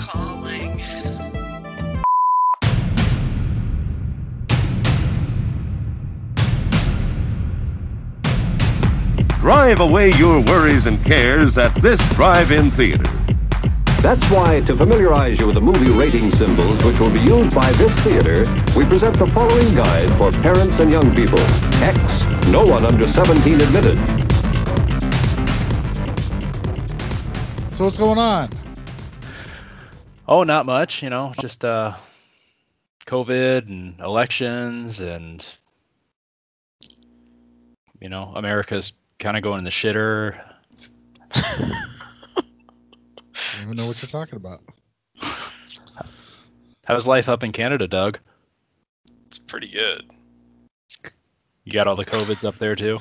Thanks for calling. Drive away your worries and cares at this drive-in theater. That's why, to familiarize you with the movie rating symbols which will be used by this theater, we present the following guide for parents and young people. X, no one under 17 admitted. So what's going on? Oh, not much. You know, just uh, COVID and elections, and you know, America's kind of going in the shitter. I don't even know what you're talking about. How's life up in Canada, Doug? It's pretty good. You got all the COVIDs up there too?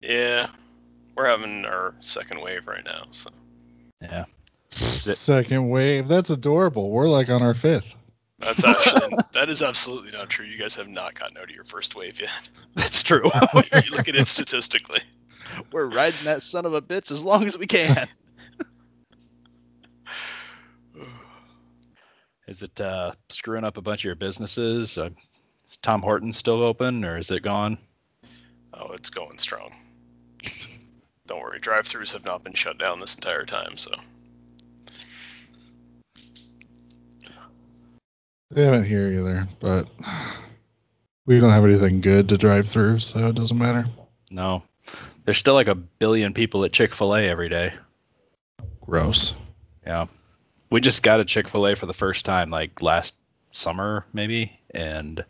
Yeah, we're having our second wave right now. So Yeah. Second wave. That's adorable. We're like on our fifth. that's actually that is absolutely not true. You guys have not gotten out of your first wave yet. That's true. if you look at it statistically. We're riding that son of a bitch as long as we can. Is it uh, screwing up a bunch of your businesses? Uh, is Tim Hortons still open, or is it gone? Oh, it's going strong. Don't worry, drive-throughs have not been shut down this entire time. So They haven't here either, but we don't have anything good to drive through, so it doesn't matter. No. There's still like a billion people at Chick fil A every day. Gross. Yeah. We just got a Chick fil A for the first time like last summer, maybe. And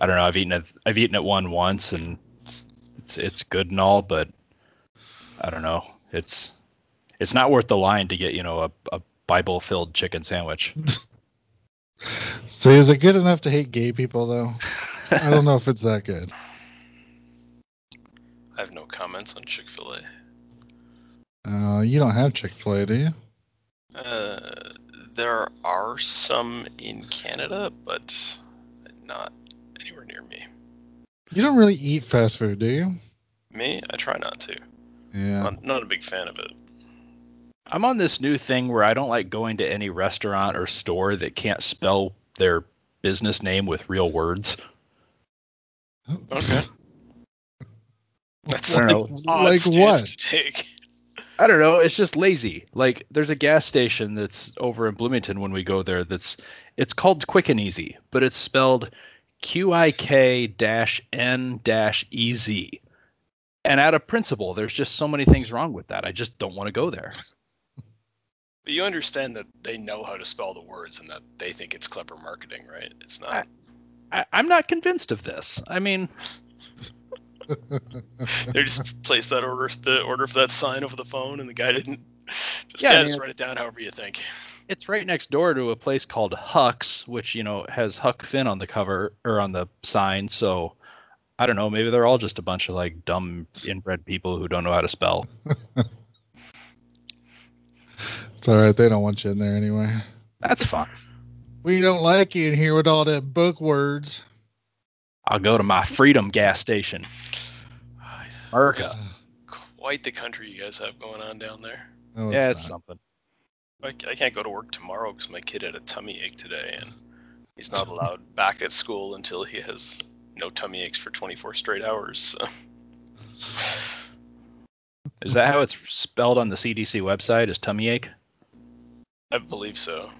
I don't know, I've eaten it I've eaten it one once and it's it's good and all, but I don't know. It's it's not worth the line to get, you know, a, a Bible filled chicken sandwich. So is it good enough to hate gay people though? I don't know if it's that good. I have no comments on Chick-fil-A. Uh, you don't have Chick Fil A, do you? Uh, there are some in Canada, but not anywhere near me. You don't really eat fast food, do you? Me, I try not to. Yeah. Not, not a big fan of it. I'm on this new thing where I don't like going to any restaurant or store that can't spell their business name with real words. Okay. That's I like, don't know. Like what? to take. I don't know. It's just lazy. Like there's a gas station that's over in Bloomington when we go there. That's it's called Quick and Easy, but it's spelled Q I K dash N dash E Z. And out of principle, there's just so many things wrong with that. I just don't want to go there. But you understand that they know how to spell the words and that they think it's clever marketing, right? It's not. I, I'm not convinced of this. I mean, They just placed that order, the order for that sign over the phone, and the guy didn't. Just Yeah, yeah, I mean, just write it down however you think. it's right next door to a place called Huck's, which you know has Huck Finn on the cover or on the sign. So I don't know. Maybe they're all just a bunch of like dumb inbred people who don't know how to spell. It's all right. They don't want you in there anyway. That's fine. We don't like you in here with all that book words. I'll go to my Freedom gas station. America. Quite the country you guys have going on down there. No, Yeah, it's not. something. I, I can't go to work tomorrow because my kid had a tummy ache today, and he's not allowed back at school until he has no tummy aches for 24 straight hours. So. Is that how it's spelled on the CDC website? Is tummy ache? I believe so.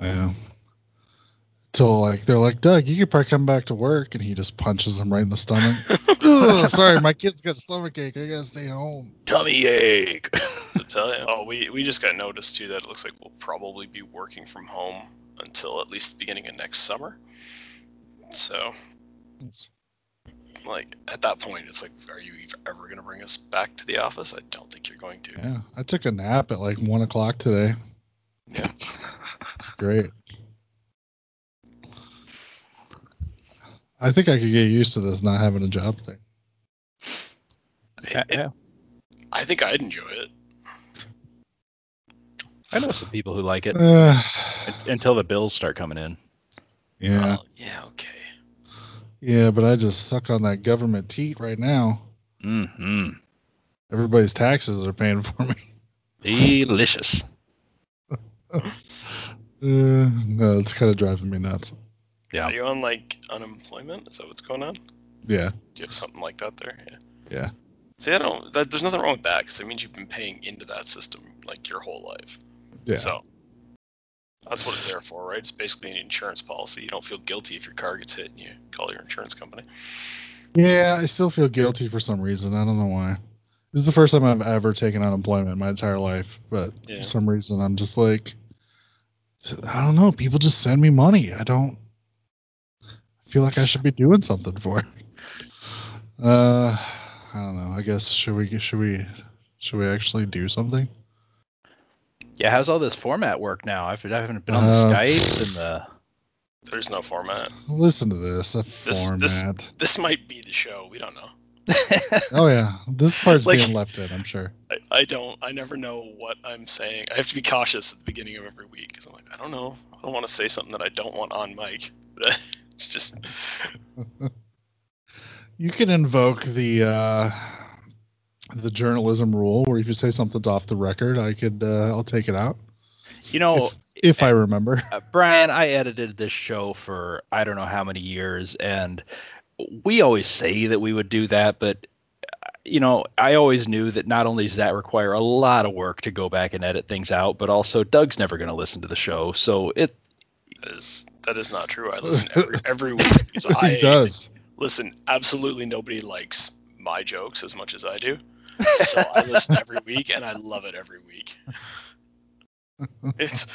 Yeah. Till like they're like, Doug, you could probably come back to work, and he just punches him right in the stomach. Ugh, sorry, my kid's got stomach ache. I gotta stay home. Tummy ache. to tell you. Oh, we, we just got noticed too that it looks like we'll probably be working from home until at least the beginning of next summer. So Like at that point, it's like, are you ever going to bring us back to the office? I don't think you're going to. Yeah, I took a nap at like one o'clock today. Yeah. It's great. I think I could get used to this not having a job thing. Yeah, It- it- yeah. I think I'd enjoy it. I know some people who like it Uh, until the bills start coming in. yeah, Well, yeah. Okay. Yeah, but I just suck on that government teat right now. hmm Everybody's taxes are paying for me. Delicious. Uh, no, it's kind of driving me nuts. Yeah. Are you on like unemployment? Is that what's going on? Yeah, Do you have something like that there? Yeah. yeah. See, I don't. That, there's nothing wrong with that because it means you've been paying into that system like your whole life. Yeah. So that's what it's there for, right? It's basically an insurance policy. You don't feel guilty if your car gets hit and you call your insurance company. Yeah, I still feel guilty for some reason. I don't know why. This is the first time I've ever taken unemployment in my entire life, but Yeah. for some reason I'm just like, I don't know. People just send me money. I don't feel like I should be doing something for it. Uh, I don't know. I guess should we should we should we actually do something? Yeah, how's all this format work now? I've, I haven't been on the Uh, Skypes and the. There's no format. Listen to this. A This- format. this- This might be the show. We don't know. oh yeah, this part's Like- being left in. I'm sure. I, I don't. I never know what I'm saying. I have to be cautious at the beginning of every week because I'm like, I don't know. I don't want to say something that I don't want on mic. it's just You can invoke the uh the journalism rule where if you say something's off the record, I could uh I'll take it out You know, if, if I remember. uh, Brian, I edited this show for I don't know how many years, and we always say that we would do that, but uh, you know, I always knew that not only does that require a lot of work to go back and edit things out, but also Doug's never going to listen to the show, so it. that is that is not true. I listen every every week. because I he does. listen. Absolutely nobody likes my jokes as much as I do. So I listen every week and I love it every week. It's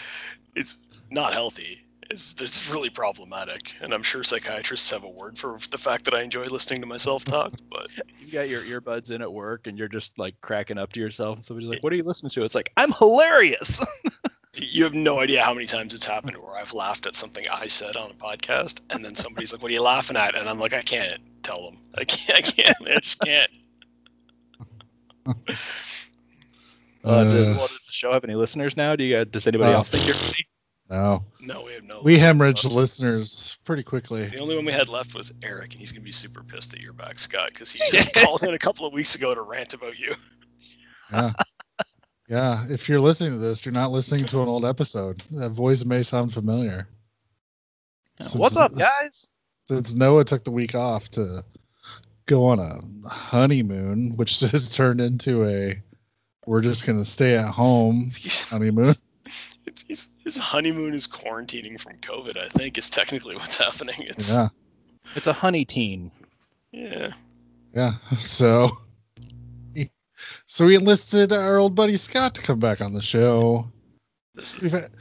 it's not healthy. It's it's really problematic, and I'm sure psychiatrists have a word for the fact that I enjoy listening to myself talk. But You got your earbuds in at work, and you're just like cracking up to yourself, and somebody's like, "What are you listening to?" It's like, "I'm hilarious." you have no idea how many times it's happened where I've laughed at something I said on a podcast, and then somebody's like, "What are you laughing at?" And I'm like, "I can't tell them. I can't. I can't. I just can't." Uh, does, Uh, well, does the show have any listeners now? Do you? Does anybody Uh, else think you're funny? no. No, we have no. We listeners. hemorrhaged listeners pretty quickly. The only one we had left was Eric, and he's gonna be super pissed that you're back, Scott, because he just called in a couple of weeks ago to rant about you. Yeah. Yeah. If you're listening to this, you're not listening to an old episode. That voice may sound familiar. Since- What's up, guys? Since Noah took the week off to go on a honeymoon, which has turned into a we're just gonna stay at home honeymoon. it's, he's, his honeymoon is quarantining from COVID. I think is technically what's happening. It's Yeah. It's a honey teen. yeah. Yeah. So so we enlisted our old buddy Scott to come back on the show. This is, We've had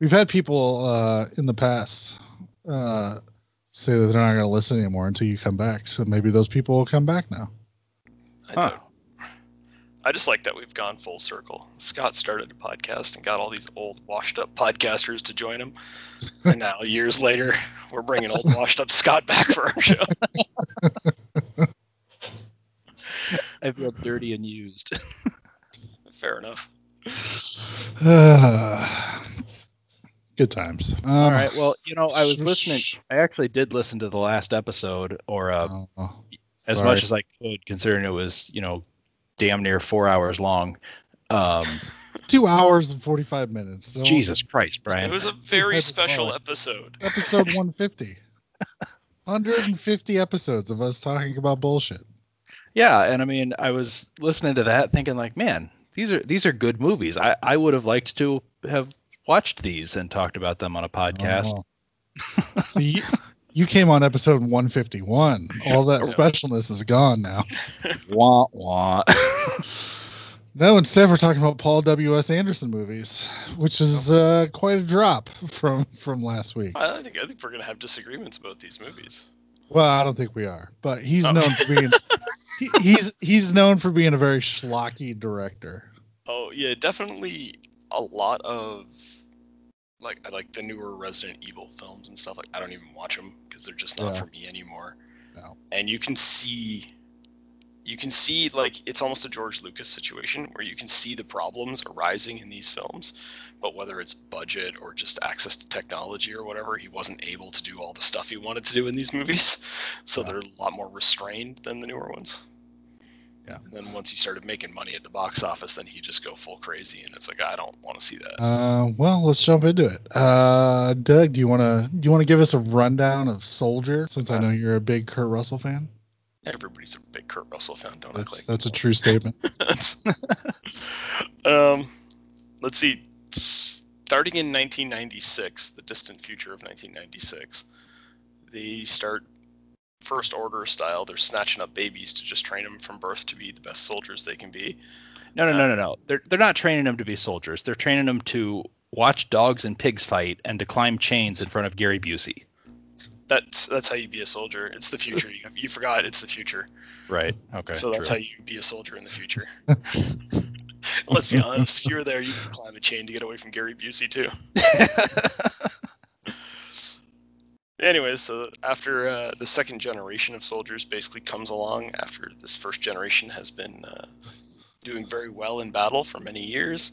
we've had people uh in the past uh say that they're not gonna listen anymore until you come back. So maybe those people will come back now. I, Huh. don't- I just like that we've gone full circle. Scott started a podcast and got all these old, washed-up podcasters to join him, and now years later, we're bringing old, washed-up Scott back for our show. I feel dirty and used. Fair enough. Good times. Um, All right. Well, you know, I was sh- listening. I actually did listen to the last episode, or uh, oh, as much as I could, considering it was, you know, damn near four hours long. Um, two hours and forty five minutes. Don't- Jesus Christ, Brian! It was a very special episode. Episode one fifty. 150 episodes of us talking about bullshit. Yeah, and I mean, I was listening to that, thinking like, man, these are these are good movies. I I would have liked to have watched these and talked about them on a podcast. Oh. See, you, you came on episode 151. All that specialness is gone now. Wah wah. No, instead we're talking about Paul W. S. Anderson movies, which is uh, quite a drop from from last week. I think I think we're gonna have disagreements about these movies. Well, I don't think we are, but he's Oh. known for being he, he's he's known for being a very schlocky director. Oh yeah, definitely a lot of like I like the newer Resident Evil films and stuff. Like I don't even watch them because they're just not Yeah. for me anymore. No. And you can see, you can see like it's almost a George Lucas situation where you can see the problems arising in these films, but whether it's budget or just access to technology or whatever, he wasn't able to do all the stuff he wanted to do in these movies. So Yeah. they're a lot more restrained than the newer ones. Yeah. And then once he started making money at the box office, then he just go full crazy, and it's like I don't want to see that. Uh, well, let's jump into it. Uh, Doug, do you want to do you want to give us a rundown of Soldier? Since I know you're a big Kurt Russell fan. Everybody's a big Kurt Russell fan, don't That's like that's a true statement. um, let's see. Starting in 1996, the distant future of 1996, they start first order style. They're snatching up babies to just train them from birth to be the best soldiers they can be. No, no, uh, no, no, no. They're they're not training them to be soldiers. They're training them to watch dogs and pigs fight and to climb chains in front of Gary Busey. That's that's how you be a soldier. It's the future. You, you forgot it's the future. Right. Okay. so that's true. how you be a soldier in the future. Let's be honest. If you were there, you could climb a chain to get away from Gary Busey too. Anyways, so after uh, the second generation of soldiers basically comes along, after this first generation has been uh, doing very well in battle for many years,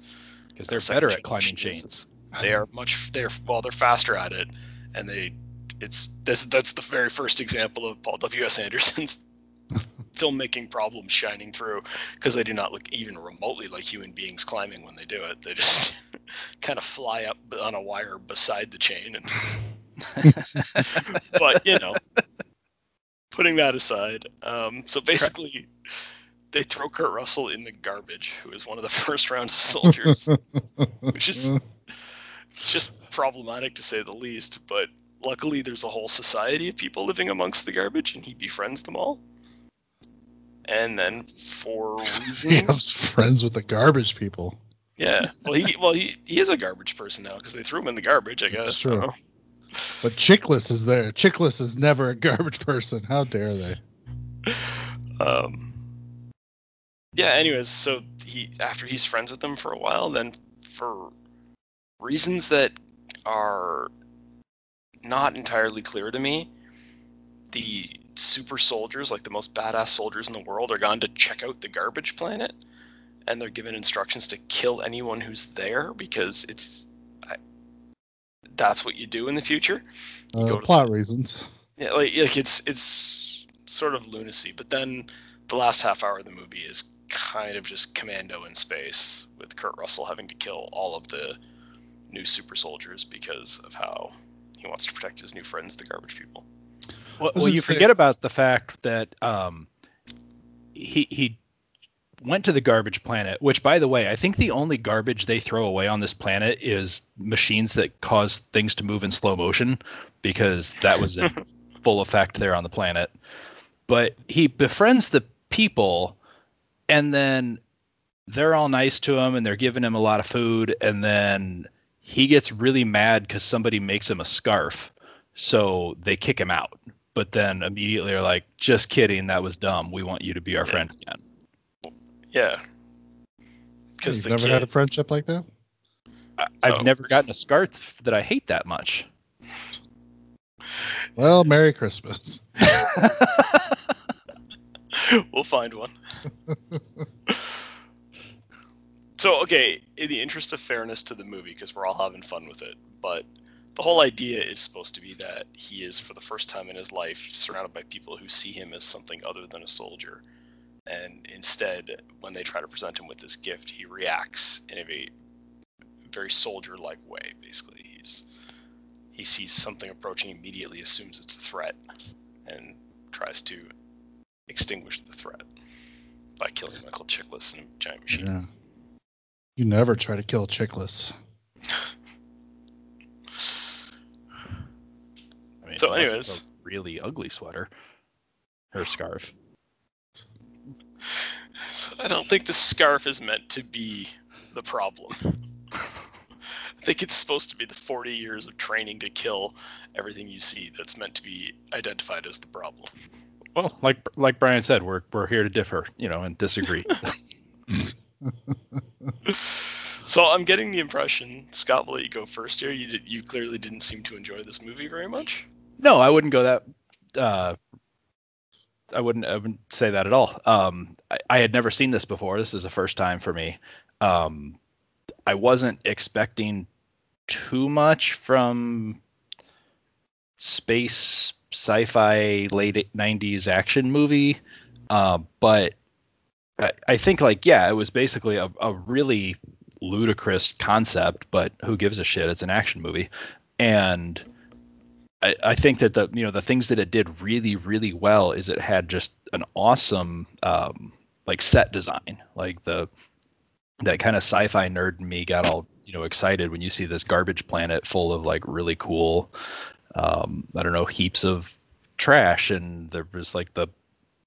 because they're second better at climbing chains. they are much they're well they're faster at it, and they it's this that's the very first example of Paul W S Anderson's filmmaking problems shining through because they do not look even remotely like human beings climbing when they do it. They just kind of fly up on a wire beside the chain and but you know, putting that aside, um, so basically, they throw Kurt Russell in the garbage, who is one of the first round soldiers, which is just problematic to say the least. But luckily, there's a whole society of people living amongst the garbage, and he befriends them all. And then, for reasons, friends with the garbage people. yeah, well, he well he, he is a garbage person now because they threw him in the garbage, I guess. true. But Chiklis is there. Chiklis is never a garbage person. How dare they? um yeah anyways so he after he's friends with them for a while then for reasons that are not entirely clear to me the super soldiers like the most badass soldiers in the world are gone to check out the garbage planet and they're given instructions to kill anyone who's there because it's that's what you do in the future You Uh, go to plot reasons. yeah, like, like it's it's sort of lunacy. But then the last half hour of the movie is kind of just commando in space with Kurt Russell having to kill all of the new super soldiers because of how he wants to protect his new friends, the garbage people. Well, well you forget about the fact that um, he he went to the garbage planet. Which, by the way, I think the only garbage they throw away on this planet is machines that cause things to move in slow motion, because that was in full effect there on the planet. But he befriends the people, and then they're all nice to him, and they're giving him a lot of food, and then he gets really mad because somebody makes him a scarf, so they kick him out but then immediately are like, just kidding, that was dumb. We want you to be our friend again. Yeah. Because You've never kid, had a friendship like that? I, So- I've never gotten a scarf that I hate that much. Well, Merry Christmas. we'll find one. so, okay, in the interest of fairness to the movie, because we're all having fun with it, but the whole idea is supposed to be that he is, for the first time in his life, surrounded by people who see him as something other than a soldier. And instead, when they try to present him with this gift, he reacts in a very, very soldier-like way. Basically, he's he sees something approaching, immediately assumes it's a threat, and tries to extinguish the threat by killing Michael Chiklis and a giant machine. Yeah. You never try to kill Chiklis. I mean, So anyways. it's a really ugly sweater, her scarf. So I don't think the scarf is meant to be the problem. I think it's supposed to be the 40 years of training to kill everything you see that's meant to be identified as the problem. Well, like like Brian said, we're we're here to differ, you know, and disagree. So I'm getting the impression, Scott, will let you go first here. You did, you clearly didn't seem to enjoy this movie very much. no, I wouldn't go that. Uh, I wouldn't. I wouldn't say that at all. Um, I, I had never seen this before. This is the first time for me. Um, I wasn't expecting too much from space sci-fi late '90s action movie, uh, but I, I think like yeah, it was basically a, a really ludicrous concept, but who gives a shit? It's an action movie, and I, I think that the you know the things that it did really really well is it had just an awesome um, like set design, like the that kind of sci-fi nerd in me got all you know excited when you see this garbage planet full of like really cool um, I don't know heaps of trash and there was like the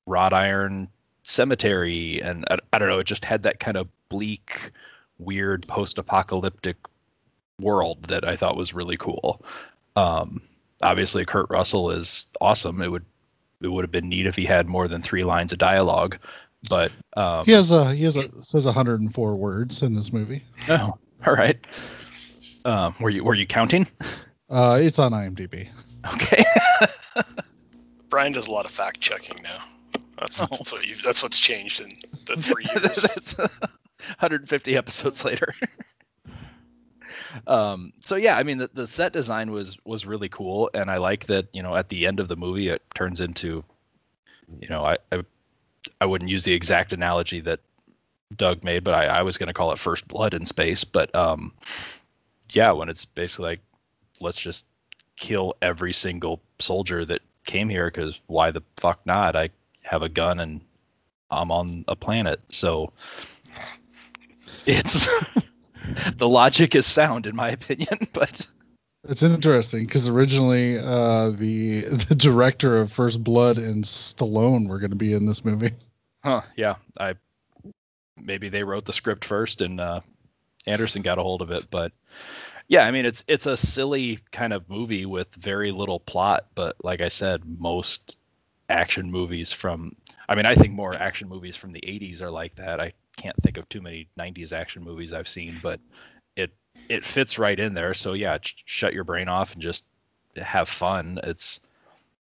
wrought iron cemetery and I, I don't know it just had that kind of bleak weird post-apocalyptic world that I thought was really cool. Um, obviously, Kurt Russell is awesome. It would it would have been neat if he had more than three lines of dialogue, but um, He has a he has a says 104 words in this movie. oh, all right. Um, were you were you counting? Uh, it's on IMDb. Okay. Brian does a lot of fact checking now. That's, Oh. that's what you that's what's changed in the three years. That's 150 episodes later. Um, so yeah, I mean the, the set design was was really cool, and I like that you know at the end of the movie it turns into, you know, I I, I wouldn't use the exact analogy that Doug made, but I, I was going to call it first blood in space. But um, yeah, when it's basically like let's just kill every single soldier that came here because why the fuck not? I have a gun and I'm on a planet, so it's the logic is sound in my opinion, but It's interesting because originally uh, the the director of First Blood and Stallone were going to be in this movie. huh, yeah, I maybe they wrote the script first and uh, Anderson got a hold of it, but yeah, I mean it's it's a silly kind of movie with very little plot, but like I said, most action movies from I mean I think more action movies from the 80s are like that. I can't think of too many 90s action movies I've seen, but it it fits right in there. So yeah, sh- shut your brain off and just have fun. It's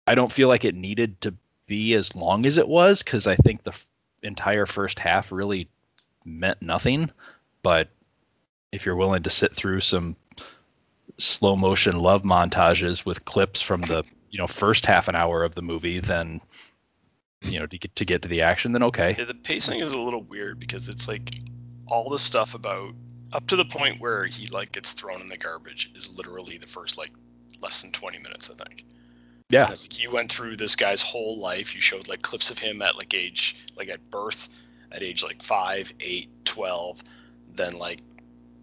I don't feel like it needed to be as long as it was because I think the f- entire first half really meant nothing. But if you're willing to sit through some slow motion love montages with clips from the you know first half an hour of the movie, then you know to get to get to the action, then okay. Yeah, the pacing is a little weird because it's like all the stuff about up to the point where he like gets thrown in the garbage is literally the first like less than 20 minutes i think. Yeah, like, you went through this guy's whole life. You showed like clips of him at like age like at birth at age like 5 8 12 then like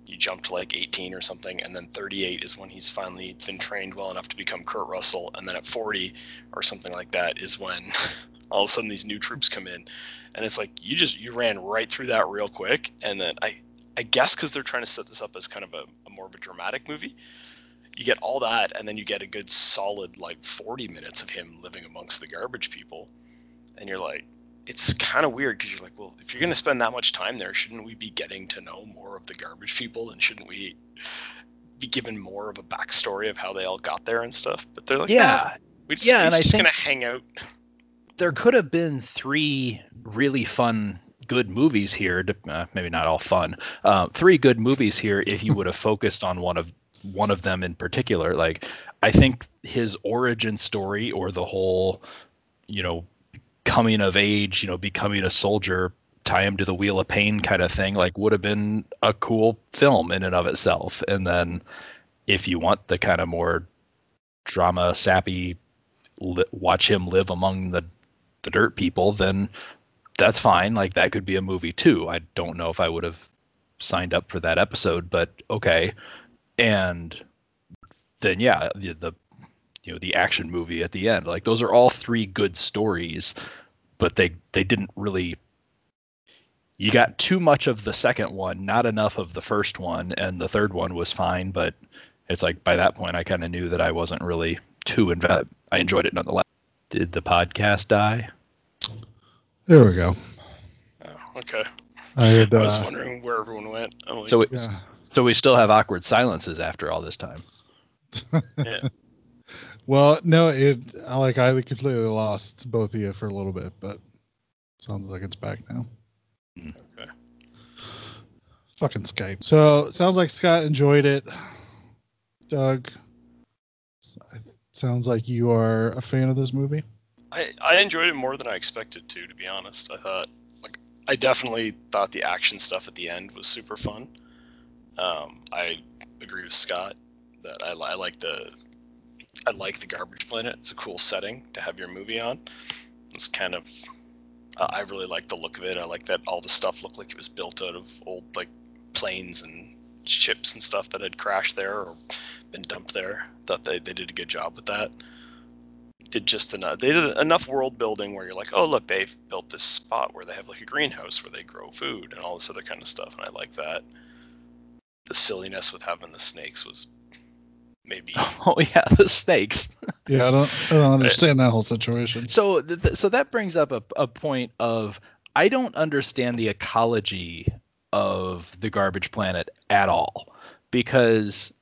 you jump to like 18 or something and then 38 is when he's finally been trained well enough to become kurt russell and then at 40 or something like that is when all of a sudden these new troops come in. And it's like you just you ran right through that real quick. And then i i guess because they're trying to set this up as kind of a, a more of a dramatic movie you get all that and then you get a good solid like 40 minutes of him living amongst the garbage people. And you're like it's kind of weird because you're like well if you're going to spend that much time there shouldn't we be getting to know more of the garbage people? And shouldn't we be given more of a backstory of how they all got there and stuff? But they're like yeah. "Nah, we just, Yeah, and I just think- gonna hang out there could have been three really fun good movies here uh, maybe not all fun uh, three good movies here if you would have focused on one of one of them in particular. Like i think his origin story or the whole you know coming of age you know becoming a soldier tie him to the wheel of pain kind of thing like would have been a cool film in and of itself. And then if you want the kind of more drama sappy li- watch him live among the the dirt people, then that's fine. Like that could be a movie too. I don't know if I would have signed up for that episode, but okay. And then yeah, the, the you know the action movie at the end. Like those are all three good stories, but they they didn't really you got too much of the second one, not enough of the first one, and the third one was fine, but it's like by that point I kind of knew that I wasn't really too invested. I enjoyed it nonetheless. Did the podcast die? There we go. Oh, okay. I had. I was Uh, wondering where everyone went. Like, So it, yeah. so we still have awkward silences after all this time. yeah. Well, no, it I like I completely lost both of you for a little bit, but sounds like it's back now. Okay. Fucking Skype. So sounds like Scott enjoyed it. Doug, s- sounds like you are a fan of this movie. I, I enjoyed it more than I expected to, to be honest. I thought, like, I definitely thought the action stuff at the end was super fun. Um, I agree with Scott that I, I like the I like the garbage planet. It's a cool setting to have your movie on. It's kind of uh, I really like the look of it. I like that all the stuff looked like it was built out of old like planes and ships and stuff that had crashed there or been dumped there. Thought they, they did a good job with that did just enough. They did enough world building where you're like, oh look, they've built this spot where they have like a greenhouse where they grow food and all this other kind of stuff, and I like that. The silliness with having the snakes was maybe Oh yeah, the snakes. Yeah, I don't I don't understand that whole situation. So th- th- so that brings up a, a point of I don't understand the ecology of the garbage planet at all. Because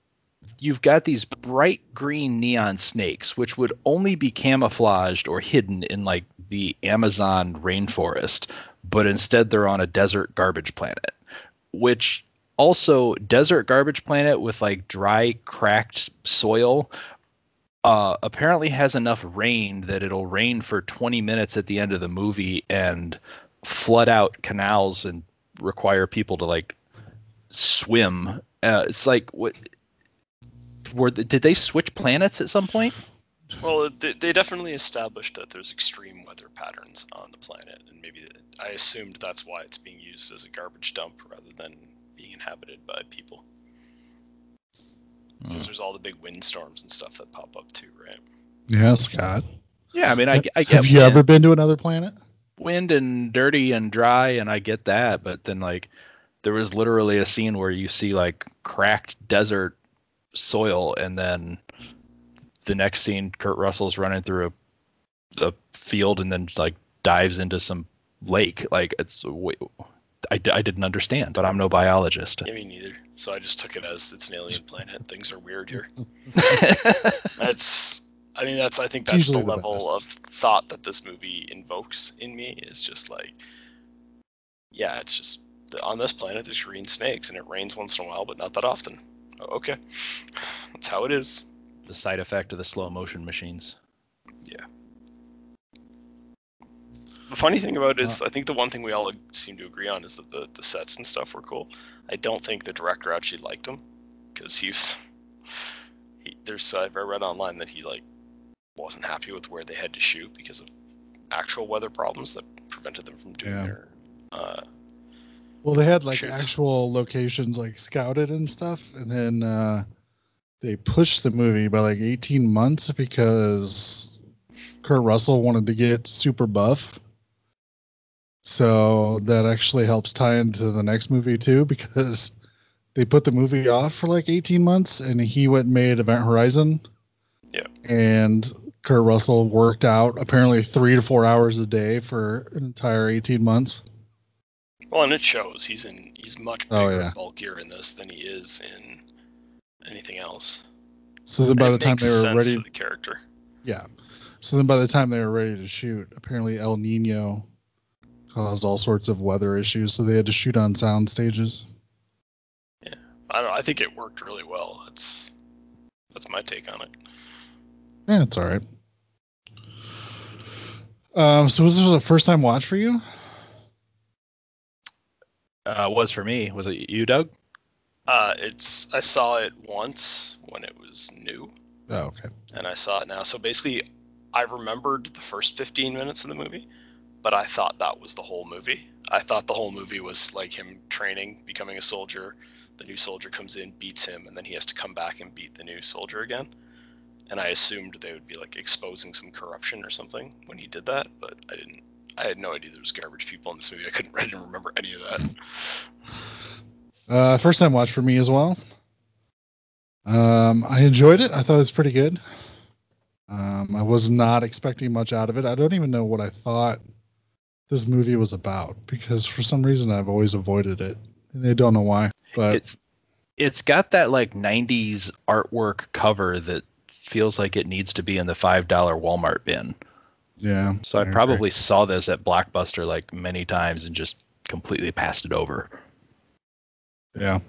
you've got these bright green neon snakes which would only be camouflaged or hidden in like the Amazon rainforest but instead they're on a desert garbage planet which also desert garbage planet with like dry cracked soil uh, apparently has enough rain that it'll rain for 20 minutes at the end of the movie and flood out canals and require people to like swim. Uh, it's like what were the, did they switch planets at some point? well, they, they definitely established that there's extreme weather patterns on the planet, and maybe I assumed that's why it's being used as a garbage dump rather than being inhabited by people. Because there's all the big windstorms and stuff that pop up too, right? Yeah, Scott. Yeah, I mean, I, I get Have you wind, ever been to another planet? Wind and dirty and dry, and I get that, but then like there was literally a scene where you see like cracked desert soil, and then the next scene, Kurt Russell's running through a, a field and then like dives into some lake. Like it's wait, I, I didn't understand, but I'm no biologist. Yeah, me neither. So I just took it as it's an alien planet. Things are weird here. That's, I mean, that's, I think that's the Usually the level of thought that this movie invokes in me is just like, yeah, it's just on this planet there's green snakes and it rains once in a while, but not that often. Okay, that's how it is. the side effect of the slow motion machines. Yeah. The funny thing about it is, uh. I think the one thing we all seem to agree on is that the, the sets and stuff were cool. I don't think the director actually liked them because he was. He, there's I've read online that he like wasn't happy with where they had to shoot because of actual weather problems that prevented them from doing Yeah. their. Uh, Well, they had like Shoots. actual locations like scouted and stuff, and then uh, they pushed the movie by like 18 months because Kurt Russell wanted to get super buff. So that actually helps tie into the next movie too, because they put the movie off for like 18 months, and he went and made Event Horizon. Yeah. And Kurt Russell worked out apparently three to four hours a day for an entire 18 months. well, and it shows he's in. He's much oh, bigger Oh, yeah. and bulkier in this than he is in anything else. So then by And the time they were ready, for the character. yeah. So then by the time they were ready to shoot, apparently El Nino caused all sorts of weather issues, so they had to shoot on sound stages. Yeah, I don't. I think it worked really well. That's that's my take on it. Yeah, it's all right. Um, so was this a first time watch for you? Uh, was for me. Was it you, Doug? Uh, it's I saw it once when it was new, Oh, okay. and I saw it now. So basically, I remembered the first 15 minutes of the movie, but I thought that was the whole movie. I thought the whole movie was like him training, becoming a soldier. The new soldier comes in, beats him, and then he has to come back and beat the new soldier again. And I assumed they would be like exposing some corruption or something when he did that, but I didn't. I had no idea there was garbage people in this movie. I couldn't I didn't remember any of that. Uh, first time watch for me as well. Um, I enjoyed it. I thought it was pretty good. Um, I was not expecting much out of it. I don't even know what I thought this movie was about because for some reason I've always avoided it, and I don't know why. But it's it's got that like 90s artwork cover that feels like it needs to be in the $5 Walmart bin. yeah, So I agree. probably saw this at Blockbuster like many times and just completely passed it over. Yeah.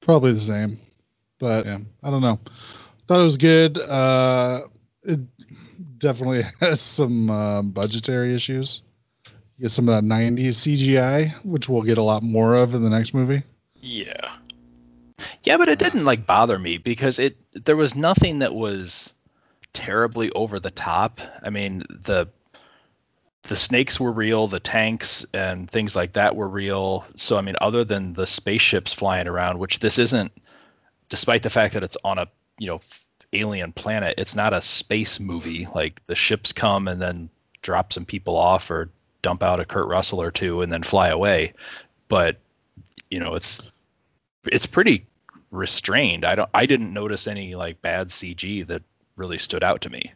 Probably the same. But yeah, I don't know. Thought it was good. Uh it definitely has some uh, budgetary issues. You get some of that 90s CGI, which we'll get a lot more of in the next movie. Yeah. Yeah, but it didn't like bother me because it there was nothing that was terribly over the top. I mean, the the snakes were real, the tanks and things like that were real. So I mean, other than the spaceships flying around, which this isn't despite the fact that it's on a, you know, alien planet, it's not a space movie. Like the ships come and then drop some people off or dump out a Kurt Russell or two and then fly away. But you know, it's it's pretty restrained. I don't I didn't notice any like bad CG that really stood out to me.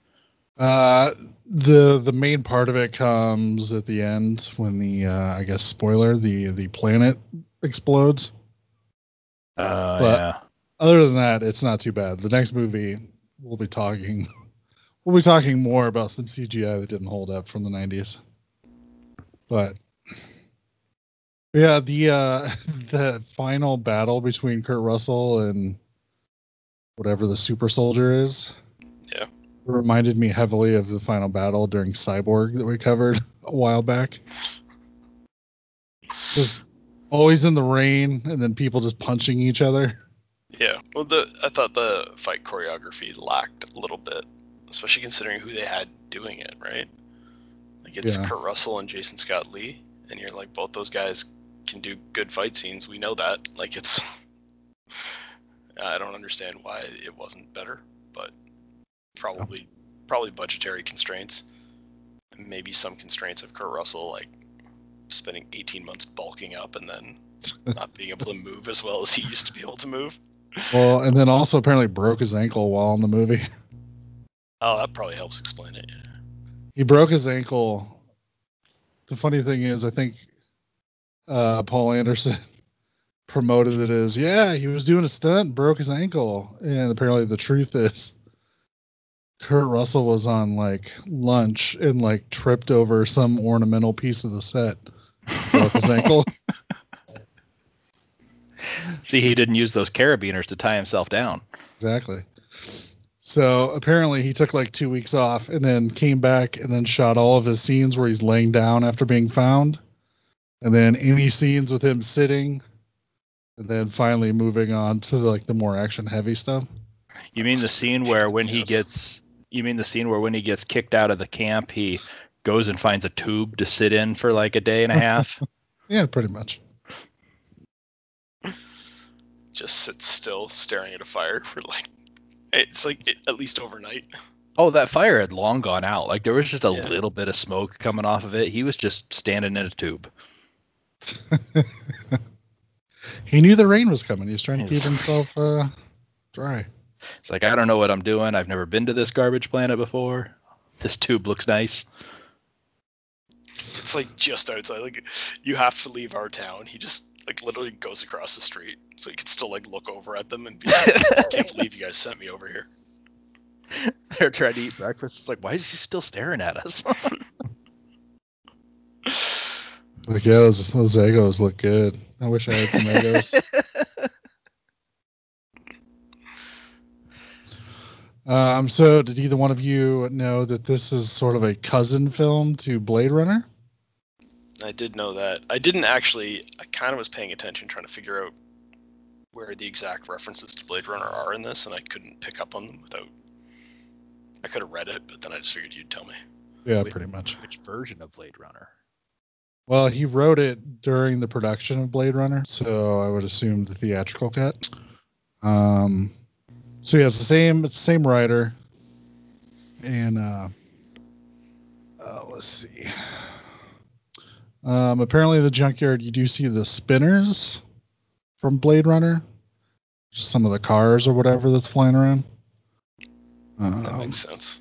Uh the the main part of it comes at the end when the uh I guess spoiler, the the planet explodes. Uh But- yeah. other than that, it's not too bad. The next movie, we'll be talking, we'll be talking more about some CGI that didn't hold up from the '90s. But yeah, the uh, the final battle between Kurt Russell and whatever the super soldier is, Yeah. reminded me heavily of the final battle during Cyborg that we covered a while back. Just always in the rain, and then people just punching each other. Yeah. Well, the I thought the fight choreography lacked a little bit, especially considering who they had doing it, right? Like it's Yeah. Kurt Russell and Jason Scott Lee, and you're like, both those guys can do good fight scenes. We know that. Like it's. I don't understand why it wasn't better, but probably probably budgetary constraints, maybe some constraints of Kurt Russell like spending 18 months bulking up and then not being able to move as well as he used to be able to move. Well, and then also apparently broke his ankle while in the movie. Oh, that probably helps explain it. Yeah. He broke his ankle. The funny thing is, I think uh, Paul Anderson promoted it as, yeah, he was doing a stunt, and broke his ankle, and apparently the truth is, Kurt Russell was on like lunch and like tripped over some ornamental piece of the set, broke his ankle. See, he didn't use those carabiners to tie himself down. Exactly. So apparently he took like two weeks off and then came back and then shot all of his scenes where he's laying down after being found. And then any scenes with him sitting. And then finally moving on to like the more action heavy stuff. You mean the scene where when he Yes. gets you mean the scene where when he gets kicked out of the camp, he goes and finds a tube to sit in for like a day and a half? Yeah, pretty much. Just sits still, staring at a fire for like. It's like it, at least overnight. Oh, that fire had long gone out. Like there was just a Yeah. little bit of smoke coming off of it. He was just standing in a tube. He knew the rain was coming. He was trying to keep himself uh, dry. It's like I don't know what I'm doing. I've never been to this garbage planet before. This tube looks nice. It's like just outside. Like you have to leave our town. He just like literally goes across the street, so you can still like look over at them and be like, "I can't believe you guys sent me over here." They're trying to eat breakfast. It's like, why is he still staring at us? Like, yeah, those, those Eggos look good. I wish I had some Eggos. Um, so did either one of you know that this is sort of a cousin film to Blade Runner? I did know that. I didn't actually. I kind of was paying attention, trying to figure out where the exact references to Blade Runner are in this, and I couldn't pick up on them without. I could have read it, but then I just figured you'd tell me. Yeah, Wait. pretty much. Which version of Blade Runner? Well, he wrote it during the production of Blade Runner, so I would assume the theatrical cut. Um, so yeah, it's the same. It's the same writer, and uh, Uh, let's see. Um, apparently, the junkyard you do see the spinners from Blade Runner, just some of the cars or whatever that's flying around. That Um, makes sense.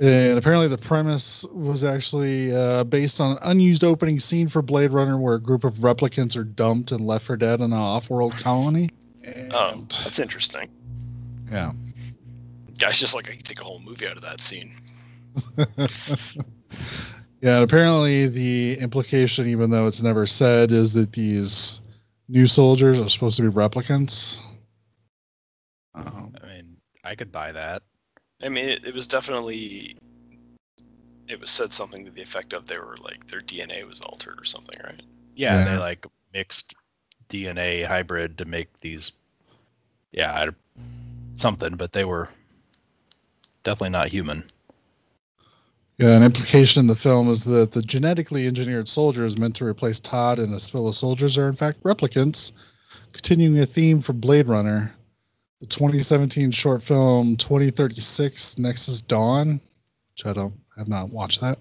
And apparently, the premise was actually uh, based on an unused opening scene for Blade Runner, where a group of replicants are dumped and left for dead in an off-world colony. Oh, that's interesting. yeah. Guys, just like I could take a whole movie out of that scene. yeah, and apparently the implication, even though it's never said, is that these new soldiers are supposed to be replicants. Um, I mean, I could buy that. I mean, it, it was definitely. It was said something to the effect of they were like their DNA was altered or something, right? Yeah, Yeah. they like mixed DNA hybrid to make these. Yeah, something, but they were definitely not human. yeah, an implication in the film is that the genetically engineered soldiers meant to replace Todd and his fellow soldiers are in fact replicants, continuing a theme for Blade Runner. The 2017 short film 2036 Nexus Dawn, which I don't I have not watched that,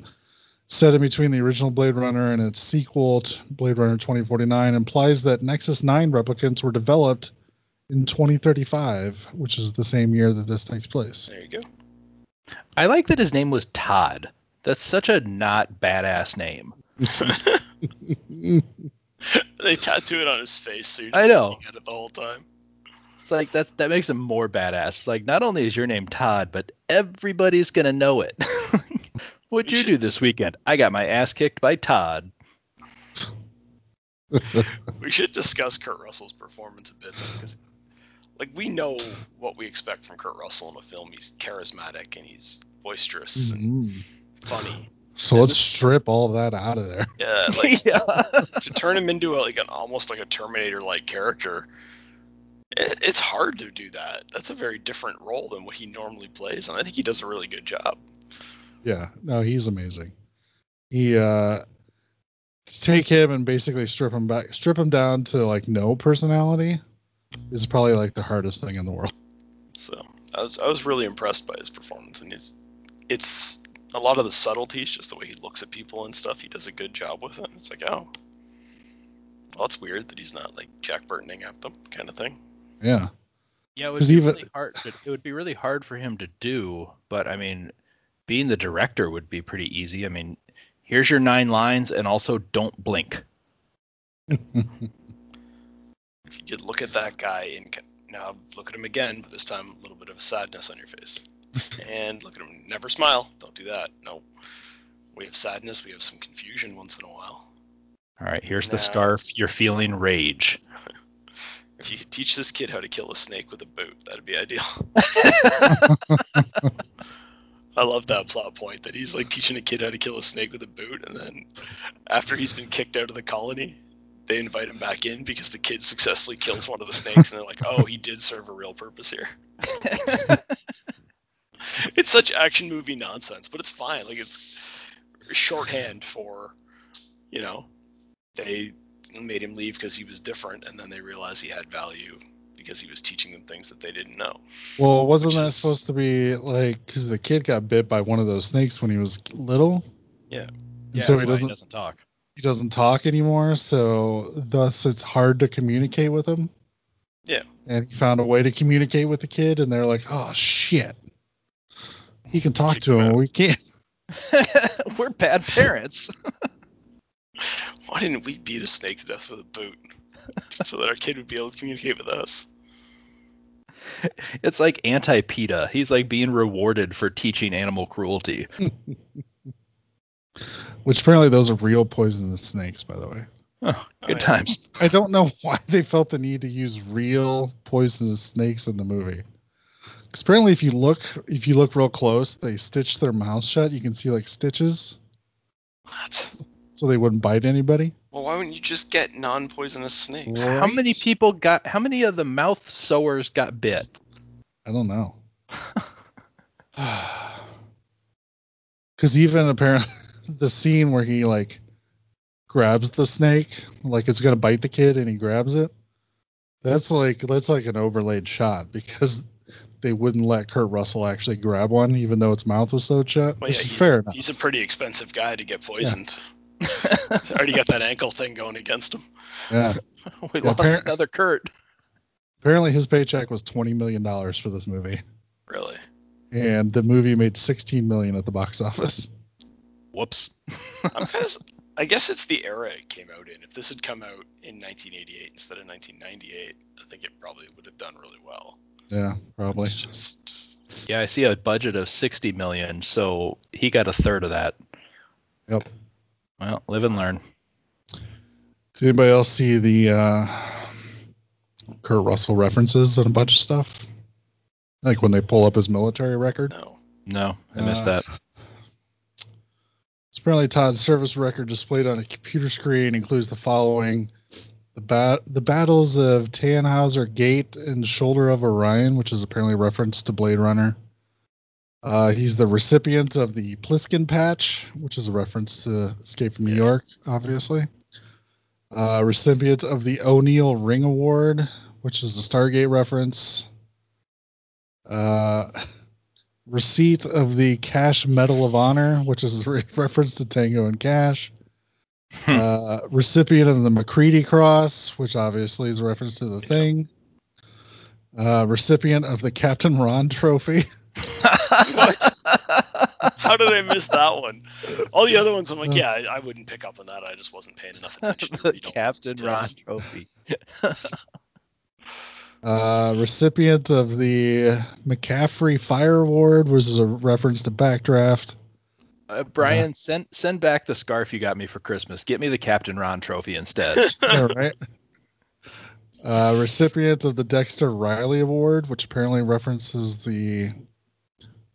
set in between the original Blade Runner and its sequel, to Blade Runner 2049, implies that Nexus 9 replicants were developed in 2035, which is the same year that this takes place. There you go. I like that his name was Todd. That's such a not badass name. they tattoo it on his face, so you're I know. looking at it the whole time. It's like that that makes him more badass. It's like not only is your name Todd, but everybody's gonna know it. What'd you do this weekend? I got my ass kicked by Todd. We should discuss Kurt Russell's performance a bit, because, like, we know what we expect from Kurt Russell in a film. He's charismatic and he's boisterous and Mhm. funny. So let's strip all that out of there. Yeah, like yeah. to turn him into a, like an almost like a Terminator-like character. It, it's hard to do that. That's a very different role than what he normally plays, and I think he does a really good job. Yeah, no, he's amazing. He uh take him and basically strip him back strip him down to like no personality is probably like the hardest thing in the world. So I was I was really impressed by his performance, and it's it's a lot of the subtleties, just the way he looks at people and stuff. He does a good job with it. It's like oh, well, it's weird that he's not like Jack Burtoning at them, kind of thing. Yeah. Yeah, it would 'Cause be even- really hard. It it would be really hard for him to do, but I mean, being the director would be pretty easy. I mean, here's your nine lines, and also don't blink. If you could look at that guy and now look at him again, but this time a little bit of sadness on your face, and look at him. Never smile. Don't do that. No. We have sadness. We have some confusion once in a while. All right, here's the scarf. You're feeling rage. Teach this kid how to kill a snake with a boot, that'd be ideal. I love that plot point that he's like teaching a kid how to kill a snake with a boot, and then after he's been kicked out of the colony, they invite him back in because the kid successfully kills one of the snakes, and they're like, "Oh, he did serve a real purpose here." it's such action movie nonsense, but it's fine. Like it's shorthand for, you know, they made him leave because he was different, and then they realized he had value because he was teaching them things that they didn't know. Well, wasn't Which that is- supposed to be like because the kid got bit by one of those snakes when he was little? Yeah. And Yeah, so he doesn't doesn't talk. he doesn't talk anymore, so thus it's hard to communicate with him. Yeah. And he found a way to communicate with the kid, and they're like, "Oh shit, he can talk Kick to him him. We can't." We're bad parents. Why didn't we beat a snake to death with a boot? so that our kid would be able to communicate with us. It's like anti PETA. He's like being rewarded for teaching animal cruelty. Which apparently those are real poisonous snakes, by the way. Oh, Oh, good yeah. times. I don't know why they felt the need to use real poisonous snakes in the movie. 'Cause apparently, if you look, if you look real close, they stitch their mouth shut. You can see like stitches, What? So they wouldn't bite anybody. Well, why wouldn't you just get non-poisonous snakes? Right. How many people got? How many of the mouth sewers got bit? I don't know. Because even apparently, the scene where he like grabs the snake, like it's gonna bite the kid, and he grabs it. That's like that's like an overlaid shot because they wouldn't let Kurt Russell actually grab one, even though its mouth was so shut. Well, yeah, he's, fair enough. he's a pretty expensive guy to get poisoned. He's already got that ankle thing going against him. Yeah. we Yeah, lost apparent- another Kurt. Apparently, his paycheck was twenty million dollars for this movie, Really. and the movie made sixteen million at the box office. Whoops. I'm kind of. I guess it's the era it came out in. If this had come out in 1988 instead of 1998, I think it probably would have done really well. Yeah, probably. It's just Yeah, I see a budget of 60 million, so he got a third of that. Yep. Well, live and learn. Did anybody else see the uh, Kurt Russell references and a bunch of stuff? Like when they pull up his military record. no. No, I missed Uh, that. It's apparently Todd's service record displayed on a computer screen includes the following: the bat, the battles of Tannhauser Gate and Shoulder of Orion, which is apparently a reference to Blade Runner. Uh, he's the recipient of the Pliskin Patch, which is a reference to Escape from New. York, obviously. Uh, recipient of the O'Neill Ring Award, which is a Stargate reference. Uh, receipt of the Cash Medal of Honor, which is a re- reference to Tango and Cash. Hmm. uh, recipient of the MacReady Cross, which obviously is a reference to the thing. Uh, recipient of the Captain Ron Trophy. What? How did I miss that one? All the other ones, I'm like, yeah, I, I wouldn't pick up on that. I just wasn't paying enough attention. to the Captain Ron details. Trophy. Uh, recipient of the McCaffrey Fire Award, which is a reference to Backdraft. Uh, Brian, send send back the scarf you got me for Christmas. Get me the Captain Ron Trophy instead. yeah, right. Uh, recipient of the Dexter Riley Award, which apparently references the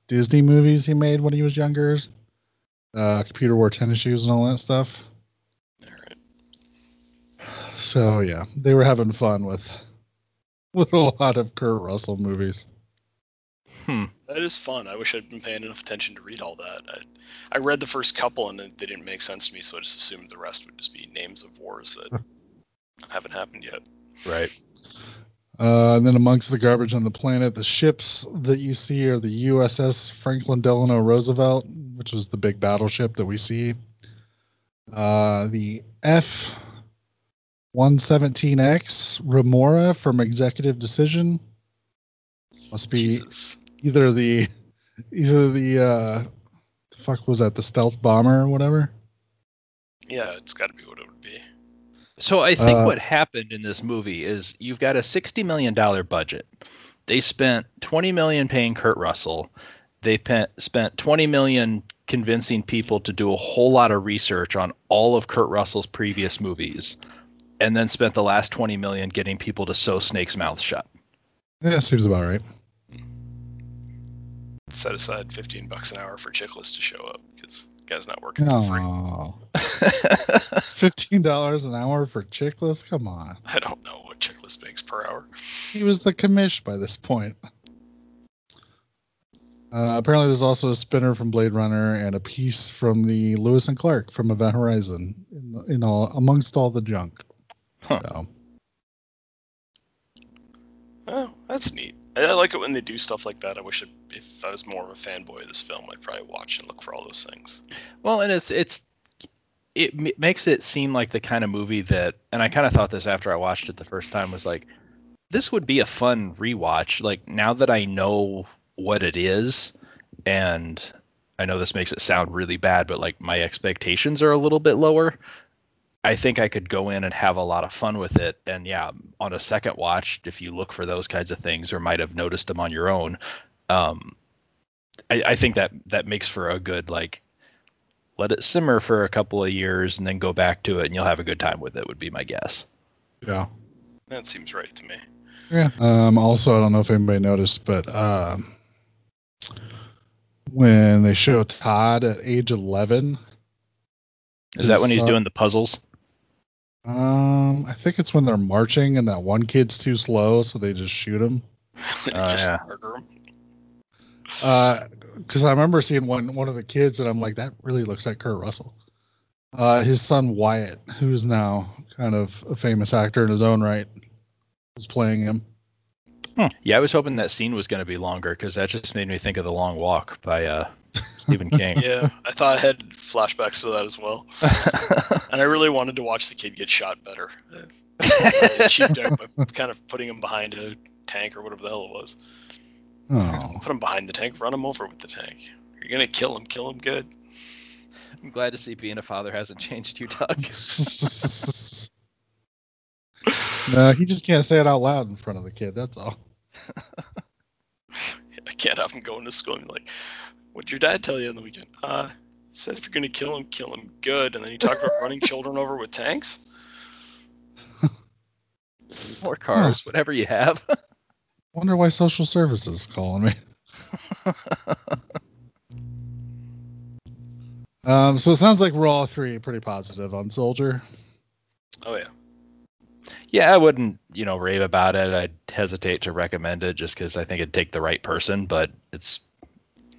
Disney movies he made when he was younger. Uh, computer wore tennis shoes and all that stuff. All right. So yeah, they were having fun with with a lot of Kurt Russell movies. hmm. That is fun. I wish I'd been paying enough attention to read all that. I, I read the first couple and they didn't make sense to me, so I just assumed the rest would just be names of wars that haven't happened yet. Right. Uh, and then amongst the garbage on the planet, the ships that you see are the USS Franklin Delano Roosevelt, which was the big battleship that we see. Uh, the F 117X Remora from Executive Decision must be Jesus. either the either the uh, the fuck was that the stealth bomber or whatever. Yeah, it's got to be what it would be. So I think Uh, what happened in this movie is you've got a sixty million dollar budget. They spent twenty million paying Kurt Russell. They pe- spent twenty million convincing people to do a whole lot of research on all of Kurt Russell's previous movies, and then spent the last twenty million getting people to sew Snake's mouth shut. Yeah, seems about right. Set aside 15 bucks an hour for Chiklis to show up because the guy's not working for free. Fifteen dollars an hour for Chiklis. Come on. I don't know what Chiklis makes per hour. He was the commish by this point. Uh, apparently, there's also a spinner from Blade Runner and a piece from the Lewis and Clark from Event Horizon in, in all amongst all the junk. Huh. So, Oh, that's neat. I like it when they do stuff like that. I wish it, if I was more of a fanboy of this film, I'd probably watch and look for all those things. Well, and it's it's it makes it seem like the kind of movie that, and I kind of thought this after I watched it the first time was like, this would be a fun rewatch. Like now that I know what it is, and I know this makes it sound really bad, but like my expectations are a little bit lower. I think I could go in and have a lot of fun with it. And yeah, on a second watch, if you look for those kinds of things or might have noticed them on your own, um, I, I think that that makes for a good like let it simmer for a couple of years and then go back to it and you'll have a good time with it would be my guess yeah. That seems right to me. Yeah. Um, also, I don't know if anybody noticed, but um, when they show Todd at age 11, is that when he's son- doing the puzzles um, I think it's when they're marching and that one kid's too slow, so they just shoot him. They Oh, just yeah. murder him. because I remember seeing one one of the kids, and I'm like, that really looks like Kurt Russell. Uh, his son Wyatt, who is now kind of a famous actor in his own right, was playing him. Yeah, I was hoping that scene was going to be longer because that just made me think of The Long Walk by uh, Stephen King. Yeah, I thought I had flashbacks to that as well, and I really wanted to watch the kid get shot better. Cheaped out by kind of putting him behind a tank or whatever the hell it was. Oh. Put him behind the tank, run him over with the tank. You're gonna kill him, kill him good. I'm glad to see being a father hasn't changed you, Doug. no, he just can't say it out loud in front of the kid. That's all. I can't have him going to school and be like, "What'd your dad tell you on the weekend?" Uh, said if you're gonna kill him, kill him good. And then you talk about running children over with tanks. More cars, whatever you have. Wonder why social services is calling me. um, so it sounds like we're all three pretty positive on Soldier. Oh yeah. Yeah, I wouldn't, you know, rave about it. I'd hesitate to recommend it just because I think it'd take the right person. But it's,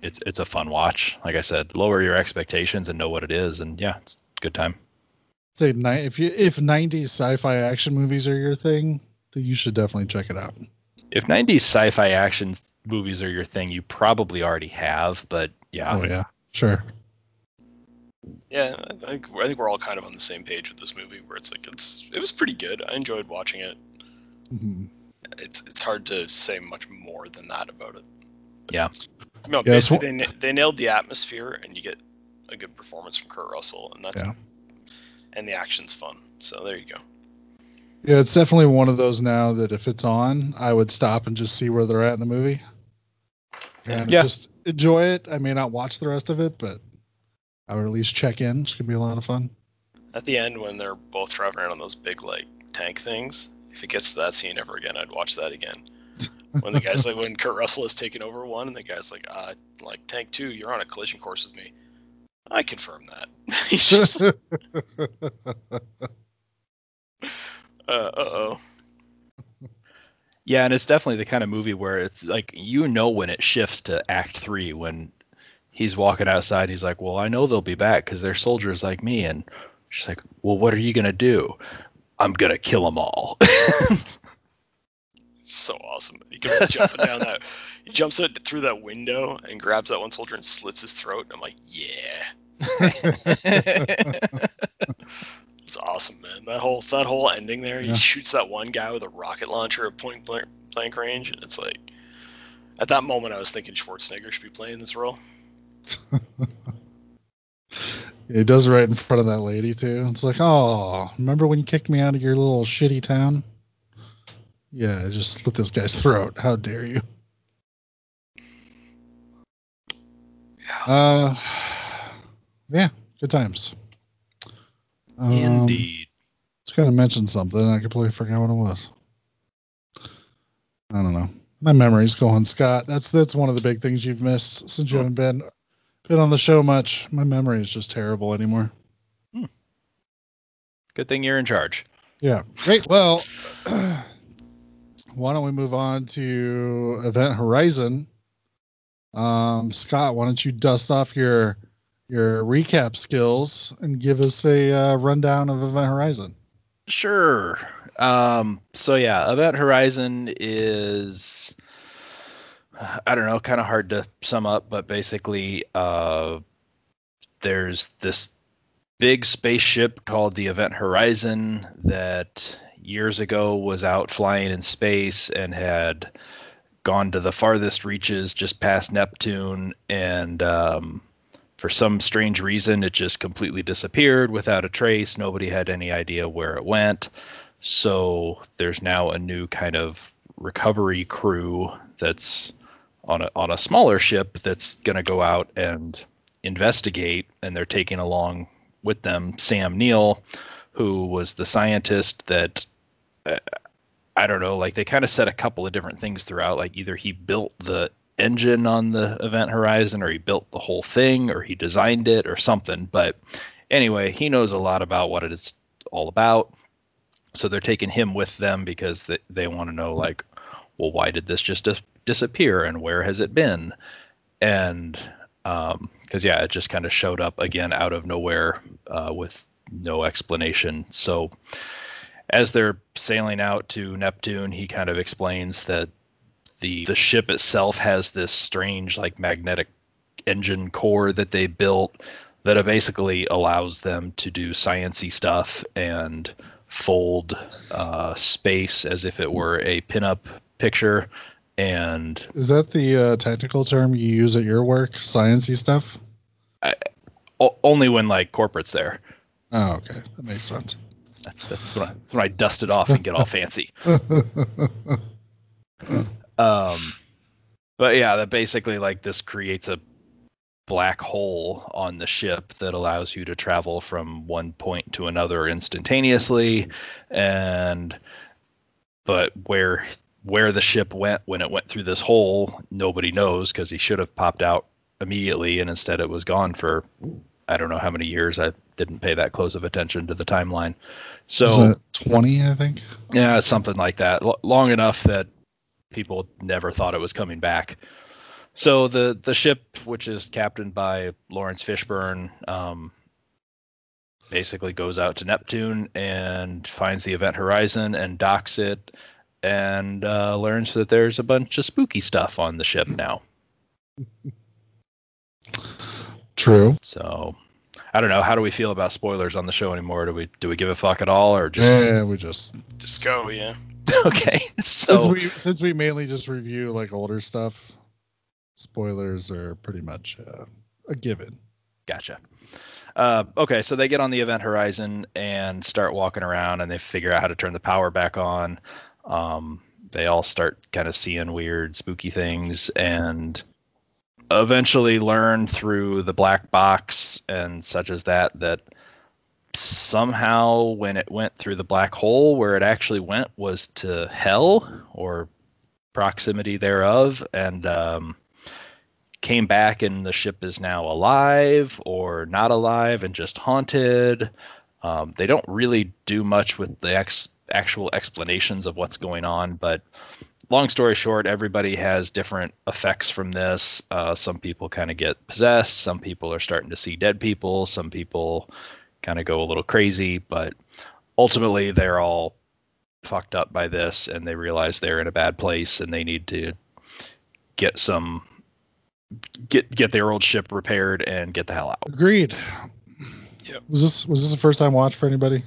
it's, it's a fun watch. Like I said, lower your expectations and know what it is, and yeah, it's a good time. Say ni- if you if '90s sci-fi action movies are your thing, then you should definitely check it out. If '90s sci-fi action movies are your thing, you probably already have. But yeah, Oh yeah, sure. Yeah, I think I think we're all kind of on the same page with this movie, where it's like it's it was pretty good. I enjoyed watching it. Mhm. It's it's hard to say much more than that about it. Yeah. No, Yeah, it's basically they, they nailed the atmosphere, and you get a good performance from Kurt Russell, and that's Yeah. and the action's fun. So there you go. Yeah, it's definitely one of those now that if it's on, I would stop and just see where they're at in the movie. And Yeah. just enjoy it. I may not watch the rest of it, but I would at least check in. It's gonna be a lot of fun. At the end, when they're both driving around on those big like tank things, if it gets to that scene ever again, I'd watch that again. When the guy's like, when Kurt Russell is taking over one, and the guy's like, uh, like tank two, you're on a collision course with me. I confirm that. He's just, uh oh. Yeah, and it's definitely the kind of movie where it's like you know when it shifts to Act Three when he's walking outside. He's like, "Well, I know they'll be back because they're soldiers like me." And she's like, "Well, what are you gonna do?" I'm gonna kill them all. so awesome. He goes jumping down that. He jumps it through that window and grabs that one soldier and slits his throat. And I'm like, yeah, it's awesome, man. That whole that whole ending there. Yeah. He shoots that one guy with a rocket launcher at point blank, blank range, and it's like, at that moment, I was thinking Schwarzenegger should be playing this role. He does it right in front of that lady too. It's like, oh, remember when you kicked me out of your little shitty town? Yeah, I just slit this guy's throat. How dare you? Uh, yeah, good times. Um, Indeed. I was gonna mention something. I completely forgot what it was. I don't know. My memory's going, Scott. That's that's one of the big things you've missed since you haven't been been on the show much. My memory is just terrible anymore. Good thing you're in charge. Yeah. Great. Well, why don't we move on to Event Horizon? Um, Scott, why don't you dust off your your recap skills and give us a uh, rundown of Event Horizon? Sure. Um, so yeah, Event Horizon is I don't know, kind of hard to sum up, but basically uh there's this big spaceship called the Event Horizon that years ago was out flying in space and had gone to the farthest reaches just past Neptune. And um for some strange reason it just completely disappeared without a trace. Nobody had any idea where it went. So there's now a new kind of recovery crew that's on a on a smaller ship that's going to go out and investigate. And they're taking along with them Sam Neill who was the scientist that I don't know like they kind of said a couple of different things throughout like either he built the engine on the event horizon or he built the whole thing or he designed it or something but anyway he knows a lot about what it is all about. So they're taking him with them because they, they want to know like well why did this just dis- disappear and where has it been? And um because yeah it just kind of showed up again out of nowhere uh, with no explanation. So as they're sailing out to neptune he kind of explains that the the ship itself has this strange like magnetic engine core that they built that basically allows them to do sciency stuff and fold uh, space as if it were a pinup picture and Is that the uh, technical term you use at your work? Sciency stuff? o- only when like corporate's there Oh, okay. That makes sense. That's that's when I, that's when I dust it off and get all fancy. Um but yeah that basically like this creates a black hole on the ship that allows you to travel from one point to another instantaneously. And but where where the ship went when it went through this hole nobody knows because he should have popped out immediately and instead it was gone for i don't know how many years i didn't pay that close of attention to the timeline so Isn't it 20, I think? yeah, something like that. L- long enough that people never thought it was coming back. So the the ship, which is captained by Laurence Fishburne, um, basically goes out to Neptune and finds the event horizon and docks it, and uh, learns that there's a bunch of spooky stuff on the ship now. True. So I don't know. How do we feel about spoilers on the show anymore? Do we do we give a fuck at all, or just Yeah, we just Just go, yeah. okay? since we since we mainly just review like older stuff, spoilers are pretty much uh, a given. Gotcha. Uh, okay, so they get on the event horizon and start walking around, and they figure out how to turn the power back on. Um, they all start kind of seeing weird, spooky things, and eventually learn through the black box and such as that that somehow when it went through the black hole, where it actually went was to hell or proximity thereof, and um, came back and the ship is now alive or not alive and just haunted. Um, they don't really do much with the ex- actual explanations of what's going on, but long story short, everybody has different effects from this. Uh, some people kind of get possessed, some people are starting to see dead people, some people kind of go a little crazy, but ultimately they're all fucked up by this and they realize they're in a bad place and they need to get some get get their old ship repaired and get the hell out. Agreed. Yeah. Was this was this the first time watch for anybody?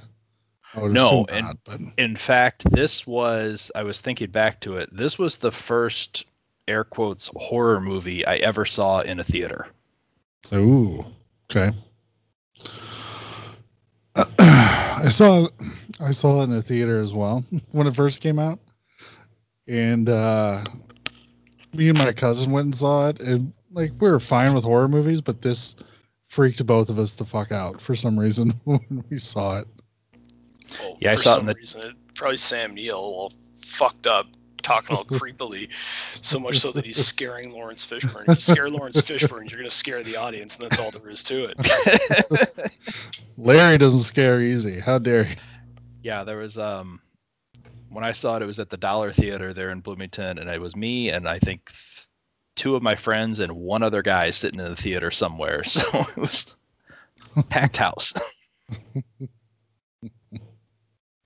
No, and- not, but In fact, this was I was thinking back to it. This was the first air quotes horror movie I ever saw in a theater. Ooh, okay. I saw I saw it in a theater as well when it first came out, and uh, me and my cousin went and saw it, and like we were fine with horror movies, but this freaked both of us the fuck out for some reason when we saw it. Well, Yeah, I for saw it in some the- reason, it, probably Sam Neill, all fucked up, talking all creepily, so much so that he's scaring Laurence Fishburne. You scare Laurence Fishburne, you're gonna scare the audience, and that's all there is to it. Larry doesn't scare easy. How dare he? yeah, there was um when I saw it, it was at the Dollar Theater there in Bloomington, and it was me and I think th- two of my friends and one other guy sitting in the theater somewhere. So it was packed house.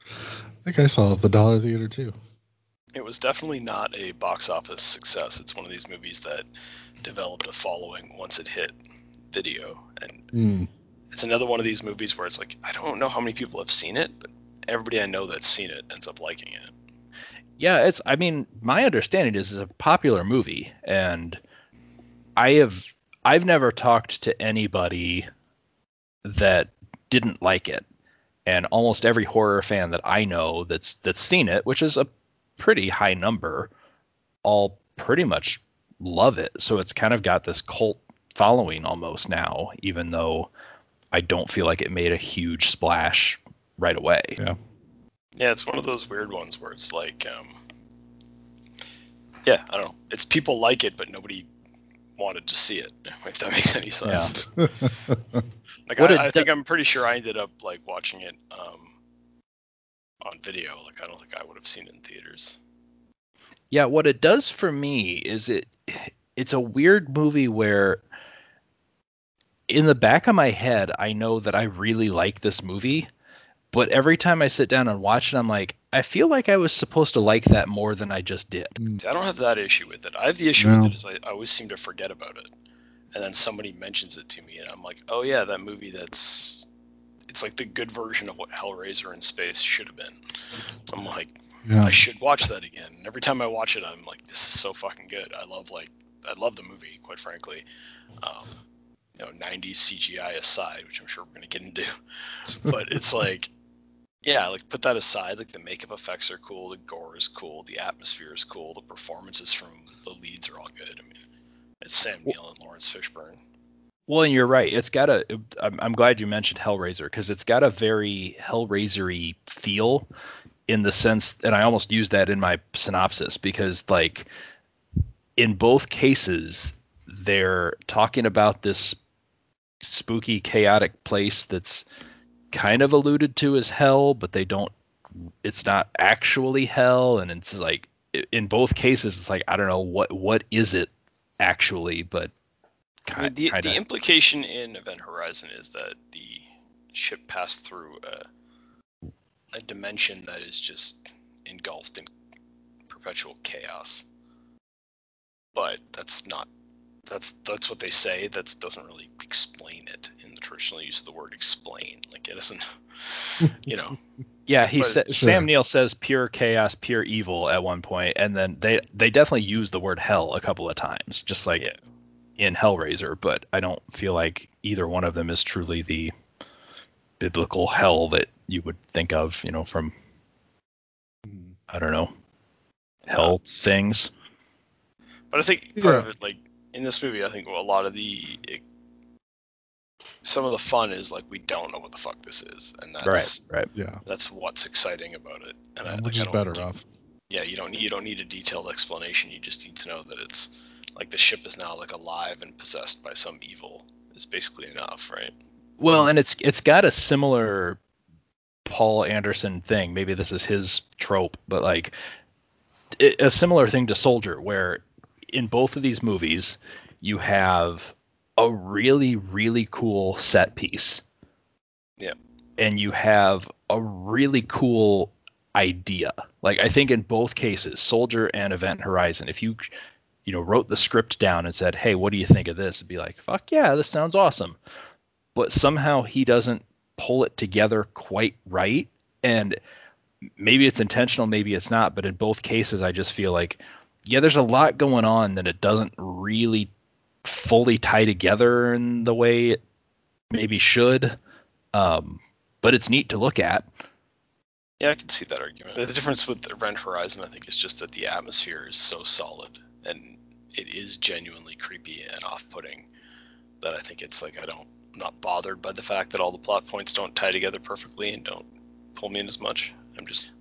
I think I saw it at the Dollar Theater too. It was definitely not a box office success. It's one of these movies that developed a following once it hit video, and Hmm. it's another one of these movies where it's like I don't know how many people have seen it, but everybody I know that's seen it ends up liking it. Yeah, it's. I mean, my understanding is it's a popular movie, and I have. I've never talked to anybody that didn't like it, and almost every horror fan that I know that's that's seen it, which is a pretty high number, all pretty much love it. So it's kind of got this cult following almost now, even though I don't feel like it made a huge splash right away. Yeah. Yeah, it's one of those weird ones where it's like, um, yeah, I don't know. It's people like it, but nobody wanted to see it. If that makes any sense. Like What I, I think I'm pretty sure I ended up like watching it um, on video. Like I don't think I would have seen it in theaters. Yeah, what it does for me is it it's a weird movie where in the back of my head I know that I really like this movie, but every time I sit down and watch it, I'm like, I feel like I was supposed to like that more than I just did. See, I don't have that issue with it. I have the issue No. with it is I, I always seem to forget about it, and then somebody mentions it to me, and I'm like, oh yeah, that movie. That's it's like the good version of what Hellraiser in space should have been. I'm like, Yeah. I should watch that again. And every time I watch it, I'm like, this is so fucking good. I love like I love the movie, quite frankly. Um, you know, 90s CGI aside, which I'm sure we're gonna get into, but it's like, yeah, like put that aside. Like the makeup effects are cool, the gore is cool, the atmosphere is cool, the performances from the leads are all good. I mean, it's Sam Neill and Laurence Fishburne. Well, and you're right. It's got a. I'm, I'm glad you mentioned Hellraiser because it's got a very Hellraiser-y feel, in the sense, and I almost used that in my synopsis because, like, in both cases, they're talking about this spooky, chaotic place that's kind of alluded to as hell, but they don't. It's not actually hell, and it's like in both cases, it's like I don't know what what is it actually, but I mean, kind the, kind the implication in Event Horizon is that the ship passed through a, a dimension that is just engulfed in perpetual chaos. But that's not that's that's what they say. That doesn't really explain it in the traditional use of the word explain. Like it doesn't, you know. Yeah, he But- said Sure. Sam Neill says pure chaos, pure evil at one point, and then they they definitely use the word hell a couple of times, just like Yeah. in Hellraiser. But I don't feel like either one of them is truly the biblical hell that you would think of, you know, from hmm. I don't know hell things. But I think part Yeah. of it, like in this movie, I think a lot of the it, some of the fun is like we don't know what the fuck this is, and that's Right, right. Yeah. that's what's exciting about it. And I, I'm like, I much don't- better off. Yeah, you don't you don't need a detailed explanation. You just need to know that it's like the ship is now like alive and possessed by some evil. Is basically enough, right? Well, and it's it's got a similar Paul Anderson thing. Maybe this is his trope, but like it, a similar thing to Soldier, where in both of these movies you have a really really cool set piece. Yeah. And you have a really cool idea. Like I think in both cases, Soldier and Event Horizon, if you you know wrote the script down and said, "Hey, what do you think of this?" It'd be like, "Fuck yeah, this sounds awesome." But somehow he doesn't pull it together quite right, and maybe it's intentional, maybe it's not. But in both cases, I just feel like, yeah, there's a lot going on that it doesn't really fully tie together in the way it maybe should. Um, but it's neat to look at. Yeah, I can see that argument. The difference with Event Horizon, I think, is just that the atmosphere is so solid and it is genuinely creepy and off-putting. That I think it's like I don't I'm not bothered by the fact that all the plot points don't tie together perfectly and don't pull me in as much. I'm just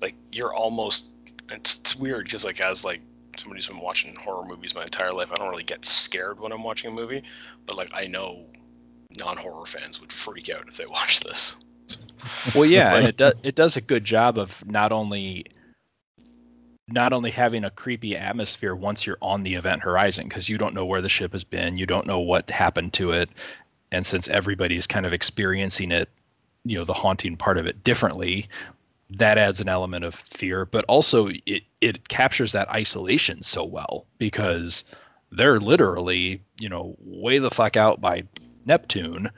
like you're almost. It's, it's weird because like as like somebody who's been watching horror movies my entire life, I don't really get scared when I'm watching a movie, but like I know non-horror fans would freak out if they watched this. Well, yeah, and it does it does a good job of not only not only having a creepy atmosphere once you're on the event horizon because you don't know where the ship has been, you don't know what happened to it, and since everybody's kind of experiencing it, you know, the haunting part of it differently, that adds an element of fear, but also it it captures that isolation so well because they're literally, you know, way the fuck out by Neptune.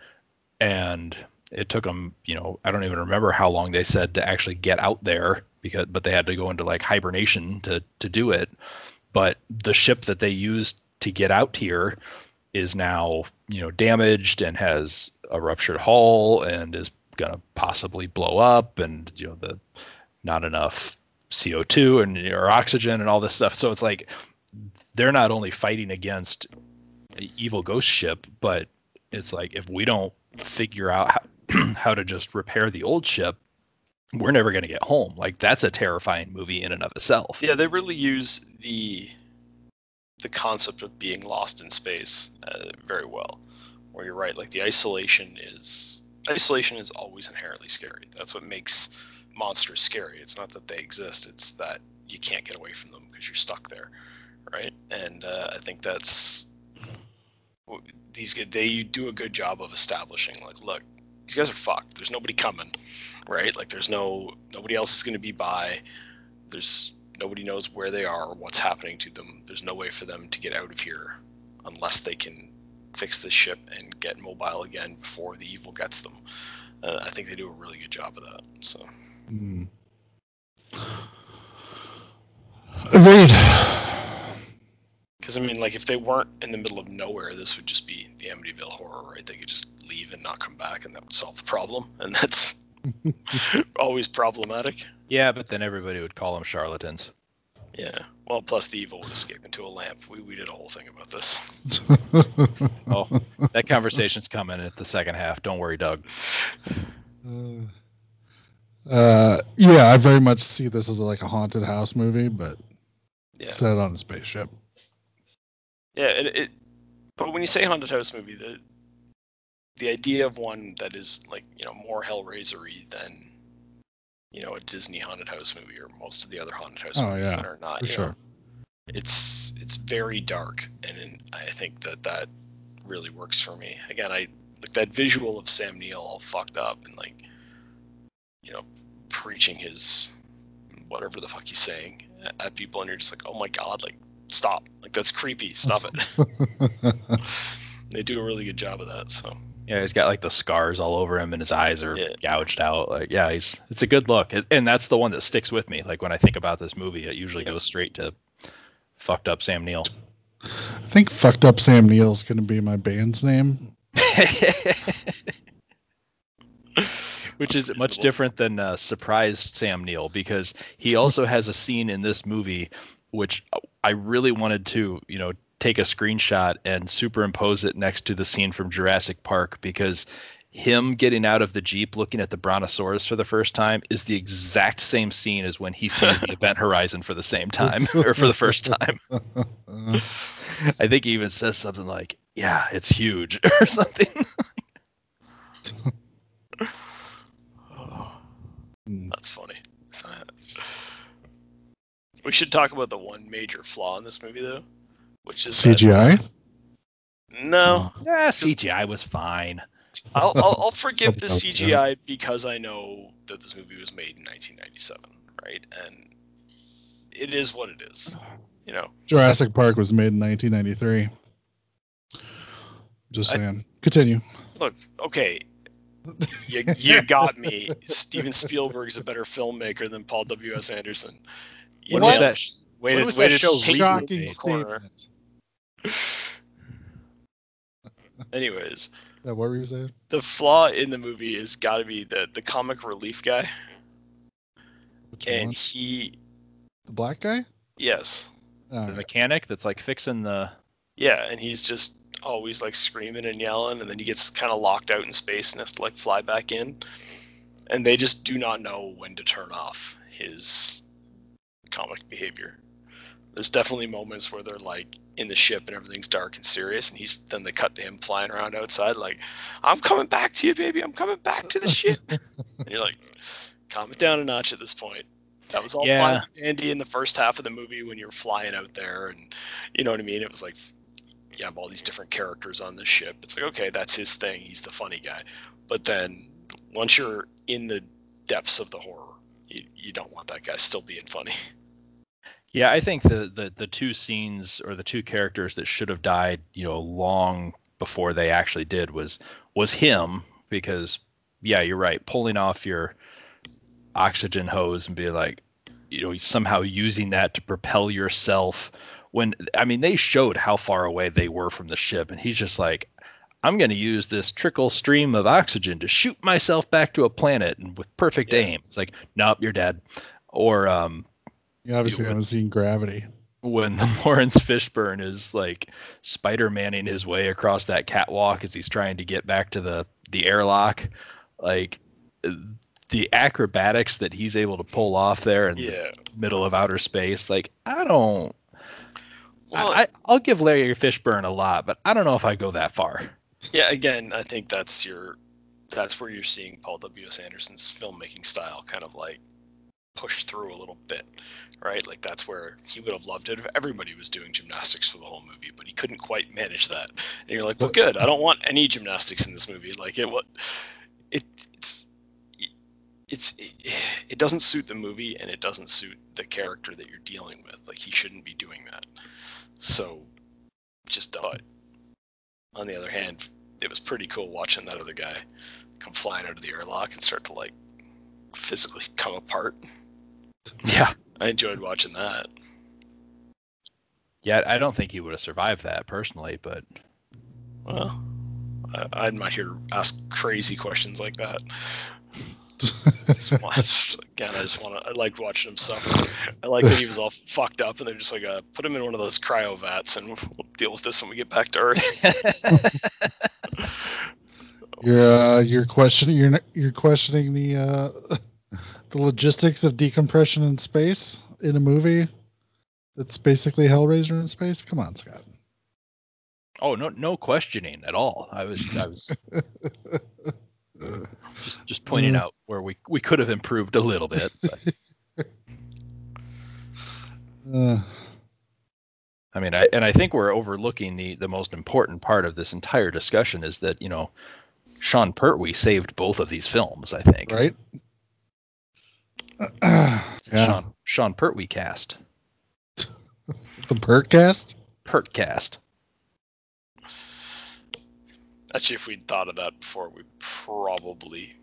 And it took them you know i don't even remember how long they said to actually get out there because but they had to go into like hibernation to to do it. But the ship that they used to get out here is now you know damaged and has a ruptured hull and is to possibly blow up and you know the not enough co2 and or oxygen and all this stuff. So it's like they're not only fighting against evil ghost ship but it's like if we don't figure out how, how to just repair the old ship we're never going to get home. Like that's a terrifying movie in and of itself. Yeah, they really use the the concept of being lost in space uh, very well. Where you're right, like the isolation is isolation is always inherently scary. That's what makes monsters scary. It's not that they exist; it's that you can't get away from them because you're stuck there, right? And uh, I think that's these they do a good job of establishing like, look, these guys are fucked. There's nobody coming, right? Like there's no nobody else is going to be by. There's nobody knows where they are or what's happening to them. There's no way for them to get out of here unless they can fix the ship and get mobile again before the evil gets them. Uh, I think they do a really good job of that. So Hmm. Agreed. because I mean, like if they weren't in the middle of nowhere, this would just be the Amityville horror, right? They could just leave and not come back, and that would solve the problem. And that's always problematic. Yeah, but then everybody would call them charlatans. Yeah. Well, plus the evil would escape into a lamp. We we did a whole thing about this. Oh, that conversation's coming at the second half. Don't worry, Doug. uh, yeah, I very much see this as like a haunted house movie, but Yeah. set on a spaceship. Yeah, it, it but when you say haunted house movie, the the idea of one that is like, you know, more Hellraisery than you know, a Disney haunted house movie or most of the other haunted house Oh, movies yeah, that are not, For know, sure. it's it's very dark and I think that that really works for me. Again, I like that visual of Sam Neill all fucked up and like you know, preaching his whatever the fuck he's saying at people and you're just like, "Oh my god, like stop. Like that's creepy. Stop it." they do a really good job of that. So Yeah, he's got like the scars all over him, and his eyes are Yeah. gouged out. Like, yeah, he's it's a good look, and that's the one that sticks with me. Like when I think about this movie, it usually Yeah. goes straight to fucked up Sam Neill. I think fucked up Sam Neill is gonna be my band's name. Which is much different than uh, surprised Sam Neill because he also has a scene in this movie which I really wanted to, you know, take a screenshot and superimpose it next to the scene from Jurassic Park because him getting out of the Jeep looking at the Brontosaurus for the first time is the exact same scene as when he sees the event horizon for the same time or for the first time. I think he even says something like, "Yeah, it's huge" or something. that's funny. we should talk about the one major flaw in this movie, though, which is that- CGI. no, yeah, CGI was fine. I'll, I'll, I'll forgive the Something else. CGI because I know that this movie was made in 1997, right? And it is what it is. You know, Jurassic Park was made in 1993. Just I- saying. Continue. look, okay, you, you got me. Steven Spielberg's a better filmmaker than Paul W. S. Anderson. You When was that? it. Way when to, was way that to show Shocking corner. statement. Anyways, Yeah, what were you saying? the flaw in the movie is got to be the the comic relief guy, Which and one? he, The black guy? yes, Oh, The mechanic that's like fixing the. yeah, and he's just always like screaming and yelling, and then he gets kind of locked out in space and has to like fly back in, and they just do not know when to turn off his comic behavior. There's definitely moments where they're like in the ship and everything's dark and serious, and he's then they cut to him flying around outside like, "I'm coming back to you, baby. I'm coming back to the ship." and you're like, "Calm it down a notch at this point." That was all Yeah. fine, and Andy, in the first half of the movie when you're flying out there, and you know what I mean. It was like, you have all these different characters on this ship. It's like, okay, that's his thing. He's the funny guy. But then once you're in the depths of the horror, you, you don't want that guy still being funny. Yeah, I think the, the the two scenes or the two characters that should have died, you know, long before they actually did was was him because yeah, you're right, pulling off your oxygen hose and being like, you know, somehow using that to propel yourself when I mean they showed how far away they were from the ship and he's just like I'm going to use this trickle stream of oxygen to shoot myself back to a planet and with perfect Yeah. aim. It's like, nope, you're dead. Or um You obviously haven't seen Gravity. when the Laurence Fishburne is like Spider Manning his way across that catwalk as he's trying to get back to the the airlock, like the acrobatics that he's able to pull off there in Yeah. the middle of outer space, like I don't. Well, I, I'll give Larry Fishburne a lot, but I don't know if I go that far. yeah, again, I think that's your that's where you're seeing Paul W. S. Anderson's filmmaking style kind of like push through a little bit, right? Like that's where he would have loved it if everybody was doing gymnastics for the whole movie, but he couldn't quite manage that. And you're like, well, good. I don't want any gymnastics in this movie. Like it, what it, it's it's it doesn't suit the movie and it doesn't suit the character that you're dealing with. Like he shouldn't be doing that. So just don't. On the other hand, it was pretty cool watching that other guy come flying out of the airlock and start to like physically come apart. Yeah. I enjoyed watching that. Yeah, I don't think he would have survived that personally, but Well, I, I'm not here to ask crazy questions like that. Just Again, I just want to. I like watching him suffer. I like that he was all fucked up, and they're just like, uh, put him in one of those cryo vats, and we'll deal with this when we get back to Earth. You're uh, you're questioning you're you're questioning the uh, the logistics of decompression in space in a movie that's basically Hellraiser in space. Come on, Scott. oh no, no questioning at all. I was, I was just, just pointing Mm. out where we we could have improved a little bit. Uh, I mean, I and I think we're overlooking the the most important part of this entire discussion is that you know, Sean Pertwee saved both of these films. I think. right? yeah, Sean Sean Pertwee cast. the Pert cast. Pert cast. Actually, if we'd thought of that before, we probably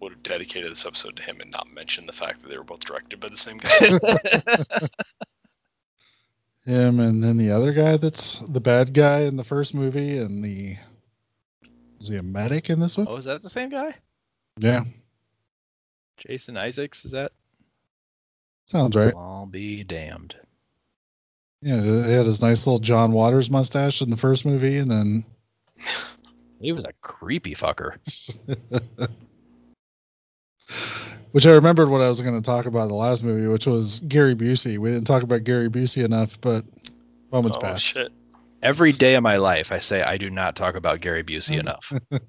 would have dedicated this episode to him and not mentioned the fact that they were both directed by the same guy. Him and then the other guy that's the bad guy in the first movie, and the is he a medic in this one? oh, is that the same guy? Yeah, Jason Isaacs? Is that? Sounds right. I'll be damned. Yeah, he had his nice little John Waters mustache in the first movie, and then He was a creepy fucker. which I remembered what I was going to talk about in the last movie, which was Gary Busey. We didn't talk about Gary Busey enough, but moments oh passed. shit! Every day of my life, I say I do not talk about Gary Busey enough.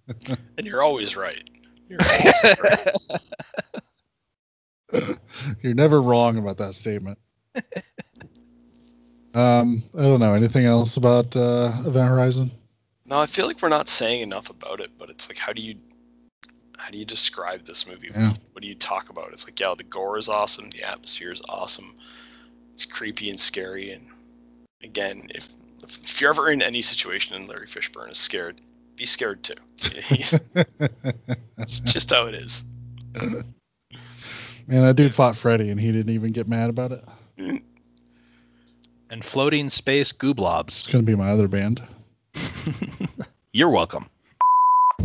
And you're always right. You're always right. You're never wrong about that statement. um, I don't know anything else about uh, Event Horizon. No, I feel like we're not saying enough about it, but it's like, how do you, how do you describe this movie? What, do Yeah. you, what do you talk about? It's like, yeah, the gore is awesome, the atmosphere is awesome, it's creepy and scary, and again, if if you're ever in any situation and Larry Fishburne is scared, be scared too. That's just how it is. Man, that dude fought Freddy, and he didn't even get mad about it. and floating space gooblobs. It's gonna be my other band. You're welcome.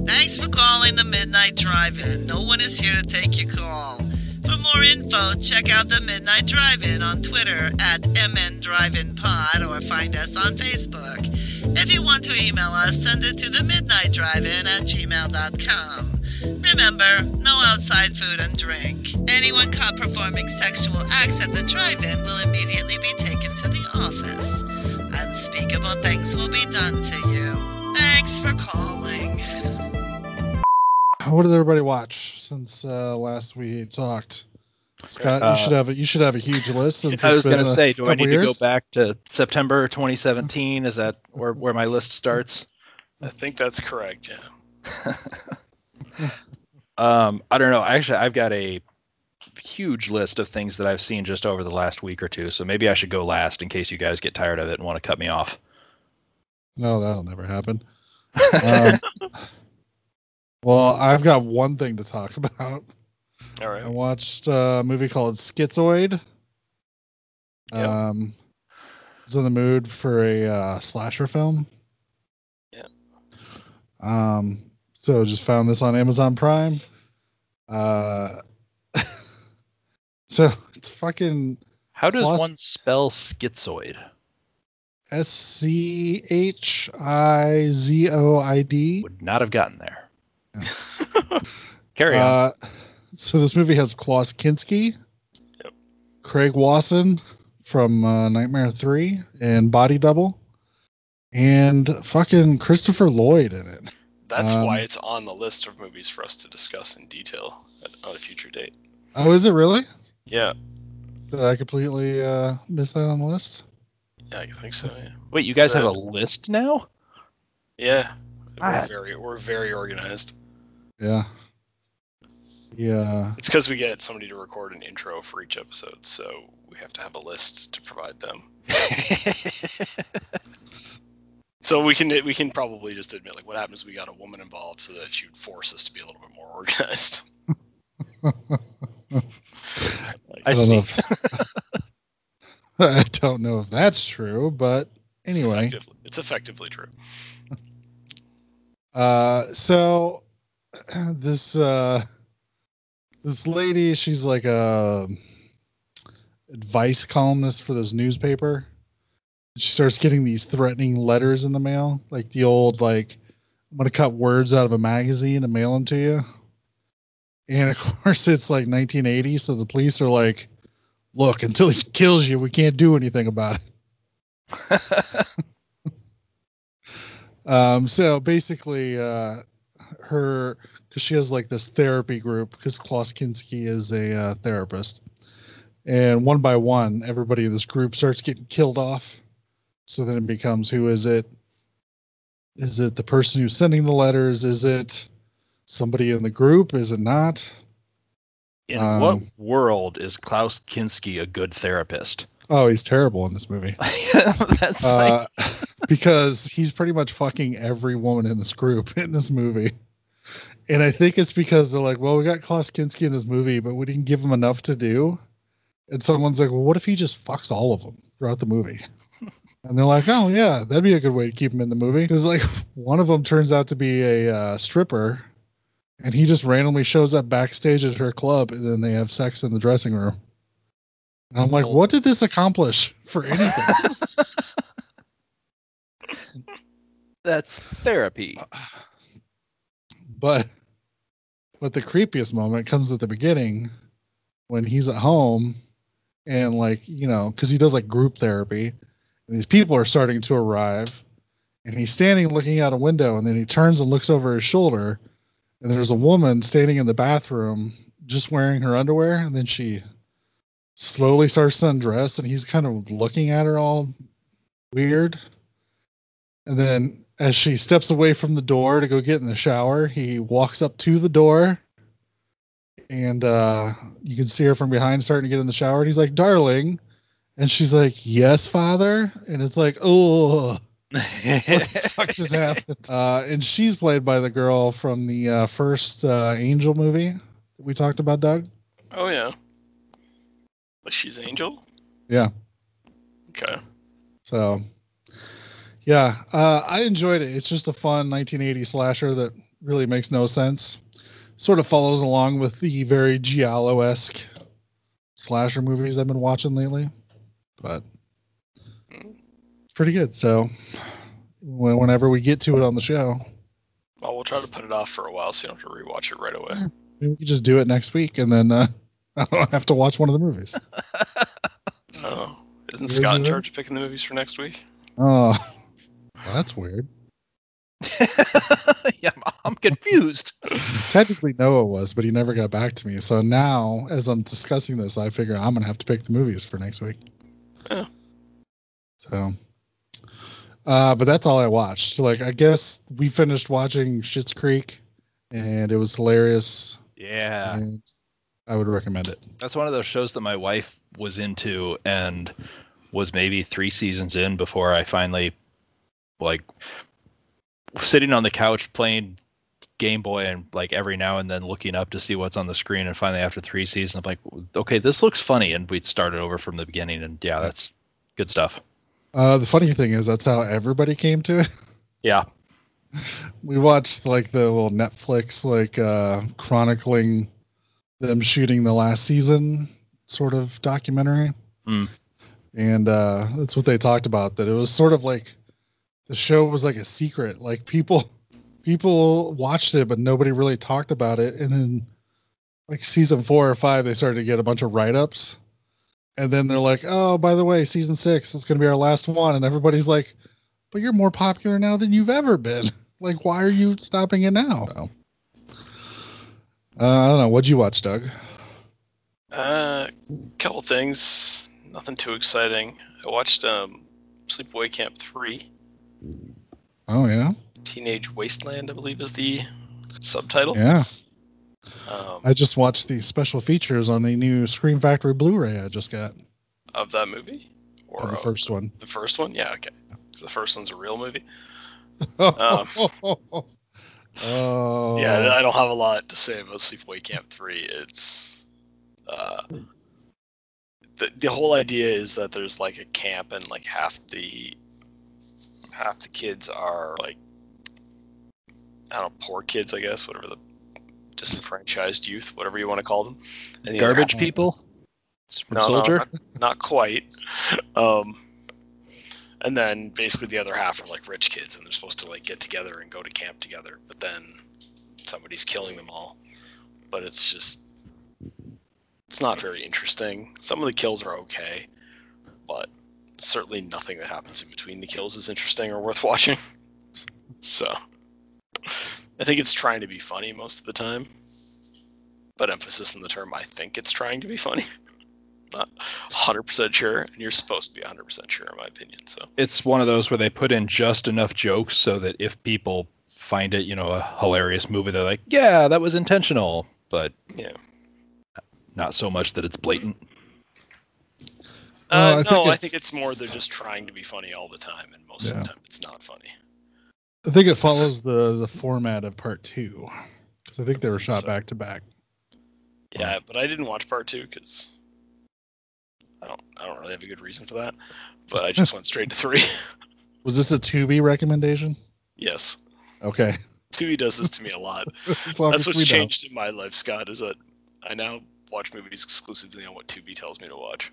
Thanks for calling the Midnight Drive-In. No one is here to take your call. For more info, check out the Midnight Drive-In on Twitter at mndriveinpod or find us on Facebook. If you want to email us, send it to the Midnight Drive-In at gmail.com. Remember, no outside food and drink. Anyone caught performing sexual acts at the drive-in will immediately be taken to the office. Unspeakable things will be done to you. Thanks for calling. What did everybody watch since uh, last we talked? Scott, Uh, you should have a, you should have a huge list. Since I was going to say, do I couple need to go back to September 2017? Is that where, where my list starts? I think that's correct. Yeah. Um, I don't know. Actually, I've got a huge list of things that I've seen just over the last week or two. So maybe I should go last in case you guys get tired of it and want to cut me off. No, that'll never happen. Um, well, I've got one thing to talk about. All I watched a movie called Schizoid. Yep. Um, I was in the mood for a uh, slasher film. Yeah. Um, so just found this on Amazon Prime. Uh, so it's fucking How does Plus- one spell schizoid? S C H I Z O I D. Would not have gotten there. Carry on. Uh, so this movie has Klaus Kinski, Yep. Craig Wasson from uh, Nightmare Three, and Body Double, and fucking Christopher Lloyd in it. That's Um, why it's on the list of movies for us to discuss in detail at, on a future date. Oh, is it really? Yeah. Did I completely uh, miss that on the list? Yeah, I think so. Yeah. Wait, you guys so- have a list now? Yeah. Ah. We're very we're very organized. Yeah. Yeah. It's because we get somebody to record an intro for each episode, so we have to have a list to provide them. So we can we can probably just admit like what happens if we got a woman involved so that she would force us to be a little bit more organized. I don't see. know if- I don't know if that's true, but It's anyway. it's effectively true. Uh, so this uh, this lady, she's like a advice columnist for this newspaper. She starts getting these threatening letters in the mail, like the old like I'm gonna cut words out of a magazine and mail them to you. And of course, it's like 1980, so the police are like, "Look, until he kills you, we can't do anything about it." Um, so basically, uh, her because she has like this therapy group because Klaus Kinski is a uh, therapist, and one by one, everybody in this group starts getting killed off. So then it becomes who is it? Is it the person who's sending the letters? Is it somebody in the group? Is it not? In Um, what world is Klaus Kinski a good therapist? Oh, he's terrible in this movie. That's like uh, because he's pretty much fucking every woman in this group in this movie. And I think it's because they're like, well, we got Klaus Kinski in this movie, but we didn't give him enough to do. And someone's like, well, what if he just fucks all of them throughout the movie? And they're like, oh, yeah, that'd be a good way to keep him in the movie. Because, like, one of them turns out to be a uh, stripper, and he just randomly shows up backstage at her club, and then they have sex in the dressing room. And I'm like, what did this accomplish for anything? that's therapy. but but the creepiest moment comes at the beginning when he's at home and like you know because he does like group therapy these people are starting to arrive and he's standing looking out a window and then he turns and looks over his shoulder and there's a woman standing in the bathroom just wearing her underwear and then she slowly starts to undress and he's kind of looking at her all weird and then as she steps away from the door to go get in the shower, he walks up to the door and uh, you can see her from behind starting to get in the shower. And he's like, darling. And she's like, yes, father. And it's like, oh, what the fuck just happened? Uh, and she's played by the girl from the uh, first uh, Angel movie that we talked about, Doug. Oh yeah. But she's Angel? Yeah. Okay. So, yeah, uh, I enjoyed it. It's just a fun 1980 slasher that really makes no sense. Sort of follows along with the very giallo esque slasher movies I've been watching lately, but it's pretty good. So, whenever we get to it on the show, Well, we'll try to put it off for a while so you don't have to rewatch it right away. maybe we could just do it next week, and then uh, I don't have to watch one of the movies. Oh. Isn't Is Scott in charge of picking the movies for next week? Oh, well, that's weird. yeah, I'm confused. Technically, Noah was, but he never got back to me. So now, as I'm discussing this, I figure I'm gonna have to pick the movies for next week. Yeah. So, uh, but that's all I watched. Like, I guess we finished watching Schitt's Creek, and it was hilarious. Yeah. And I would recommend it. That's one of those shows that my wife was into and was maybe three seasons in before I finally like sitting on the couch playing Game Boy and like every now and then looking up to see what's on the screen and finally after three seasons I'm like okay this looks funny and we started over from the beginning and yeah that's good stuff. Uh, the funny thing is, that's how everybody came to it. Yeah. we watched like the little Netflix like uh chronicling them shooting the last season sort of documentary. Mm. And uh that's what they talked about that it was sort of like the show was like a secret. Like people people watched it but nobody really talked about it and then like season 4 or 5 they started to get a bunch of write-ups. And then they're like, "Oh, by the way, season 6 is going to be our last one." And everybody's like, "But you're more popular now than you've ever been." Like, why are you stopping it now? So, uh, I don't know. What'd you watch, Doug? Uh, couple things. Nothing too exciting. I watched um, Sleepaway Camp 3. Oh yeah, Teenage Wasteland, I believe, is the subtitle. yeah. um, I just watched the special features on the new Scream Factory Blu-ray I just got of that movie, or of the of first one. the first one. Yeah, okay. the first one's a real movie. oh, Yeah, I don't have a lot to say about Sleepaway Camp Three. It's uh, the the whole idea is that there's like a camp and like half the half the kids are like I don't know poor kids I guess whatever the disenfranchised youth whatever you want to call them. And the other Garbage half- people from No, no, Soldier. not, not quite. Um, and then basically the other half are like rich kids, and they're supposed to like get together and go to camp together. But then somebody's killing them all. But it's just, it's not very interesting. Some of the kills are okay, but certainly nothing that happens in between the kills is interesting or worth watching. So, I think it's trying to be funny most of the time. But emphasis on the term, I think it's trying to be funny not 100% sure, and you're supposed to be 100% sure, in my opinion. So, it's one of those where they put in just enough jokes so that if people find it, you know, a hilarious movie, they're like, "Yeah, that was intentional," but yeah. not so much that it's blatant. Well, Uh, I no, think I think it's more they're just trying to be funny all the time, and most of the time it's not funny. I think it follows the the format of part two because I think they were shot So- back to back. Yeah, but I didn't watch part two because I don't, I don't really have a good reason for that. But I just went straight to three. Was this a Tubi recommendation? yes, Okay, Tubi does this to me a lot. That's what's we know. changed in my life, Scott. Is that I now watch movies exclusively on what Tubi tells me to watch.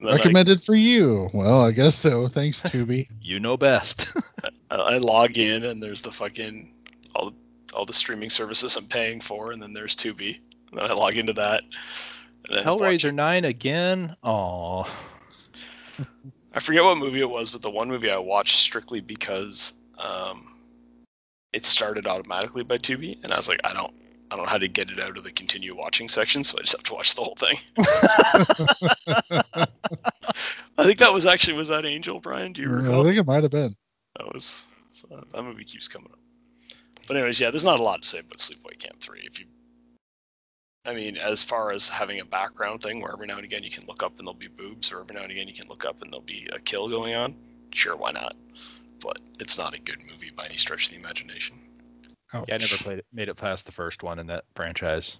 And then I- Recommended for you. Well, I guess so. Thanks, Tubi. you know best. I, I log in and there's the fucking all the all the streaming services I'm paying for, and then there's Tubi. And then I log into that. And then Hellraiser nine again. Oh, I forget what movie it was, but the one movie I watched strictly because um, it started automatically by Tubi, and I was like, I don't, I don't know how to get it out of the continue watching section, so I just have to watch the whole thing. I think that was actually was that Angel, Brian? Do you mm, recall? I think it might have been. That was so that- that movie keeps coming up. But anyways, yeah, there's not a lot to say about Sleepaway Camp Three. If you, I mean, as far as having a background thing where every now and again you can look up and there'll be boobs, or every now and again you can look up and there'll be a kill going on, sure, why not? But it's not a good movie by any stretch of the imagination. Ouch. yeah, I never played it. Made it past the first one in that franchise.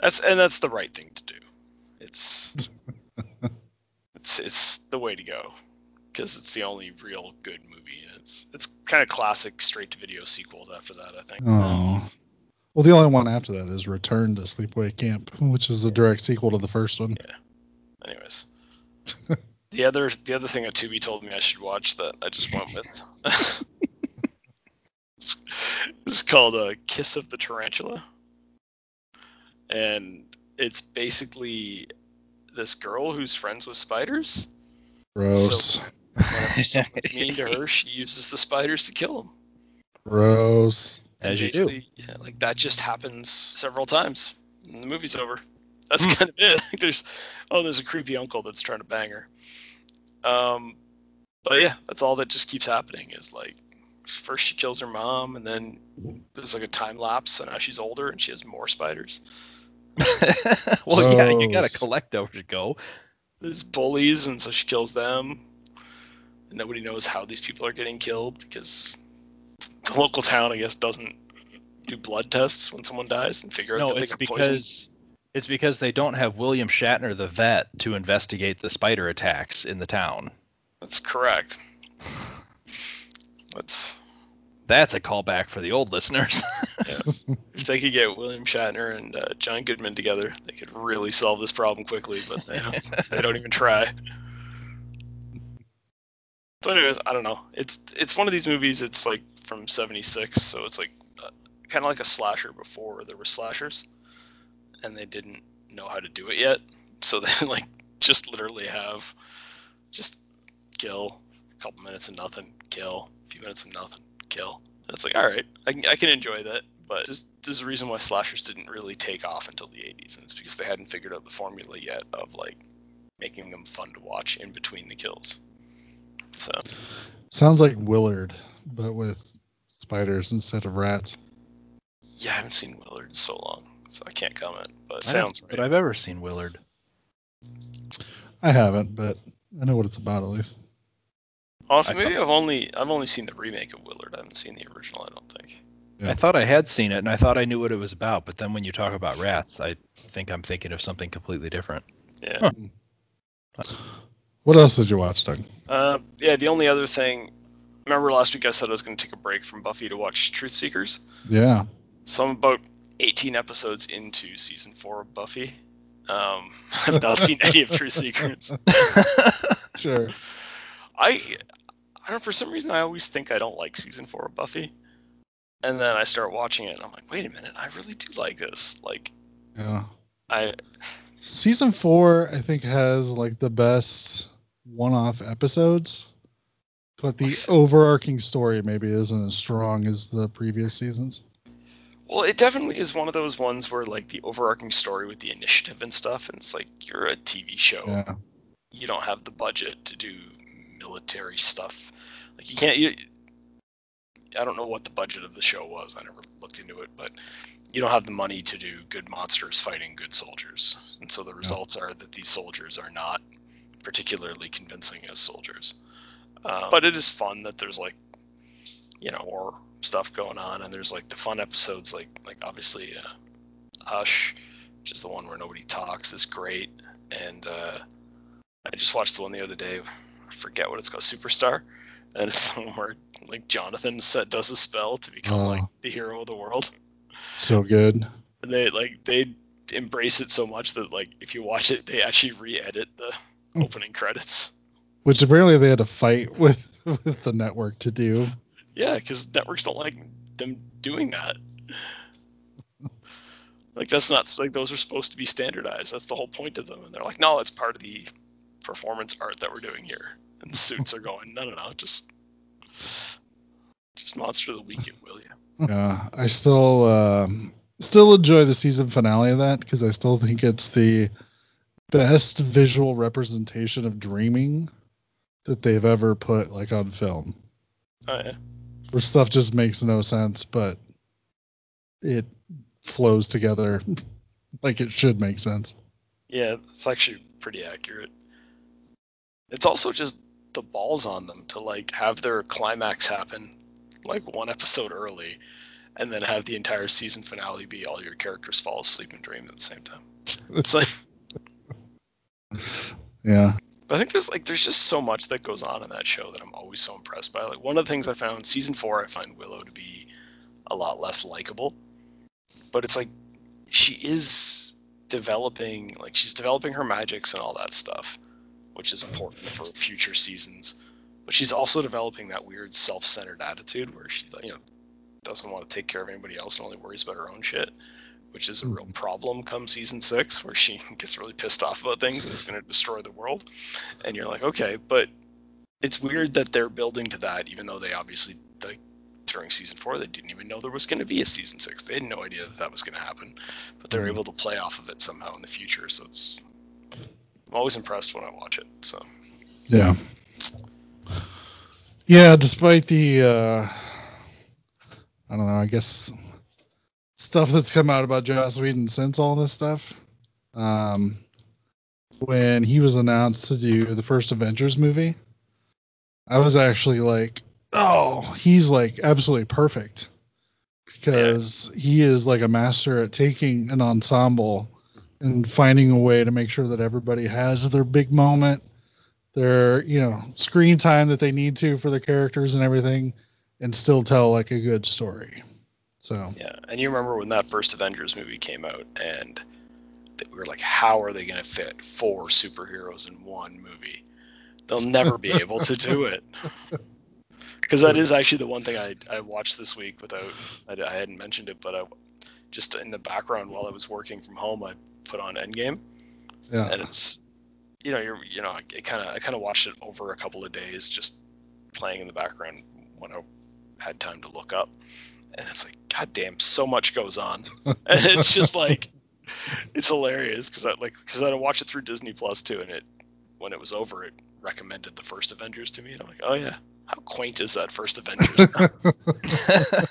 That's and that's the right thing to do. It's it's it's the way to go because it's the only real good movie, and it's it's kind of classic straight to video sequels after that. I think. Oh. Well, the only one after that is Return to Sleepaway Camp, which is a direct sequel to the first one. Yeah. Anyways, the other the other thing that Tubi told me I should watch that I just went with is is called a Kiss of the Tarantula, and it's basically this girl who's friends with spiders. Gross. Whenever someone's mean to her, she uses the spiders to kill them. Gross. As you do. Yeah, like that just happens several times. And the movie's over. That's Hmm. kind of it. Like there's, oh, there's a creepy uncle that's trying to bang her. Um, but yeah, that's all that just keeps happening. Is like, first she kills her mom, and then there's like a time lapse, and now she's older and she has more spiders. well, yeah, you gotta collect collector to go. There's bullies, and so she kills them. And nobody knows how these people are getting killed because the local town, I guess, doesn't do blood tests when someone dies and figure out No, that they it's got poisoned. because it's because they don't have William Shatner, the vet, to investigate the spider attacks in the town. That's correct. That's That's a callback for the old listeners. if they could get William Shatner and uh, John Goodman together, they could really solve this problem quickly. But they don't, they don't even try. So, anyways, I don't know. It's it's one of these movies. It's like from '76, so it's like uh, kind of like a slasher before there were slashers, and they didn't know how to do it yet. So they like just literally have just kill a couple minutes and nothing, kill a few minutes of nothing, kill. And it's like all right, I can, I can enjoy that. But there's, there's a reason why slashers didn't really take off until the 80s, and it's because they hadn't figured out the formula yet of like making them fun to watch in between the kills. So Sounds like Willard, but with spiders instead of rats. yeah, I haven't seen Willard in so long, so I can't comment. But it sounds know right. that I've ever seen Willard. I haven't, but I know what it's about at least. Honestly, maybe thought- I've only I've only seen the remake of Willard. I haven't seen the original. I don't think. Yeah. I thought I had seen it and I thought I knew what it was about, but then when you talk about rats, I think I'm thinking of something completely different. Yeah. What else did you watch, Doug? Uh, yeah. The only other thing, remember last week I said I was going to take a break from Buffy to watch Truth Seekers. Yeah. So I'm about 18 episodes into season four of Buffy. Um, I've not seen any of Truth Seekers. Sure. I, I don't. For some reason, I always think I don't like season four of Buffy, and then I start watching it, and I'm like, wait a minute, I really do like this. Like, Yeah. I Season four, I think, has like the best one-off episodes, but the Nice. overarching story maybe isn't as strong as the previous seasons. Well, it definitely is one of those ones where like the overarching story with the initiative and stuff, and it's like you're a TV show. Yeah. You don't have the budget to do military stuff. Like you can't. You, I don't know what the budget of the show was. I never looked into it, but you don't have the money to do good monsters fighting good soldiers, and so the results are that these soldiers are not particularly convincing as soldiers. Uh, but it is fun that there's like, you know, more stuff going on, and there's like the fun episodes, like like obviously, uh, Hush, which is the one where nobody talks, is great, and uh, I just watched the one the other day. Forget what it's called, Superstar, and it's the one where like Jonathan set does a spell to become Oh. like the hero of the world, So good. and they like they embrace it so much that like if you watch it, they actually re-edit the Hmm. opening credits. Which apparently they had to fight with with the network to do. Yeah, because networks don't like them doing that. like that's not like those are supposed to be standardized. That's the whole point of them. And they're like, no, it's part of the performance art that we're doing here. And suits are going, no, no, no, just just monster of the weekend, will you? Yeah, I still um, still enjoy the season finale of that because I still think it's the best visual representation of dreaming that they've ever put like on film. Oh yeah. Where stuff just makes no sense, but it flows together like it should make sense. Yeah, it's actually pretty accurate. It's also just the balls on them to like have their climax happen like one episode early and then have the entire season finale be all your characters fall asleep and dream at the same time. It's like Yeah, but I think there's like there's just so much that goes on in that show that I'm always so impressed by. Like one of the things I found season 4 I find Willow to be a lot less likable. But it's like she is developing like she's developing her magics and all that stuff, which is important for future seasons. But she's also developing that weird self-centered attitude where she you know doesn't want to take care of anybody else and only worries about her own shit, which is a real problem come season 6 where she gets really pissed off about things and is going to destroy the world. And you're like, "Okay, but it's weird that they're building to that even though they obviously like during season four they didn't even know there was going to be a season six they had no idea that that was going to happen but they're Mhm. able to play off of it somehow in the future so it's i'm always impressed when i watch it so yeah, yeah. Despite the, uh, I don't know, I guess stuff that's come out about Joss Whedon since all this stuff. Um, when he was announced to do the first Avengers movie, I was actually like, oh, he's like absolutely perfect because he is like a master at taking an ensemble and finding a way to make sure that everybody has their big moment, their, you know, screen time that they need to for the characters and everything, and still tell like a good story. So, yeah and you remember when that first avengers movie came out and we were like how are they going to fit four superheroes in one movie? They'll never be able to do it. Because that is actually the one thing I, I watched this week without I, I hadn't mentioned it but I just in the background while I was working from home I put on Endgame. Yeah. and it's you know you're you know I kind of I kind of watched it over a couple of days just playing in the background when I had time to look up. And it's like god damn so much goes on. And it's just like it's hilarious because I like because I watched it through Disney Plus too and it when it was over it recommended the first Avengers to me and I'm like oh yeah How quaint is that first Avengers?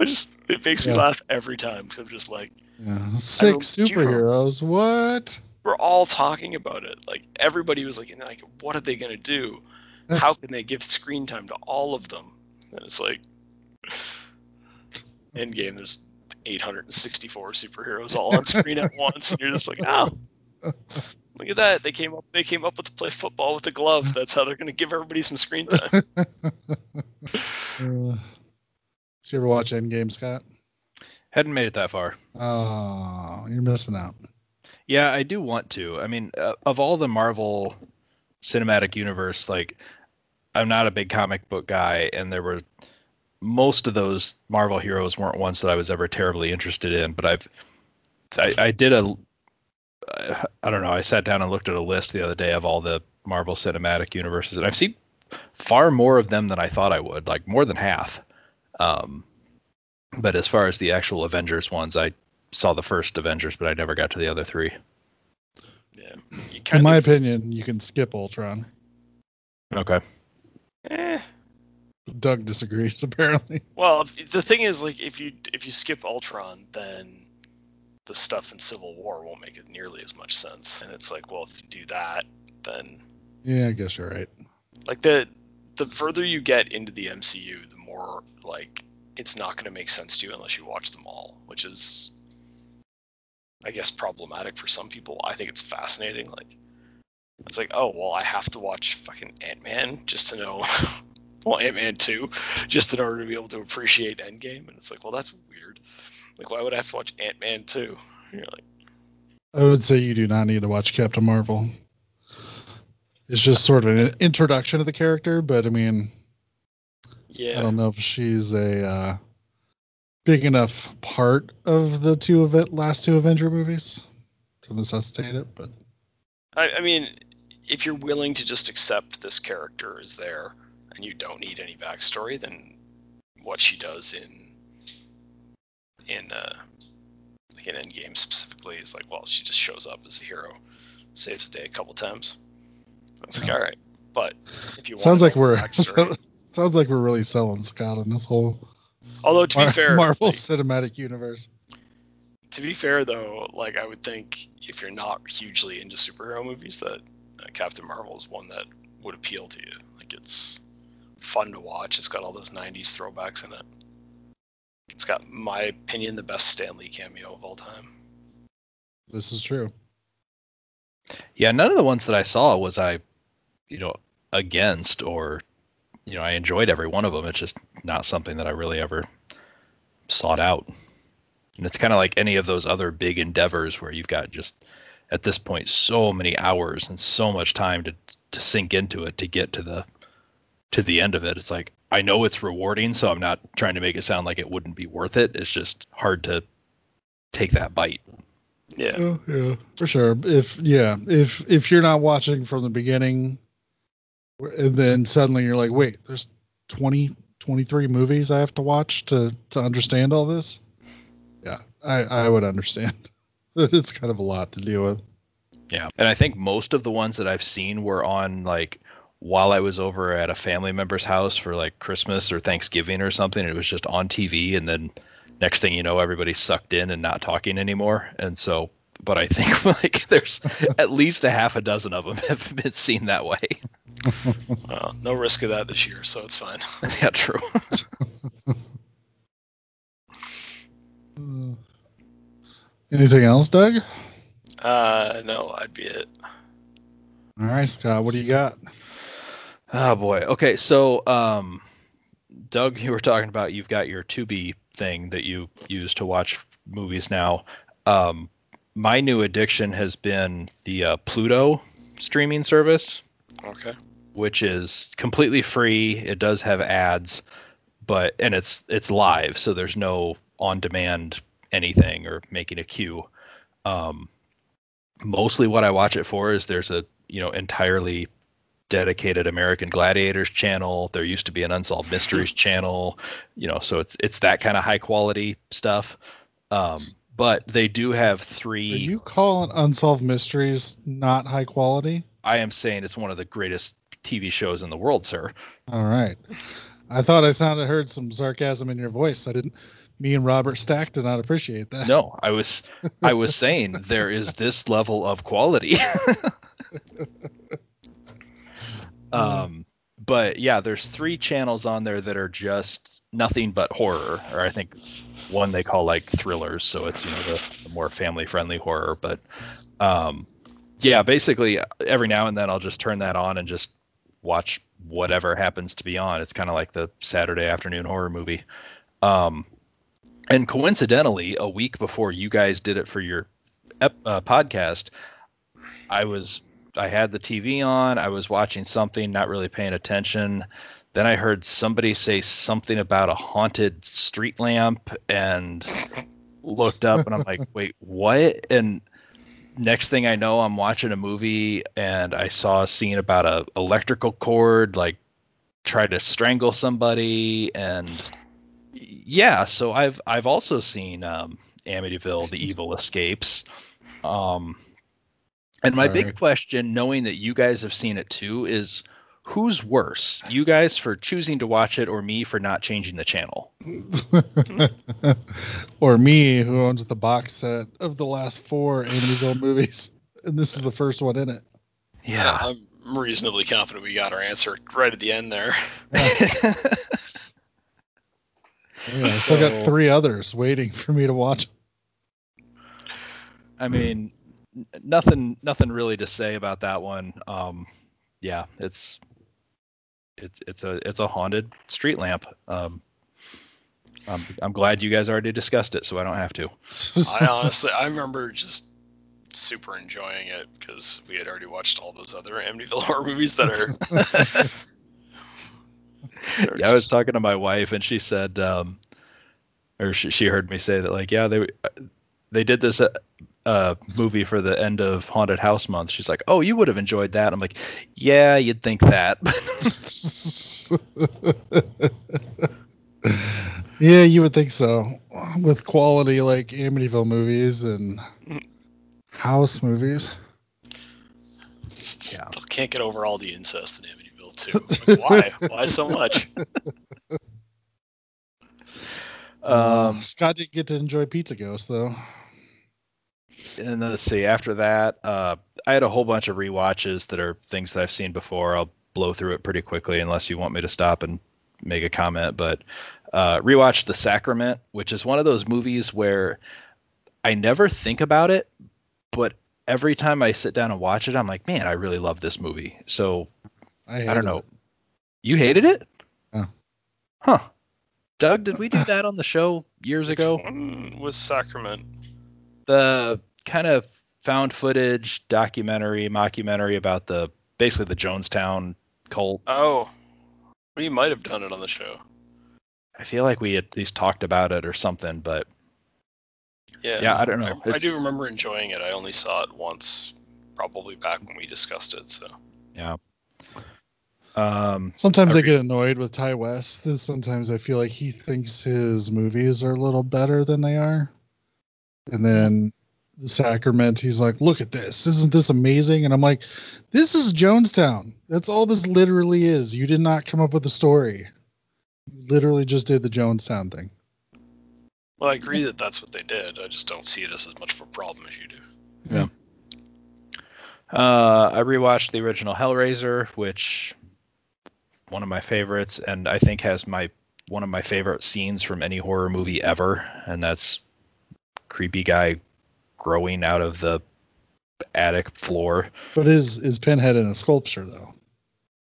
I just it makes me Yeah. laugh every time because I'm just like Yeah. Six do you remember- superheroes. What? we're all talking about it. Like everybody was like, like what are they gonna do? How can they give screen time to all of them? And it's like Endgame, there's 864 superheroes all on screen at once, and you're just like, oh, look at that. They came up. They came up with to play football with a glove. That's how they're gonna give everybody some screen time. Uh, did you ever watch Endgame, Scott? Hadn't made it that far. Oh, you're missing out. Yeah, I do want to. I mean, uh, of all the Marvel cinematic universe, like I'm not a big comic book guy, and there were most of those Marvel heroes weren't ones that I was ever terribly interested in. But I've, I, I did a, I I don't know. I sat down and looked at a list the other day of all the Marvel cinematic universes, and I've seen far more of them than I thought I would, like more than half. Um, but as far as the actual Avengers ones, I saw the first Avengers, but I never got to the other three. Yeah, you In my of. opinion, you can skip Ultron. Okay. Eh. Doug disagrees, apparently. Well, the thing is, like, if you if you skip Ultron, then the stuff in Civil War won't make it nearly as much sense. And it's like, well, if you do that, then Yeah, I guess you're right. like the the further you get into the MCU, the more like it's not going to make sense to you unless you watch them all, which is I guess problematic for some people. I think it's fascinating like it's like, "Oh, well, I have to watch fucking Ant-Man just to know well, Ant-Man 2 just in order to be able to appreciate Endgame." And it's like, "Well, that's weird. Like why would I have to watch Ant-Man 2?" You're like, I would say you do not need to watch Captain Marvel. It's just sort of an introduction to the character, but I mean, yeah, I don't know if she's a uh, big enough part of the two of it last two Avenger movies to necessitate it. But I, I mean, if you're willing to just accept this character is there and you don't need any backstory, then what she does in in uh, like in Endgame specifically is like, well, she just shows up as a hero, saves the day a couple times. It's like, all right, but if you want sounds like we're backstory, sounds like we're really selling Scott in this whole although to be Mar- fair, Marvel like, Cinematic Universe. to be fair though, like I would think if you're not hugely into superhero movies, that uh, Captain Marvel is one that would appeal to you. Like it's fun to watch. It's got all those '90s throwbacks in it. It's got, my opinion, the best Stan Lee cameo of all time. This is true. Yeah, none of the ones that I saw was I, you know, against or, you know, I enjoyed every one of them. It's just not something that I really ever sought out. And it's kind of like any of those other big endeavors where you've got just at this point so many hours and so much time to to sink into it to get to the to the end of it. It's like I know it's rewarding, so I'm not trying to make it sound like it wouldn't be worth it. It's just hard to take that bite. Yeah, Yeah, yeah, for sure. If yeah, if if you're not watching from the beginning, and then suddenly you're like, wait, there's 20, 23 movies I have to watch to to understand all this. Yeah, I I would understand. it's kind of a lot to deal with. Yeah. And I think most of the ones that I've seen were on like while I was over at a family member's house for like Christmas or Thanksgiving or something. It was just on TV. And then next thing you know, everybody's sucked in and not talking anymore. And so, but I think like there's at least a half a dozen of them have been seen that way. well, no risk of that this year, so it's fine. yeah, true. Anything else, Doug? Uh, no, I'd be it. All right, Scott, what do you got? Oh boy. Okay, so um Doug, you were talking about you've got your Tubi thing that you use to watch movies now. Um my new addiction has been the uh, Pluto streaming service, Okay. which is completely free. It does have ads, but and it's it's live, so there's no on-demand anything or making a queue. Um, mostly what I watch it for is there's a you know entirely dedicated American Gladiators channel. There used to be an Unsolved Mysteries channel, you know, so it's it's that kind of high quality stuff. Um, but they do have Are three. you calling Unsolved Mysteries not high quality? I am saying it's one of the greatest TV shows in the world, sir. All right. I thought I sounded heard some sarcasm in your voice. I didn't. Me and Robert Stack did not appreciate that. No, I was I was saying there is this level of quality. um, but yeah, there's three channels on there that are just nothing but horror, or I think one they call like thrillers, so it's you know the, the more family friendly horror. But um, yeah, basically every now and then I'll just turn that on and just watch whatever happens to be on. It's kind of like the Saturday afternoon horror movie. Um, and coincidentally, a week before you guys did it for your ep- uh, podcast, I was I had the TV on. I was watching something, not really paying attention. Then I heard somebody say something about a haunted street lamp, and looked up, and I'm like, "Wait, what?" And next thing I know, I'm watching a movie, and I saw a scene about a electrical cord, like try to strangle somebody, and yeah. So I've I've also seen um, Amityville: The Evil Escapes. Um, and my Sorry. big question, knowing that you guys have seen it too, is who's worse? You guys for choosing to watch it or me for not changing the channel? or me, who owns the box set of the last four Amityville movies, and this is the first one in it. Yeah. I'm reasonably confident we got our answer right at the end there. Yeah, I still got three others waiting for me to watch. I mean, n- nothing nothing really to say about that one. Um yeah, it's it's it's a it's a haunted street lamp. Um I'm, I'm glad you guys already discussed it, so I don't have to. I honestly, I remember just super enjoying it because we had already watched all those other Amityville horror movies that are. yeah, I was talking to my wife, and she said, um, or she, she heard me say that, like, yeah, they they did this uh, movie for the end of Haunted House Month. She's like, oh, you would have enjoyed that. I'm like, yeah, you'd think that. yeah, you would think so. With quality like Amityville movies and house movies. Yeah. Still can't get over all the incest in Amityville too. Like, why? Why so much? um, Scott didn't get to enjoy Pizza Ghost though. And then let's see. After that, uh, I had a whole bunch of rewatches that are things that I've seen before. I'll blow through it pretty quickly unless you want me to stop and make a comment. But uh, rewatched The Sacrament, which is one of those movies where I never think about it, but every time I sit down and watch it, I'm like, man, I really love this movie. So I, I don't know. it. You hated it? Yeah. Huh. Doug, did we do that on the show years ago? Which one was Sacrament? the kind of found footage documentary mockumentary about the basically the Jonestown cult. Oh, we might have done it on the show. I feel like we at least talked about it or something, but Yeah, Yeah, I don't know. I, It's- do remember enjoying it. I only saw it once, probably back when we discussed it. So yeah. Um, Sometimes I Every- get annoyed with Ti West. This- Sometimes I feel like he thinks his movies are a little better than they are. And then the Sacrament, he's like, look at this. Isn't this amazing? And I'm like, this is Jonestown. That's all this literally is. You did not come up with the story. You literally just did the Jonestown thing. Well, I agree that that's what they did. I just don't see it as as much of a problem as you do. Yeah. Uh, I rewatched the original Hellraiser, which one of my favorites, and I think has my one of my favorite scenes from any horror movie ever, and that's creepy guy growing out of the attic floor. But is is Pinhead in a sculpture though?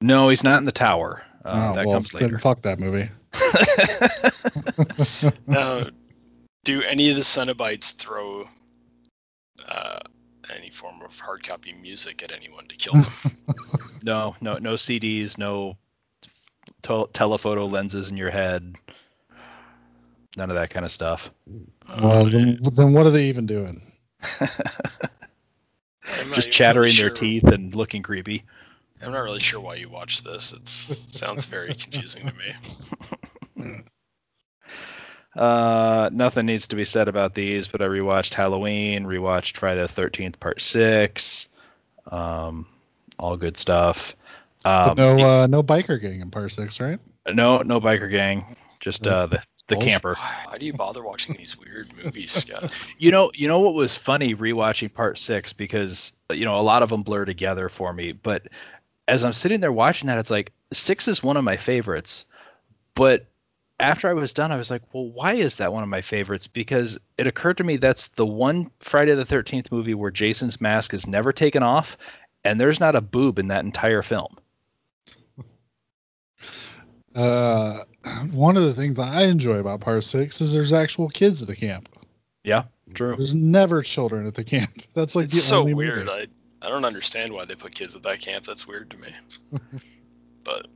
No, he's not in the tower. Uh, Oh, that well, comes then later. fuck that movie. Now, do any of the Cenobites throw uh, any form of hard copy music at anyone to kill them? no, no, no CDs, no tel- telephoto lenses in your head. None of that kind of stuff. well, Uh, then, then what are they even doing? I'm not Just chattering really their teeth and looking creepy. I'm not really sure why you watch this. It sounds very confusing to me. Uh, nothing needs to be said about these, but I rewatched Halloween, rewatched Friday the Thirteenth Part Six, um, all good stuff. But Um, no, uh, no biker gang in part six, right? no, no biker gang. Just uh, the the bullshit. camper. Why do you bother watching these weird movies, Scott? You know, you know what was funny rewatching part six because you know a lot of them blur together for me. But as I'm sitting there watching that, it's like six is one of my favorites. But after I was done, I was like, well, why is that one of my favorites? Because it occurred to me that's the one Friday the Thirteenth movie where Jason's mask is never taken off, and there's not a boob in that entire film. Uh, one of the things I enjoy about part six is there's actual kids at the camp. Yeah, true. There's never children at the camp. That's like it's the so only weird. movie. I I don't understand why they put kids at that camp. That's weird to me. but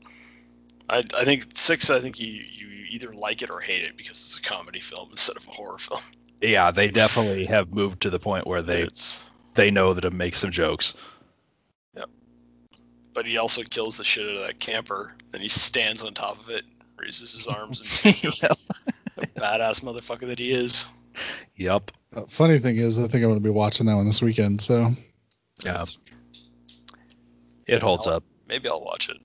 I I think six. I think you you either like it or hate it because it's a comedy film instead of a horror film. Yeah, they definitely have moved to the point where they It's they know that it makes some jokes. Yep. But he also kills the shit out of that camper. Then he stands on top of it, raises his arms, and yep. badass motherfucker that he is. Yep. Uh, funny thing is, I think I'm going to be watching that one this weekend. So Yeah. It holds up. Maybe I'll watch it.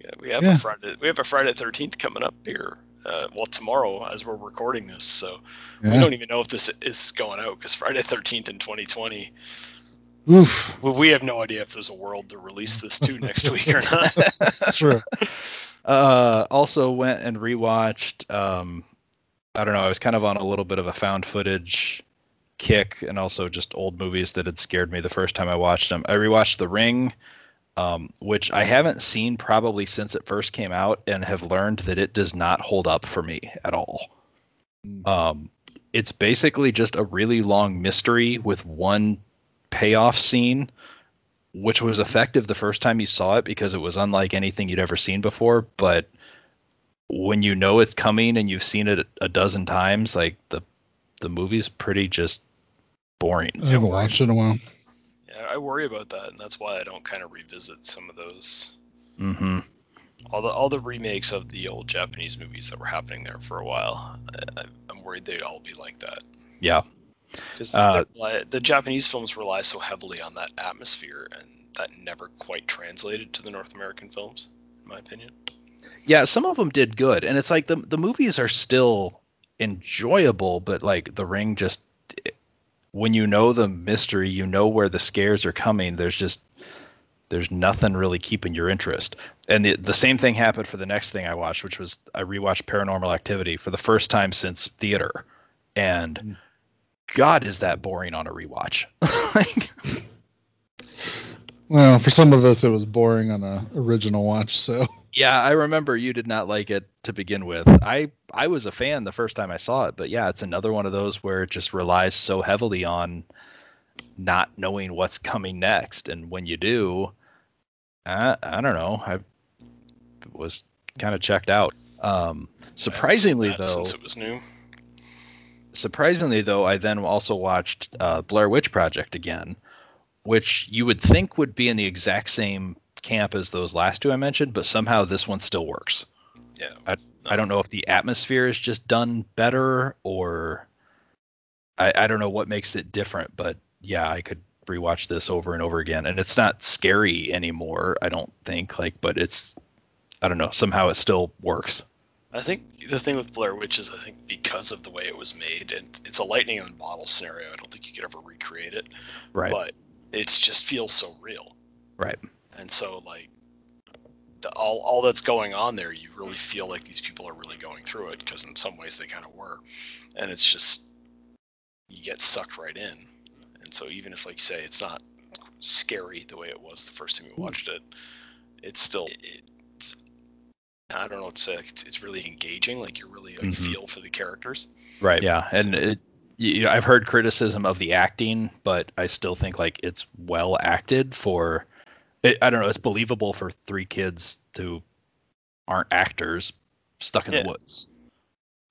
Yeah, we have Yeah. a Friday. We have a Friday Thirteenth coming up here. Uh, well, tomorrow as we're recording this, so we don't even know if this is going out because Friday Thirteenth in 2020. Oof. Well, we have no idea if there's a world to release this to next week or not. True. Uh, also went and rewatched. Um, I don't know. I was kind of on a little bit of a found footage kick, and also just old movies that had scared me the first time I watched them. I rewatched The Ring, um, which I haven't seen probably since it first came out, and have learned that it does not hold up for me at all. Mm. Um, it's basically just a really long mystery with one payoff scene, which was effective the first time you saw it because it was unlike anything you'd ever seen before. But when you know it's coming and you've seen it a dozen times, like the the movie's pretty just boring. I haven't watched it in a while. yeah, I worry about that, and that's why I don't kind of revisit some of those. hmm All the all the remakes of the old Japanese movies that were happening there for a while. I, I- I'm worried they'd all be like that. Yeah. Because Uh, the Japanese films rely so heavily on that atmosphere, and that never quite translated to the North American films, in my opinion. Yeah, some of them did good, and it's like the the movies are still enjoyable, but like The Ring just when you know the mystery, you know where the scares are coming. There's just there's nothing really keeping your interest. And the the same thing happened for the next thing I watched, which was I rewatched Paranormal Activity for the first time since theater, and Mm. God, is that boring on a rewatch? like, Well, for some of us, it was boring on a original watch. So Yeah, I remember you did not like it to begin with. I I was a fan the first time I saw it, but yeah, it's another one of those where it just relies so heavily on not knowing what's coming next, and when you do, I I don't know, I was kind of checked out. Um, I haven't seen surprisingly though, since it was new. Surprisingly though, I then also watched uh, Blair Witch Project again, which you would think would be in the exact same camp as those last two I mentioned, but somehow this one still works. Yeah, I don't know if the atmosphere is just done better or I, I don't know what makes it different, but yeah, I could rewatch this over and over again. And it's not scary anymore, I don't think. Like, but it's I don't know, somehow it still works. I think the thing with Blair Witch is I think because of the way it was made, and it's a lightning in a bottle scenario. I don't think you could ever recreate it. Right. But it just feels so real. Right. And so like the, all all that's going on there, you really feel like these people are really going through it because in some ways they kind of were, and it's just you get sucked right in. And so even if like you say it's not scary the way it was the first time you hmm. watched it, it's still it's I don't know what to say. Like, it's, it's really engaging. Like you really like, Mhm. feel for the characters. Right. Yeah. And it you know, I've heard criticism of the acting, but I still think like it's well acted for it, I don't know, it's believable for three kids who aren't actors stuck in Yeah. the woods.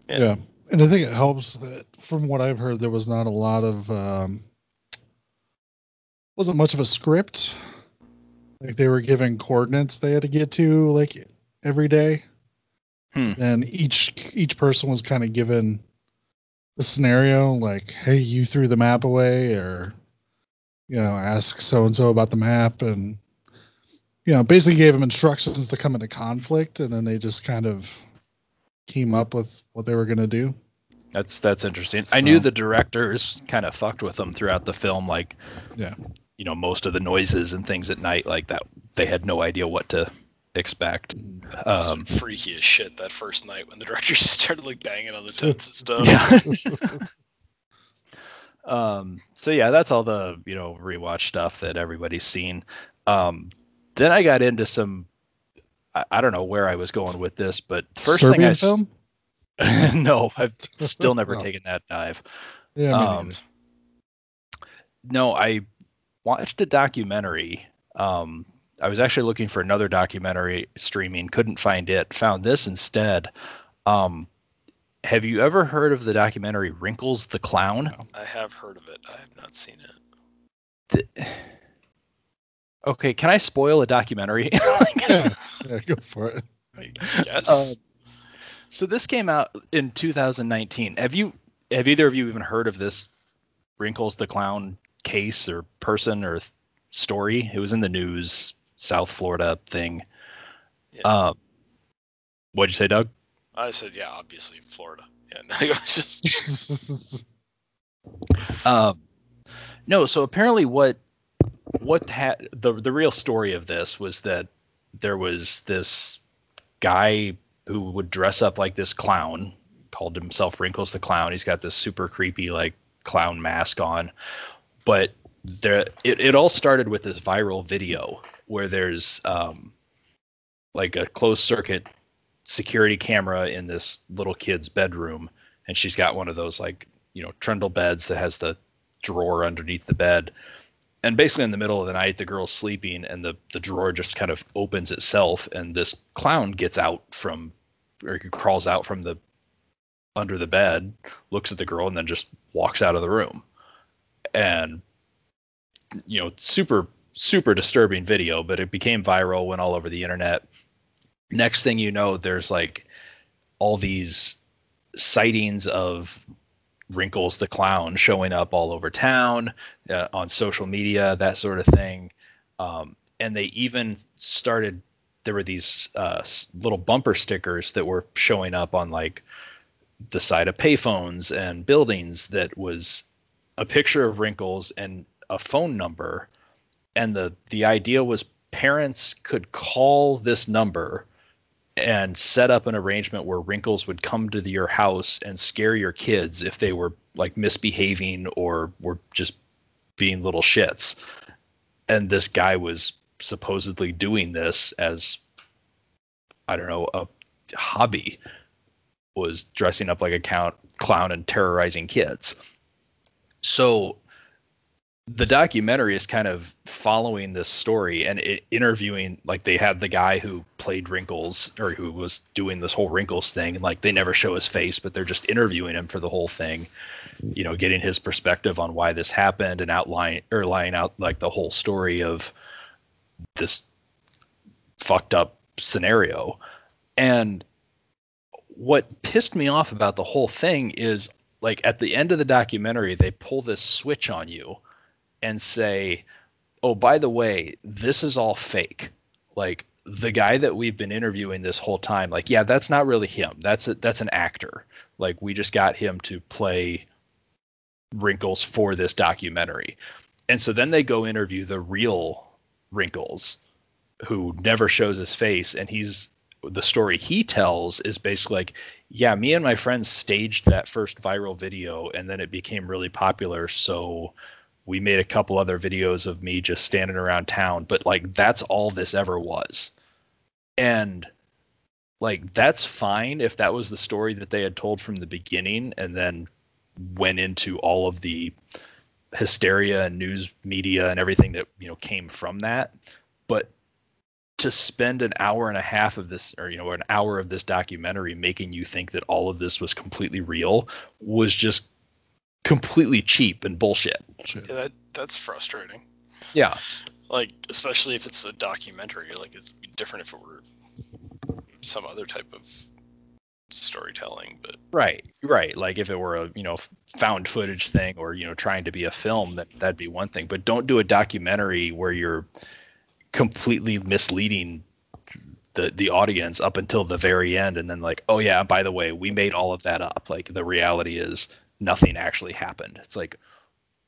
Yeah. yeah. and I think it helps that from what I've heard, there was not a lot of um, wasn't much of a script. Like they were given coordinates they had to get to like every day, Hmm. and each each person was kind of given a scenario like, "Hey, you threw the map away," or you know, ask so and so about the map, and you know, basically gave them instructions to come into conflict, and then they just kind of came up with what they were going to do. That's that's interesting. I knew the directors kind of fucked with them throughout the film, like Yeah. you know most of the noises and things at night, like that. They had no idea what to expect. Um, freaky as shit that first night when the director just started like banging on the tents and stuff. yeah. um. So yeah, that's all the you know rewatch stuff that everybody's seen. Um. Then I got into some. I, I don't know where I was going with this, but first Serbian thing I film. no, I've still never Oh. taken that dive. Yeah. Um, no, I watched a documentary. Um, I was actually looking for another documentary streaming, couldn't find it. Found this instead. Um, have you ever heard of the documentary Wrinkles the Clown? I have heard of it. I have not seen it. The- okay, can I spoil a documentary? yeah, yeah, go for it. I guess. Um, so this came out in 2019. Have you have either of you even heard of this Wrinkles the Clown case or person or th- story? It was in the news, South Florida thing. Yeah. Um, what'd you say, Doug? I said, yeah, obviously Florida. Yeah, no, it was just Um, no, so apparently what what had the the real story of this was that there was this guy who would dress up like this clown, called himself Wrinkles the Clown. He's got this super creepy like clown mask on, but there it, it all started with this viral video where there's um like a closed circuit security camera in this little kid's bedroom. And she's got one of those like you know trundle beds that has the drawer underneath the bed. And basically in the middle of the night the girl's sleeping and the the drawer just kind of opens itself and this clown gets out from or crawls out from the under the bed looks at the girl and then just walks out of the room. And you know super super disturbing video but it became viral went all over the internet next thing you know there's like all these sightings of Wrinkles the clown showing up all over town uh, on social media, that sort of thing. Um, and they even started. There were these uh, little bumper stickers that were showing up on like the side of payphones and buildings. That was a picture of Wrinkles and a phone number. And the the idea was parents could call this number and set up an arrangement where Wrinkles would come to the, your house and scare your kids if they were like misbehaving or were just being little shits. And this guy was supposedly doing this as I don't know, a hobby was dressing up like a count, clown and terrorizing kids. So the documentary is kind of following this story and it, interviewing like they had the guy who played wrinkles or who was doing this whole wrinkles thing and like they never show his face but they're just interviewing him for the whole thing you know getting his perspective on why this happened and outline or laying out like the whole story of this fucked up scenario. And what pissed me off about the whole thing is like at the end of the documentary they pull this switch on you and say, "Oh, by the way, this is all fake." Like the guy that we've been interviewing this whole time, like, yeah, that's not really him. That's a, that's an actor. Like we just got him to play Wrinkles for this documentary. And so then they go interview the real Wrinkles who never shows his face and he's the story he tells is basically like yeah me and my friends staged that first viral video and then it became really popular so we made a couple other videos of me just standing around town but like that's all this ever was. And like that's fine if that was the story that they had told from the beginning and then went into all of the hysteria and news media and everything that you know came from that. But to spend an hour and a half of this or you know an hour of this documentary making you think that all of this was completely real was just completely cheap and bullshit yeah, that, that's frustrating. yeah Like, especially if it's a documentary. Like, it'd be different if it were some other type of storytelling. But Right, right. Like if it were a you know found footage thing or you know trying to be a film, that that'd be one thing. But don't do a documentary where you're completely misleading the the audience up until the very end and then like oh yeah by the way we made all of that up like the reality is nothing actually happened it's like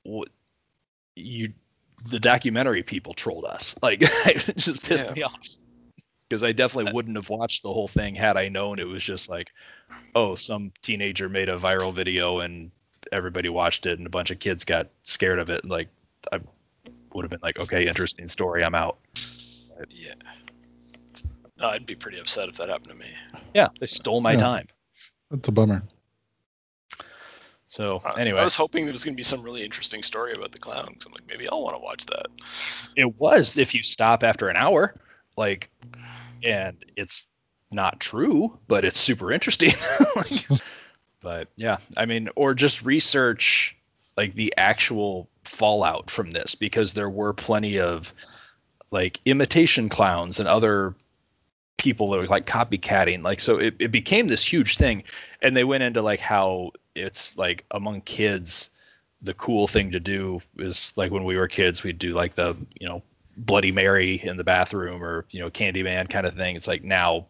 what you the documentary people trolled us like it just pissed Yeah. me off because i definitely uh, wouldn't have watched the whole thing had i known it was just like oh some teenager made a viral video and everybody watched it and a bunch of kids got scared of it and like i would have been like okay interesting story i'm out Yeah. No, I'd be pretty upset if that happened to me. yeah they stole my Yeah. time That's a bummer. So anyway I was hoping there was going to be some really interesting story about the clown. 'cause I'm like, maybe I'll want to watch that. it was if you stop after an hour like and it's not true but it's super interesting but yeah i mean or just research like the actual fallout from this because there were plenty of like imitation clowns and other people that were like copycatting like so it, it became this huge thing and they went into like how it's like among kids the cool thing to do is like when we were kids we'd do like the you know bloody mary in the bathroom or you know candyman kind of thing. It's like now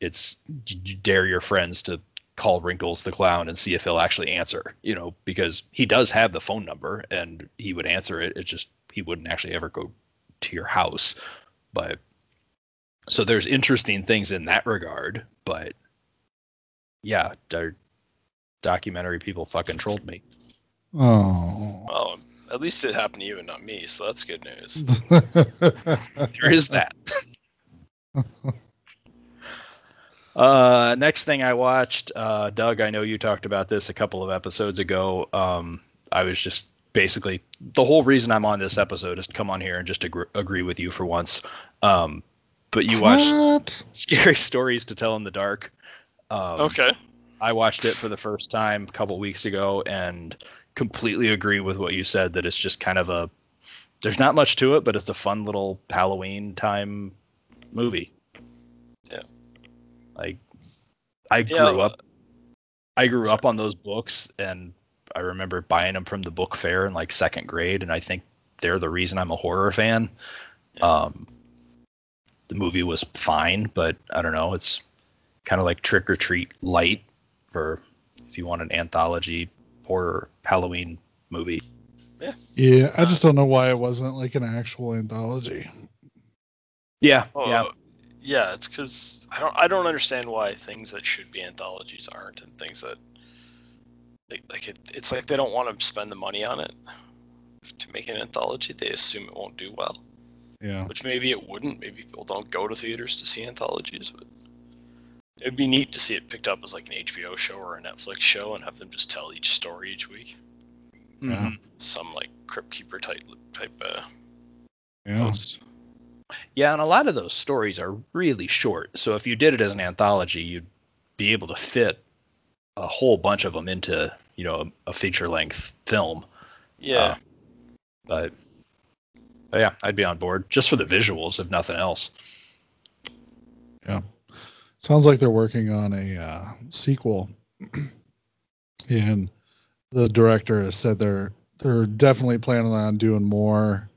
it's you dare your friends to call wrinkles the clown and see if he'll actually answer you know because he does have the phone number and he would answer it. It's just he wouldn't actually ever go to your house. But so there's interesting things in that regard but yeah our documentary people fucking trolled me Oh. Well, at least it happened to you and not me, so that's good news. there is that. uh, next thing I watched, uh, Doug, I know you talked about this a couple of episodes ago. Um, I was just basically the whole reason I'm on this episode is to come on here and just agree, agree with you for once. Um, but you watched What? Scary Stories to Tell in the Dark. Um, Okay. I watched it for the first time a couple weeks ago and completely agree with what you said that it's just kind of a there's not much to it, but it's a fun little Halloween time movie. Yeah. Like I grew Yeah, up I grew up on those books and I remember buying them from the book fair in like second grade and I think they're the reason I'm a horror fan. Um the movie was fine, but I don't know, it's kind of like Trick or Treat light for if you want an anthology horror Halloween movie. Yeah, Yeah, I uh, just don't know why it wasn't like an actual anthology. Yeah, Oh, yeah. yeah. It's because I don't. I don't understand why things that should be anthologies aren't, and things that like, like it, it's like they don't want to spend the money on it to make an anthology. They assume it won't do well, Yeah. which maybe it wouldn't. Maybe people don't go to theaters to see anthologies, but it'd be neat to see it picked up as like an HBO show or a Netflix show, and have them just tell each story each week. Mhm. Some like Crypt Keeper type type. Uh, Yeah. post. Yeah, and a lot of those stories are really short. So if you did it as an anthology, you'd be able to fit a whole bunch of them into, you know, a, a feature length film. Yeah. Uh, but, but yeah, I'd be on board just for the visuals, if nothing else. Sounds like they're working on a uh, sequel, and the director has said they're they're definitely planning on doing more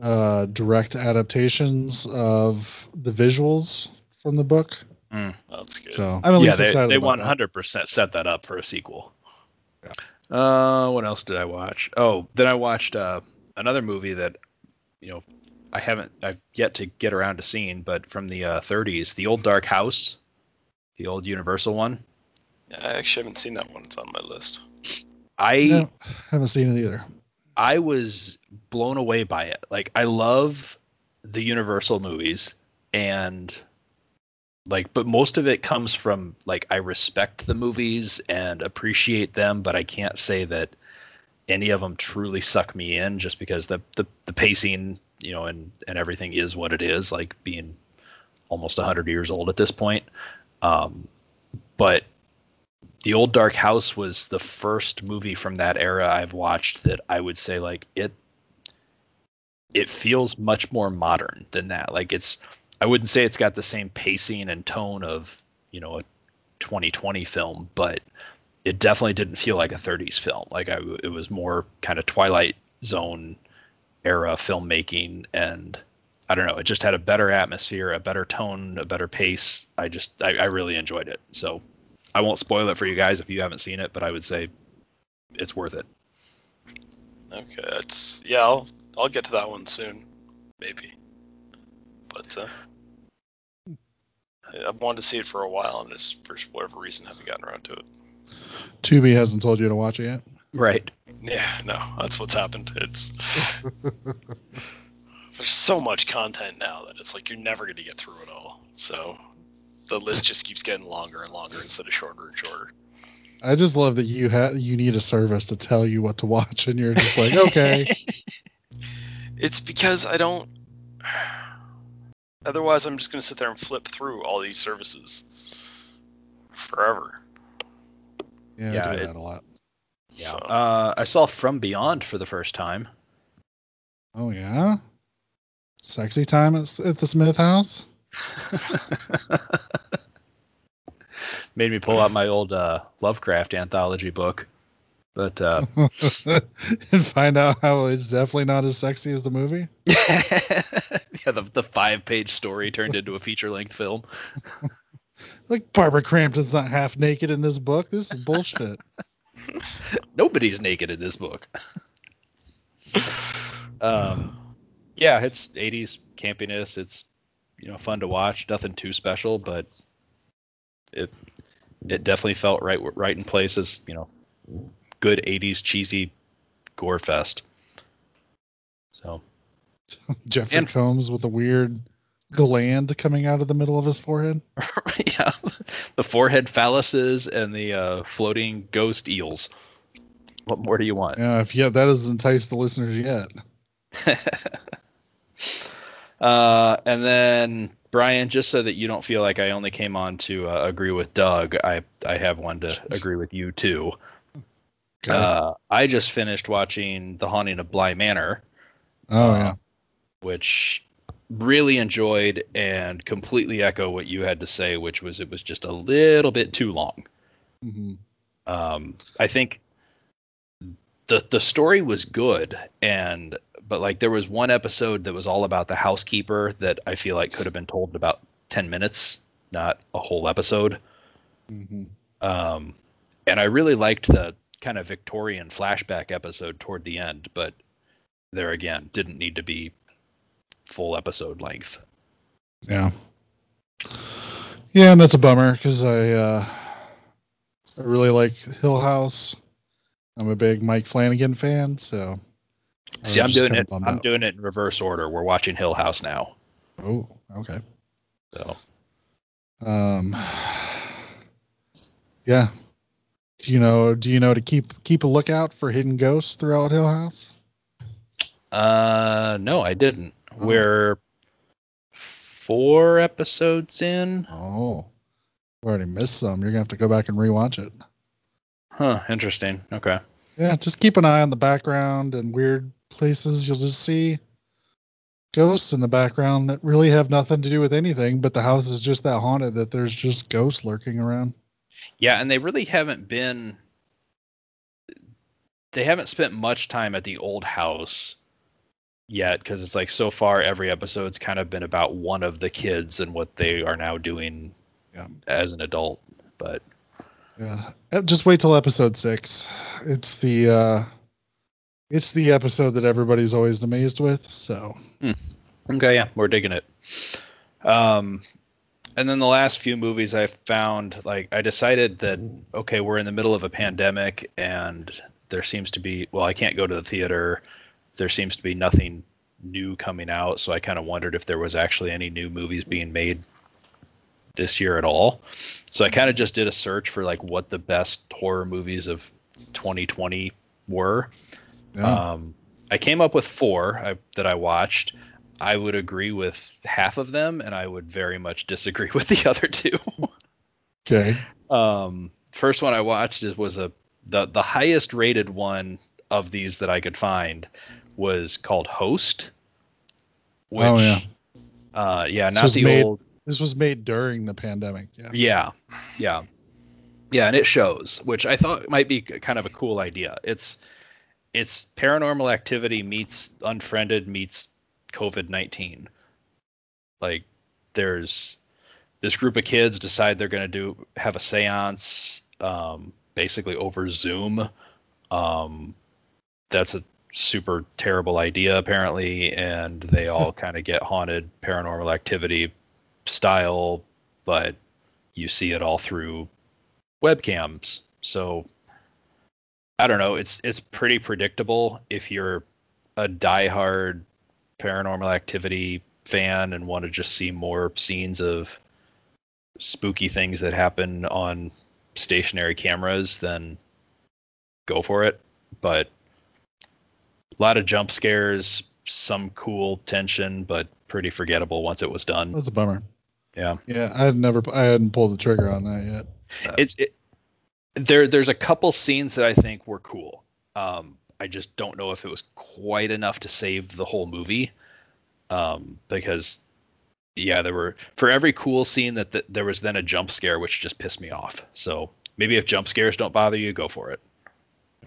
uh, direct adaptations of the visuals from the book. that's good. So I'm at yeah, least they, excited they 100% set that up for a sequel. Yeah. Uh, what else did I watch? Oh, then I watched uh, another movie that, you know, I haven't, I've yet to get around to seeing, but from the uh, 30s, The Old Dark House, the old Universal one. Yeah, I actually haven't seen that one. It's on my list. I No, haven't seen it either. I was blown away by it. Like I love the Universal movies and like but most of it comes from like I respect the movies and appreciate them, but I can't say that any of them truly suck me in just because the the, the pacing, you know, and and everything is what it is, like being almost 100 years old at this point. Um but the old dark house was the first movie from that era i've watched that i would say like it it feels much more modern than that like it's i wouldn't say it's got the same pacing and tone of you know a 2020 film but it definitely didn't feel like a 30s film like I, it was more kind of twilight zone era filmmaking and I don't know, it just had a better atmosphere, a better tone, a better pace. I just I, I really enjoyed it. So I won't spoil it for you guys if you haven't seen it, but I would say it's worth it. Okay, it's yeah. I'll I'll get to that one soon, maybe. But uh, I- I've wanted to see it for a while, and just for whatever reason haven't gotten around to it. Tubi hasn't told you to watch it yet. Right. Yeah, no, that's what's happened. It's there's so much content now that it's like you're never going to get through it all. So the list just keeps getting longer and longer instead of shorter and shorter. I just love that you have you need a service to tell you what to watch, and you're just like, okay, It's because I don't. Otherwise, I'm just going to sit there and flip through all these services forever. yeah, Yeah, I do it- that a lot. Yeah. So- Uh, I saw From Beyond for the first time. Oh yeah, sexy time at, at the Smith house. Made me pull out my old uh, Lovecraft anthology book. But uh, and find out how it's definitely not as sexy as the movie. yeah, the, the five page story turned into a feature length film. Like Barbara Crampton's not half naked in this book. This is bullshit. Nobody's naked in this book. um, yeah, it's 80s campiness. It's you know fun to watch. Nothing too special, but it it definitely felt right right in places. You know, good 80s cheesy gore fest. So Jeffrey And- Combs with a weird gland coming out of the middle of his forehead. yeah, the forehead phalluses and the uh, floating ghost eels. What more do you want? Yeah, if yeah, that doesn't entice the listeners yet. Uh, and then Brian, just so that you don't feel like I only came on to uh, agree with Doug, I I have one to agree with you too. Okay. Uh, I just finished watching The Haunting of Bly Manor, oh uh, yeah. which really enjoyed and completely echo what you had to say, which was it was just a little bit too long. hmm um, I think the the story was good and but like there was one episode that was all about the housekeeper that I feel like could have been told in about 10 minutes, not a whole episode. hmm Um, and I really liked the kind of Victorian flashback episode toward the end, but there again, didn't need to be full episode length. Yeah. Yeah, and that's a bummer because I uh, I really like Hill House. I'm a big Mike Flanagan fan, so. See, I'm doing it. I'm out. doing it in reverse order. We're watching Hill House now. Oh, okay. So Um, yeah. Do you know? Do you know to keep keep a lookout for hidden ghosts throughout Hill House? Uh, no, I didn't. Oh. We're four episodes in. Oh, we already missed some. You're gonna have to go back and rewatch it. Huh, interesting. Okay. Yeah, just keep an eye on the background and weird places. You'll just see ghosts in the background that really have nothing to do with anything, but the house is just that haunted that there's just ghosts lurking around. Yeah, and they really haven't been. They haven't spent much time at the old house yet because it's like so far every episode's kind of been about one of the kids and what they are now doing Yeah. as an adult. But Yeah, Uh, just wait till episode six. It's the uh, it's the episode that everybody's always amazed with. So Okay, yeah, we're digging it. Um, and then the last few movies I found, like I decided that okay, we're in the middle of a pandemic, and there seems to be well, I can't go to the theater. There seems to be nothing new coming out, so I kind of wondered if there was actually any new movies being made this year at all. So I kind of just did a search for like what the best horror movies of 2020 were. yeah, Um, I came up with four I, that I watched. I would agree with half of them, and I would very much disagree with the other two. okay. um, first one I watched is, was a the the highest rated one of these that I could find was called Host. Which, Oh, yeah. uh, yeah, This not was the made- old. This was made during the pandemic. Yeah. Yeah, yeah, yeah, and it shows, which I thought might be kind of a cool idea. It's it's paranormal activity meets unfriended meets COVID nineteen. Like there's this group of kids decide they're going to do have a séance um, basically over Zoom. Um, that's a super terrible idea apparently and they all kind of get haunted paranormal activity style but you see it all through webcams. So i don't know it's it's pretty predictable if you're a diehard paranormal activity fan and want to just see more scenes of spooky things that happen on stationary cameras then go for it. But a lot of jump scares, some cool tension, but pretty forgettable once it was done. That's a bummer. Yeah, Yeah, I had never, I hadn't pulled the trigger on that yet. it's it, there. There's a couple scenes that I think were cool. Um, I just don't know if it was quite enough to save the whole movie, um, because yeah, there were for every cool scene that th- there was then a jump scare, which just pissed me off. So maybe if jump scares don't bother you, go for it.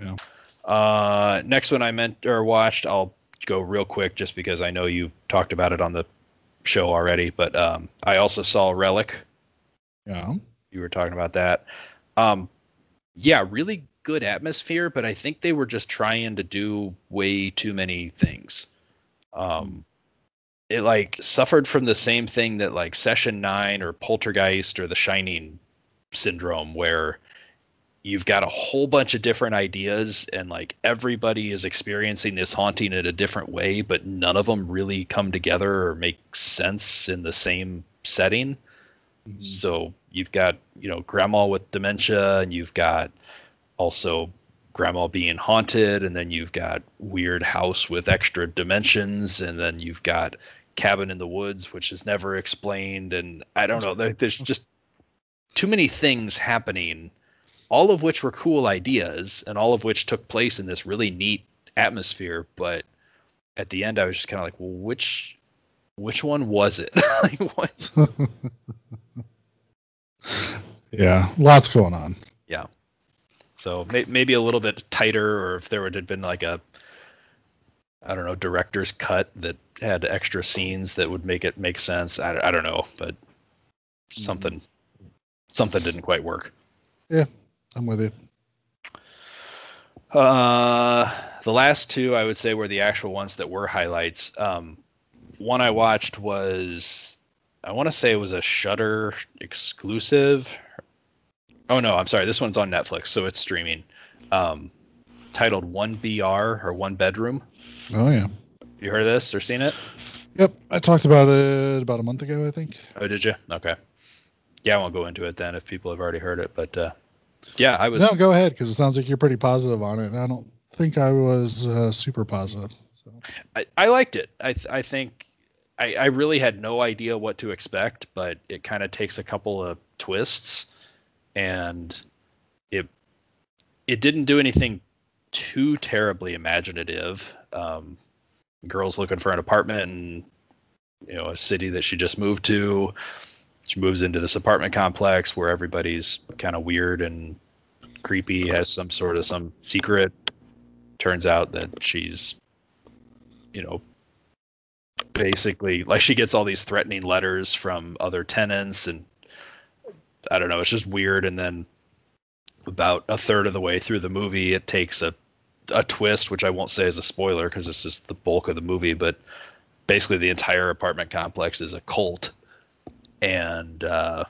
Yeah. Uh, next one I meant or watched, I'll go real quick just because I know you talked about it on the show already. But um, I also saw Relic. Yeah. You were talking about that. Um, yeah, really good atmosphere, but I think they were just trying to do way too many things. Um, it like suffered from the same thing that like Session Nine or Poltergeist or The Shining syndrome, where you've got a whole bunch of different ideas and like everybody is experiencing this haunting in a different way but none of them really come together or make sense in the same setting. Mm-hmm. So you've got you know grandma with dementia and you've got also grandma being haunted and then you've got weird house with extra dimensions and then you've got cabin in the woods which is never explained and i don't know there's just too many things happening all of which were cool ideas and all of which took place in this really neat atmosphere but at the end i was just kind of like well which which one was it like what Yeah. Lots going on. Yeah. So may, maybe a little bit tighter or if there would have been like a i don't know director's cut that had extra scenes that would make it make sense i, I don't know but mm-hmm. something something didn't quite work I'm with you. Uh, the last two I would say were the actual ones that were highlights. Um, one I watched was I want to say it was a Shudder exclusive. Oh no, I'm sorry. This one's on Netflix, so it's streaming. Um, titled One BR or One Bedroom. Oh yeah. You heard of this or seen it? Yep. I talked about it about a month ago, I think. Oh, did you? Okay. Yeah, I won't go into it then if people have already heard it. But uh, yeah, I was. No, go ahead because it sounds like you're pretty positive on it. and I don't think I was uh, super positive. So I, I liked it. I th- I think I, I really had no idea what to expect, but it kind of takes a couple of twists, and it it didn't do anything too terribly imaginative. Um, girls looking for an apartment in you know a city that she just moved to. She moves into this apartment complex where everybody's kind of weird and creepy, has some sort of some secret. Turns out that she's you know basically like she gets all these threatening letters from other tenants and i don't know it's just weird and then about a third of the way through the movie it takes a a twist which i won't say is a spoiler because this is the bulk of the movie but basically the entire apartment complex is a cult and uh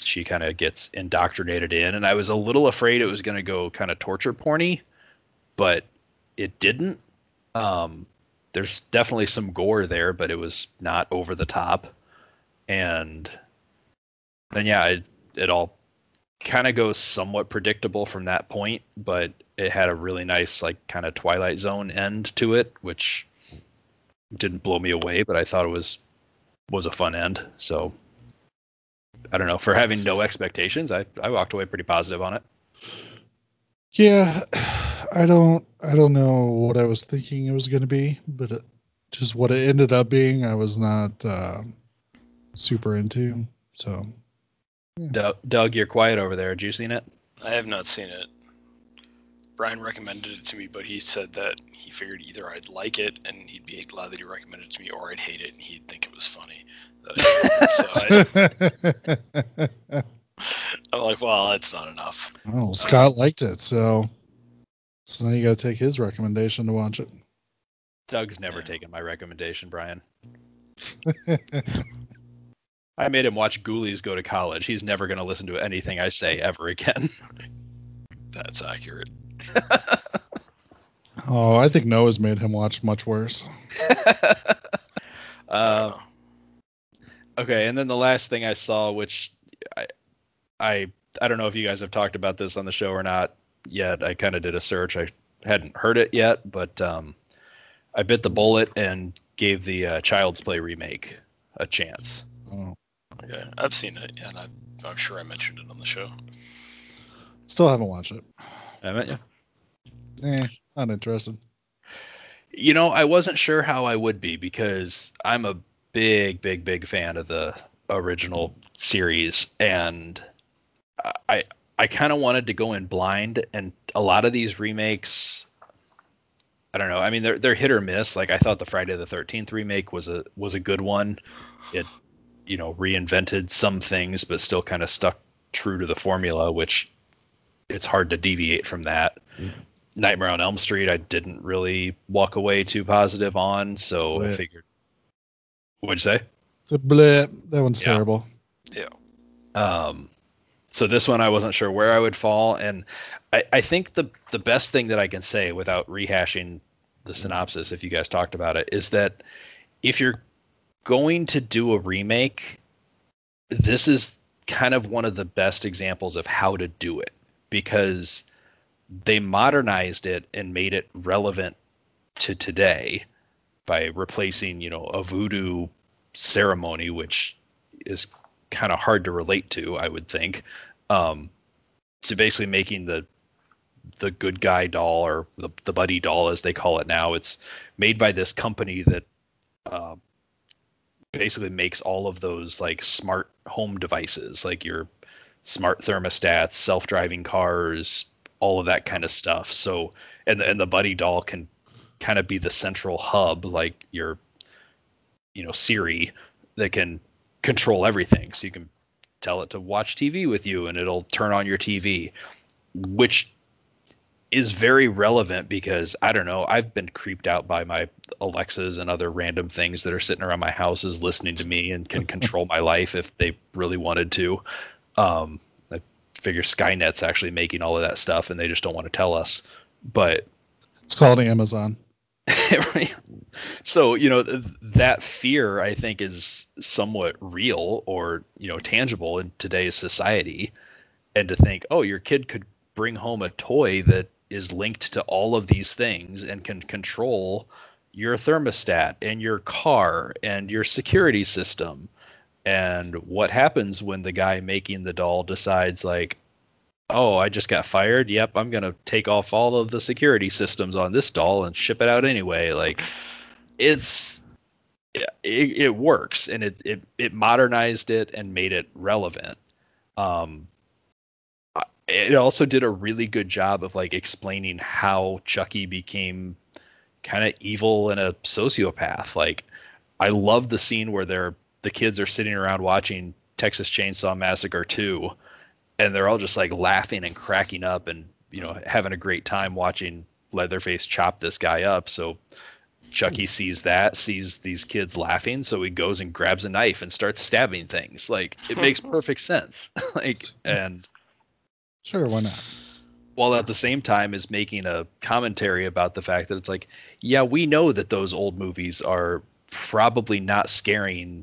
she kind of gets indoctrinated in and i was a little afraid it was going to go kind of torture porny but it didn't um there's definitely some gore there, but it was not over the top. And then yeah, it, it all kind of goes somewhat predictable from that point, but it had a really nice like kind of Twilight Zone end to it, which didn't blow me away, but I thought it was was a fun end. So I don't know. For having no expectations, I, I walked away pretty positive on it. yeah, I don't I don't know what I was thinking it was going to be, but it, just what it ended up being, I was not uh, super into. So Doug, Doug, you're quiet over there. Had you seen it? I have not seen it. Brian recommended it to me, but he said that he figured either I'd like it and he'd be glad that he recommended it to me, or I'd hate it and he'd think it was funny. So I, I'm like, well, that's not enough. oh, Scott liked it, so so now you got to take his recommendation to watch it. Doug's never taken my recommendation, Brian. I made him watch Ghoulies go to college. He's never going to listen to anything I say ever again. That's accurate. oh, I think Noah's made him watch much worse. uh, okay, and then the last thing I saw, which I, I, I don't know if you guys have talked about this on the show or not yet. I kind of did a search. I hadn't heard it yet, but um, I bit the bullet and gave the uh, Child's Play remake a chance. Oh, Okay, I've seen it, and I, I'm sure I mentioned it on the show. still haven't watched it. Haven't you? Eh, not interested. You know, I wasn't sure how I would be because I'm a big, big, big fan of the original series, and I I kind of wanted to go in blind, and a lot of these remakes, I don't know. I mean, they're they're hit or miss. Like I thought the Friday the Thirteenth remake was a was a good one. It you know reinvented some things, but still kind of stuck true to the formula, which it's hard to deviate from that. Mm. Nightmare on Elm Street, I didn't really walk away too positive on, so I figured. What'd you say? It's a blip. That one's Yeah. terrible. Yeah. Um, so this one I wasn't sure where I would fall, and I, I think the the best thing that I can say without rehashing the synopsis, if you guys talked about it, is that if you're going to do a remake, this is kind of one of the best examples of how to do it because they modernized it and made it relevant to today by replacing, you know, a voodoo ceremony, which is kind of hard to relate to, I would think. Um, basically making the the good guy doll or the, the buddy doll as they call it now. It's made by this company that uh, basically makes all of those like smart home devices, like your smart thermostats, self-driving cars, all of that kind of stuff. So and and the buddy doll can kind of be the central hub, like your you know Siri that can control everything. So you can tell it to watch TV with you and it'll turn on your TV, which is very relevant because I don't know, I've been creeped out by my Alexas and other random things that are sitting around my houses listening to me and can control my life if they really wanted to. Um, I figure Skynet's actually making all of that stuff and they just don't want to tell us. But It's called Amazon. so you know th- that fear i think is somewhat real or you know tangible in today's society. And to think oh your kid could bring home a toy that is linked to all of these things and can control your thermostat and your car and your security system. And what happens when the guy making the doll decides like oh, I just got fired. Yep, I'm gonna take off all of the security systems on this doll and ship it out anyway. Like, it's it, it works, and it, it it modernized it and made it relevant. Um, it also did a really good job of like explaining how Chucky became kind of evil and a sociopath. Like, I love the scene where they're the kids are sitting around watching Texas Chainsaw Massacre 2 and they're all just like laughing and cracking up and you know having a great time watching Leatherface chop this guy up. So Chucky hmm. sees that, sees these kids laughing, so he goes and grabs a knife and starts stabbing things. Like it makes perfect sense. like and Sure, why not? while at the same time is making a commentary about the fact that it's like, yeah, we know that those old movies are probably not scaring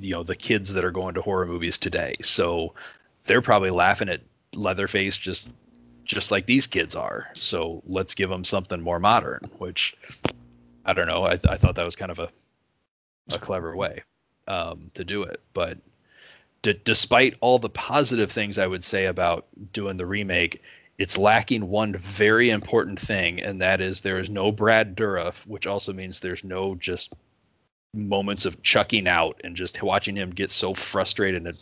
you know the kids that are going to horror movies today. So they're probably laughing at Leatherface just just like these kids are. So let's give them something more modern, which I don't know. I, I thought that was kind of a a clever way um, to do it. But d- despite all the positive things I would say about doing the remake, it's lacking one very important thing, and that is there is no Brad Dourif, which also means there's no just moments of chucking out and just watching him get so frustrated and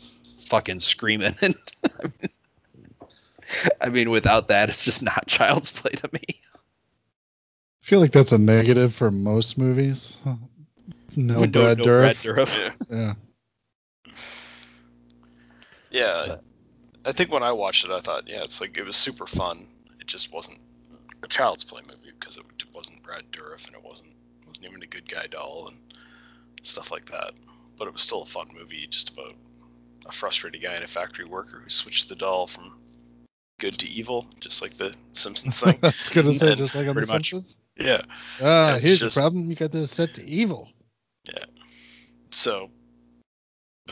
fucking screaming. And I mean, without that, it's just not child's play to me. I feel like that's a negative for most movies. no Window, Brad no Dourif. Brad Dourif. Yeah. Yeah. Yeah, I think when I watched it, I thought, yeah, it's like it was super fun. It just wasn't a child's play movie because it wasn't Brad Dourif and it wasn't wasn't even a good guy doll and stuff like that. But it was still a fun movie, just about a frustrated guy and a factory worker who switched the doll from good to evil, just like the Simpsons thing. I was gonna say And just like on The pretty much. Simpsons. yeah. Ah, it's here's just- the problem: you got this set to evil. Yeah. So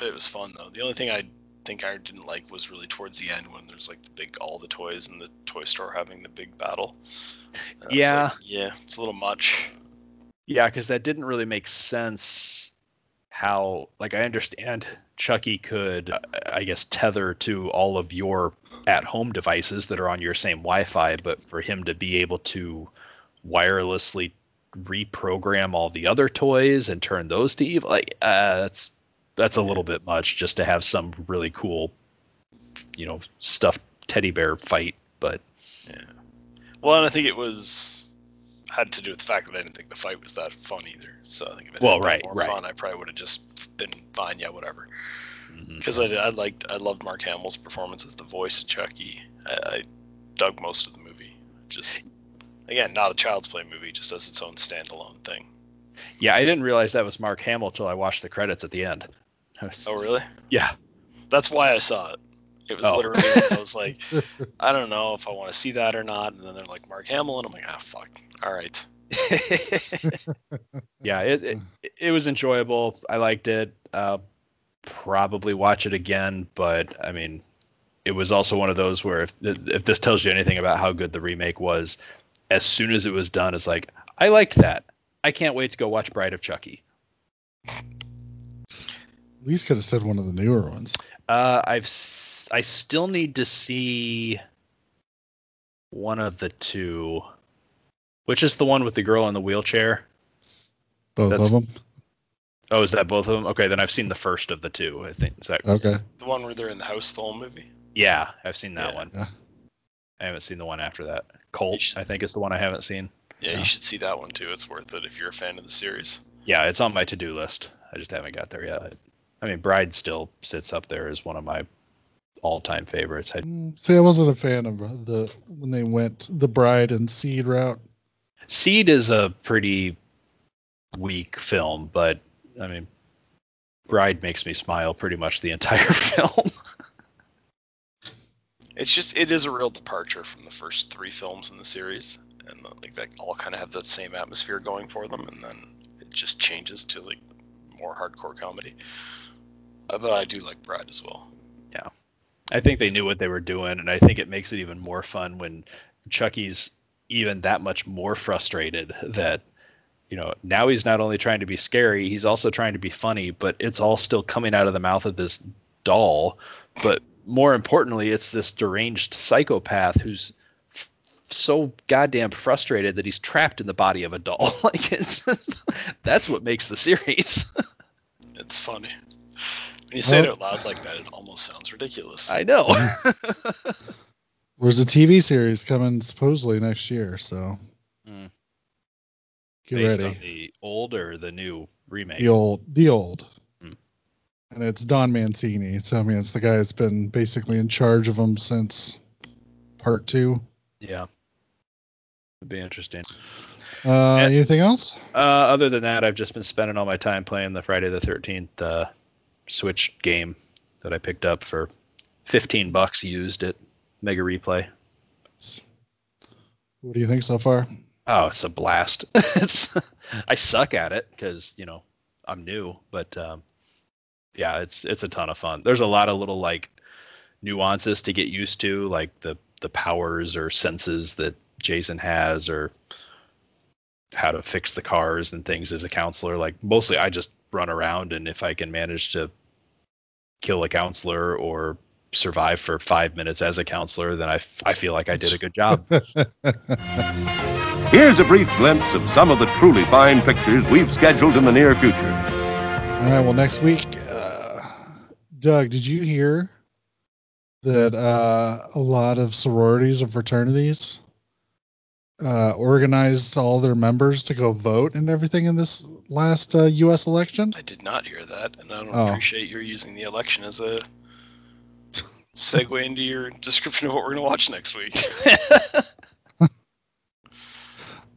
it was fun though. The only thing I think I didn't like was really towards the end when there's like the big all the toys in the toy store having the big battle. And Yeah. like, yeah, it's a little much. Yeah, because that didn't really make sense. How, like, I understand Chucky could, uh, I guess, tether to all of your at home devices that are on your same Wi Fi, but for him to be able to wirelessly reprogram all the other toys and turn those to evil, like, uh, that's that's a little bit much just to have some really cool, you know, stuffed teddy bear fight. But yeah. Well, and I think it was had to do with the fact that I didn't think the fight was that fun either. So I think if it Well, had right, more right. fun, I probably would have just been fine. Yeah, whatever. Because I, I liked I loved Mark Hamill's performance as the voice of Chucky. I, I dug most of the movie. Just again, not a child's play movie, just as its own standalone thing. yeah, I didn't realize that was Mark Hamill till I watched the credits at the end. Was- Oh, really? Yeah. That's why I saw it. It was Oh. literally I was like, I don't know if I want to see that or not. And then they're like Mark Hamill, and I'm like, ah, fuck. All right. yeah, it, it it was enjoyable. I liked it. Uh, probably watch it again, but I mean, it was also one of those where if if this tells you anything about how good the remake was, as soon as it was done, it's like I liked that. I can't wait to go watch Bride of Chucky. At least could have said one of the newer ones. Uh, I've s- I still need to see one of the two, which is the one with the girl in the wheelchair. Both That's- of them. Oh, is that both of them? Okay, then I've seen the first of the two. I think is that. Okay. The one where they're in the house the whole movie. Yeah, I've seen that Yeah. one. Yeah. I haven't seen the one after that. Cult, should- I think, is the one I haven't seen. Yeah, Yeah. you should see that one too. It's worth it if you're a fan of the series. Yeah, it's on my to-do list. I just haven't got there yet. I mean, Bride still sits up there as one of my all-time favorites. I, Mm, See, I wasn't a fan of the when they went the bride and seed route. Seed is a pretty weak film, but I mean, Bride makes me smile pretty much the entire film. It's just it is a real departure from the first three films in the series, and uh, like they all kind of have that same atmosphere going for them, and then it just changes to like more hardcore comedy. Uh, but I do like Bride as well. Yeah, I think they knew what they were doing, and I think it makes it even more fun when Chucky's even that much more frustrated that you know now he's not only trying to be scary, he's also trying to be funny, but it's all still coming out of the mouth of this doll. But more importantly, it's this deranged psychopath who's f- so goddamn frustrated that he's trapped in the body of a doll. like it's just, that's what makes the series. It's funny. When you say it out loud like that, it almost sounds ridiculous. I know. There's a TV series coming supposedly next year, so Mm. get Based ready. on the old or the new remake. The old, the old, Hmm. and it's Don Mancini. So I mean, it's the guy that's been basically in charge of them since part two. Yeah. Would be interesting. Uh, Yeah. anything else? Uh, other than that, I've just been spending all my time playing the Friday the Thirteenth uh, Switch game that I picked up for fifteen bucks used at Mega Replay. What do you think so far? Oh, it's a blast! it's I suck at it because you know I'm new, but um, yeah, it's it's a ton of fun. There's a lot of little like nuances to get used to, like the the powers or senses that Jason has, or how to fix the cars and things as a counselor. Like mostly, I just run around, and if I can manage to kill a counselor or survive for five minutes as a counselor, then I, f- I feel like I did a good job. Here's a brief glimpse of some of the truly fine pictures we've scheduled in the near future. All right. Well, next week, uh, Doug, did you hear that uh, a lot of sororities and fraternities uh, organized all their members to go vote and everything in this last uh, U.S. election? I did not hear that, and I don't Oh. appreciate your using the election as a segue into your description of what we're going to watch next week.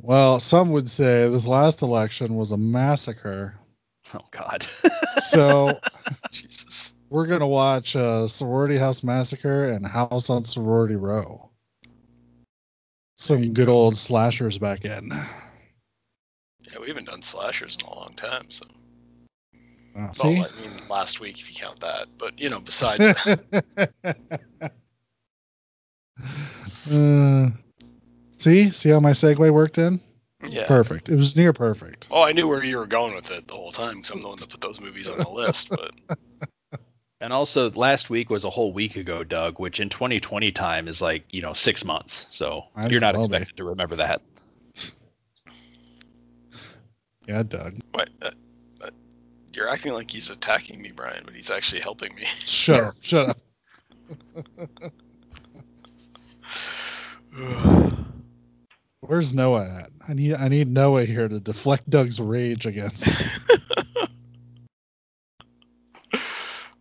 Well, some would say this last election was a massacre. Oh God. So Jesus. we're gonna watch uh, Sorority House Massacre and House on Sorority Row. Some good old slashers back in. Yeah, we haven't done slashers in a long time, so. Uh, see, Well, I mean, last week if you count that, but you know, besides that, Uh, see, see how my segue worked in? yeah. Perfect. It was near perfect. Oh, I knew where you were going with it the whole time because I'm the one that put those movies on the list. But And also, last week was a whole week ago, Doug, which in 2020 time is like you know six months. So I you're not know, man. expected to remember that. Yeah, Doug. what, uh, you're acting like he's attacking me, Brian, but he's actually helping me. Shut up. Shut up. Where's Noah at? I need I need Noah here to deflect Doug's rage against.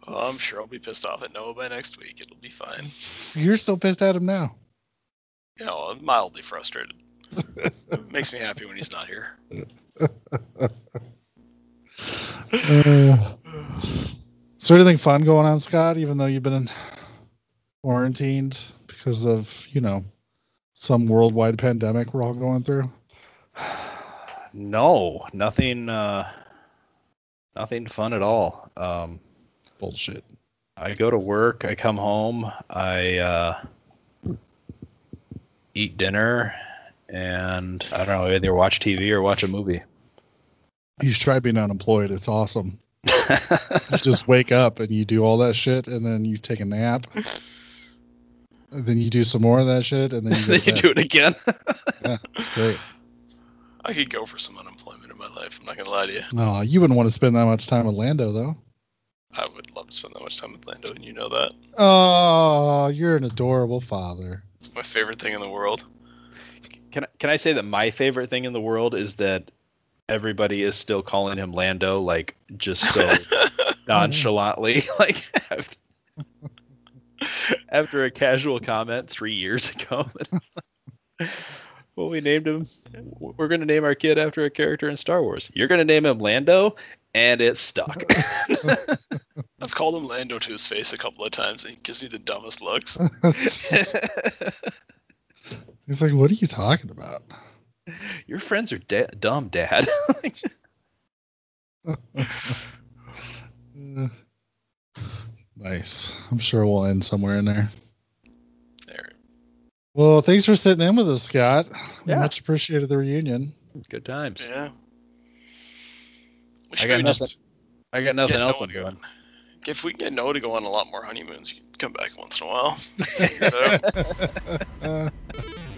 well, I'm sure I'll be pissed off at Noah by next week. It'll be fine. You're still pissed at him now. You know, I'm mildly frustrated. makes me happy when he's not here. Uh, is there anything fun going on, Scott? Even though you've been quarantined because of you know some worldwide pandemic we're all going through. No, nothing. Uh, nothing fun at all. Um, Bullshit. I go to work. I come home. I uh, eat dinner, and I don't know either watch TV or watch a movie. You should try being unemployed. It's awesome. You just wake up and you do all that shit, and then you take a nap. And then you do some more of that shit, and then you, then you do it again. Yeah, it's great. I could go for some unemployment in my life. I'm not gonna lie to you. No, you wouldn't want to spend that much time with Lando, though. I would love to spend that much time with Lando, and you know that. Oh, you're an adorable father. It's my favorite thing in the world. Can I, can I say that my favorite thing in the world is that everybody is still calling him Lando, like just so nonchalantly, like after, after a casual comment three years ago. well, we named him. We're going to name our kid after a character in Star Wars. You're going to name him Lando, and it's stuck. I've called him Lando to his face a couple of times, and he gives me the dumbest looks. He's like, what are you talking about? Your friends are da- dumb, Dad. Nice. I'm sure we'll end somewhere in there. There. Well, thanks for sitting in with us, Scott. We Yeah. much appreciated the reunion. Good times. Yeah. I got nothing. just I got nothing else Noah I'm doing. If we can get Noah to go on a lot more honeymoons, you can come back once in a while.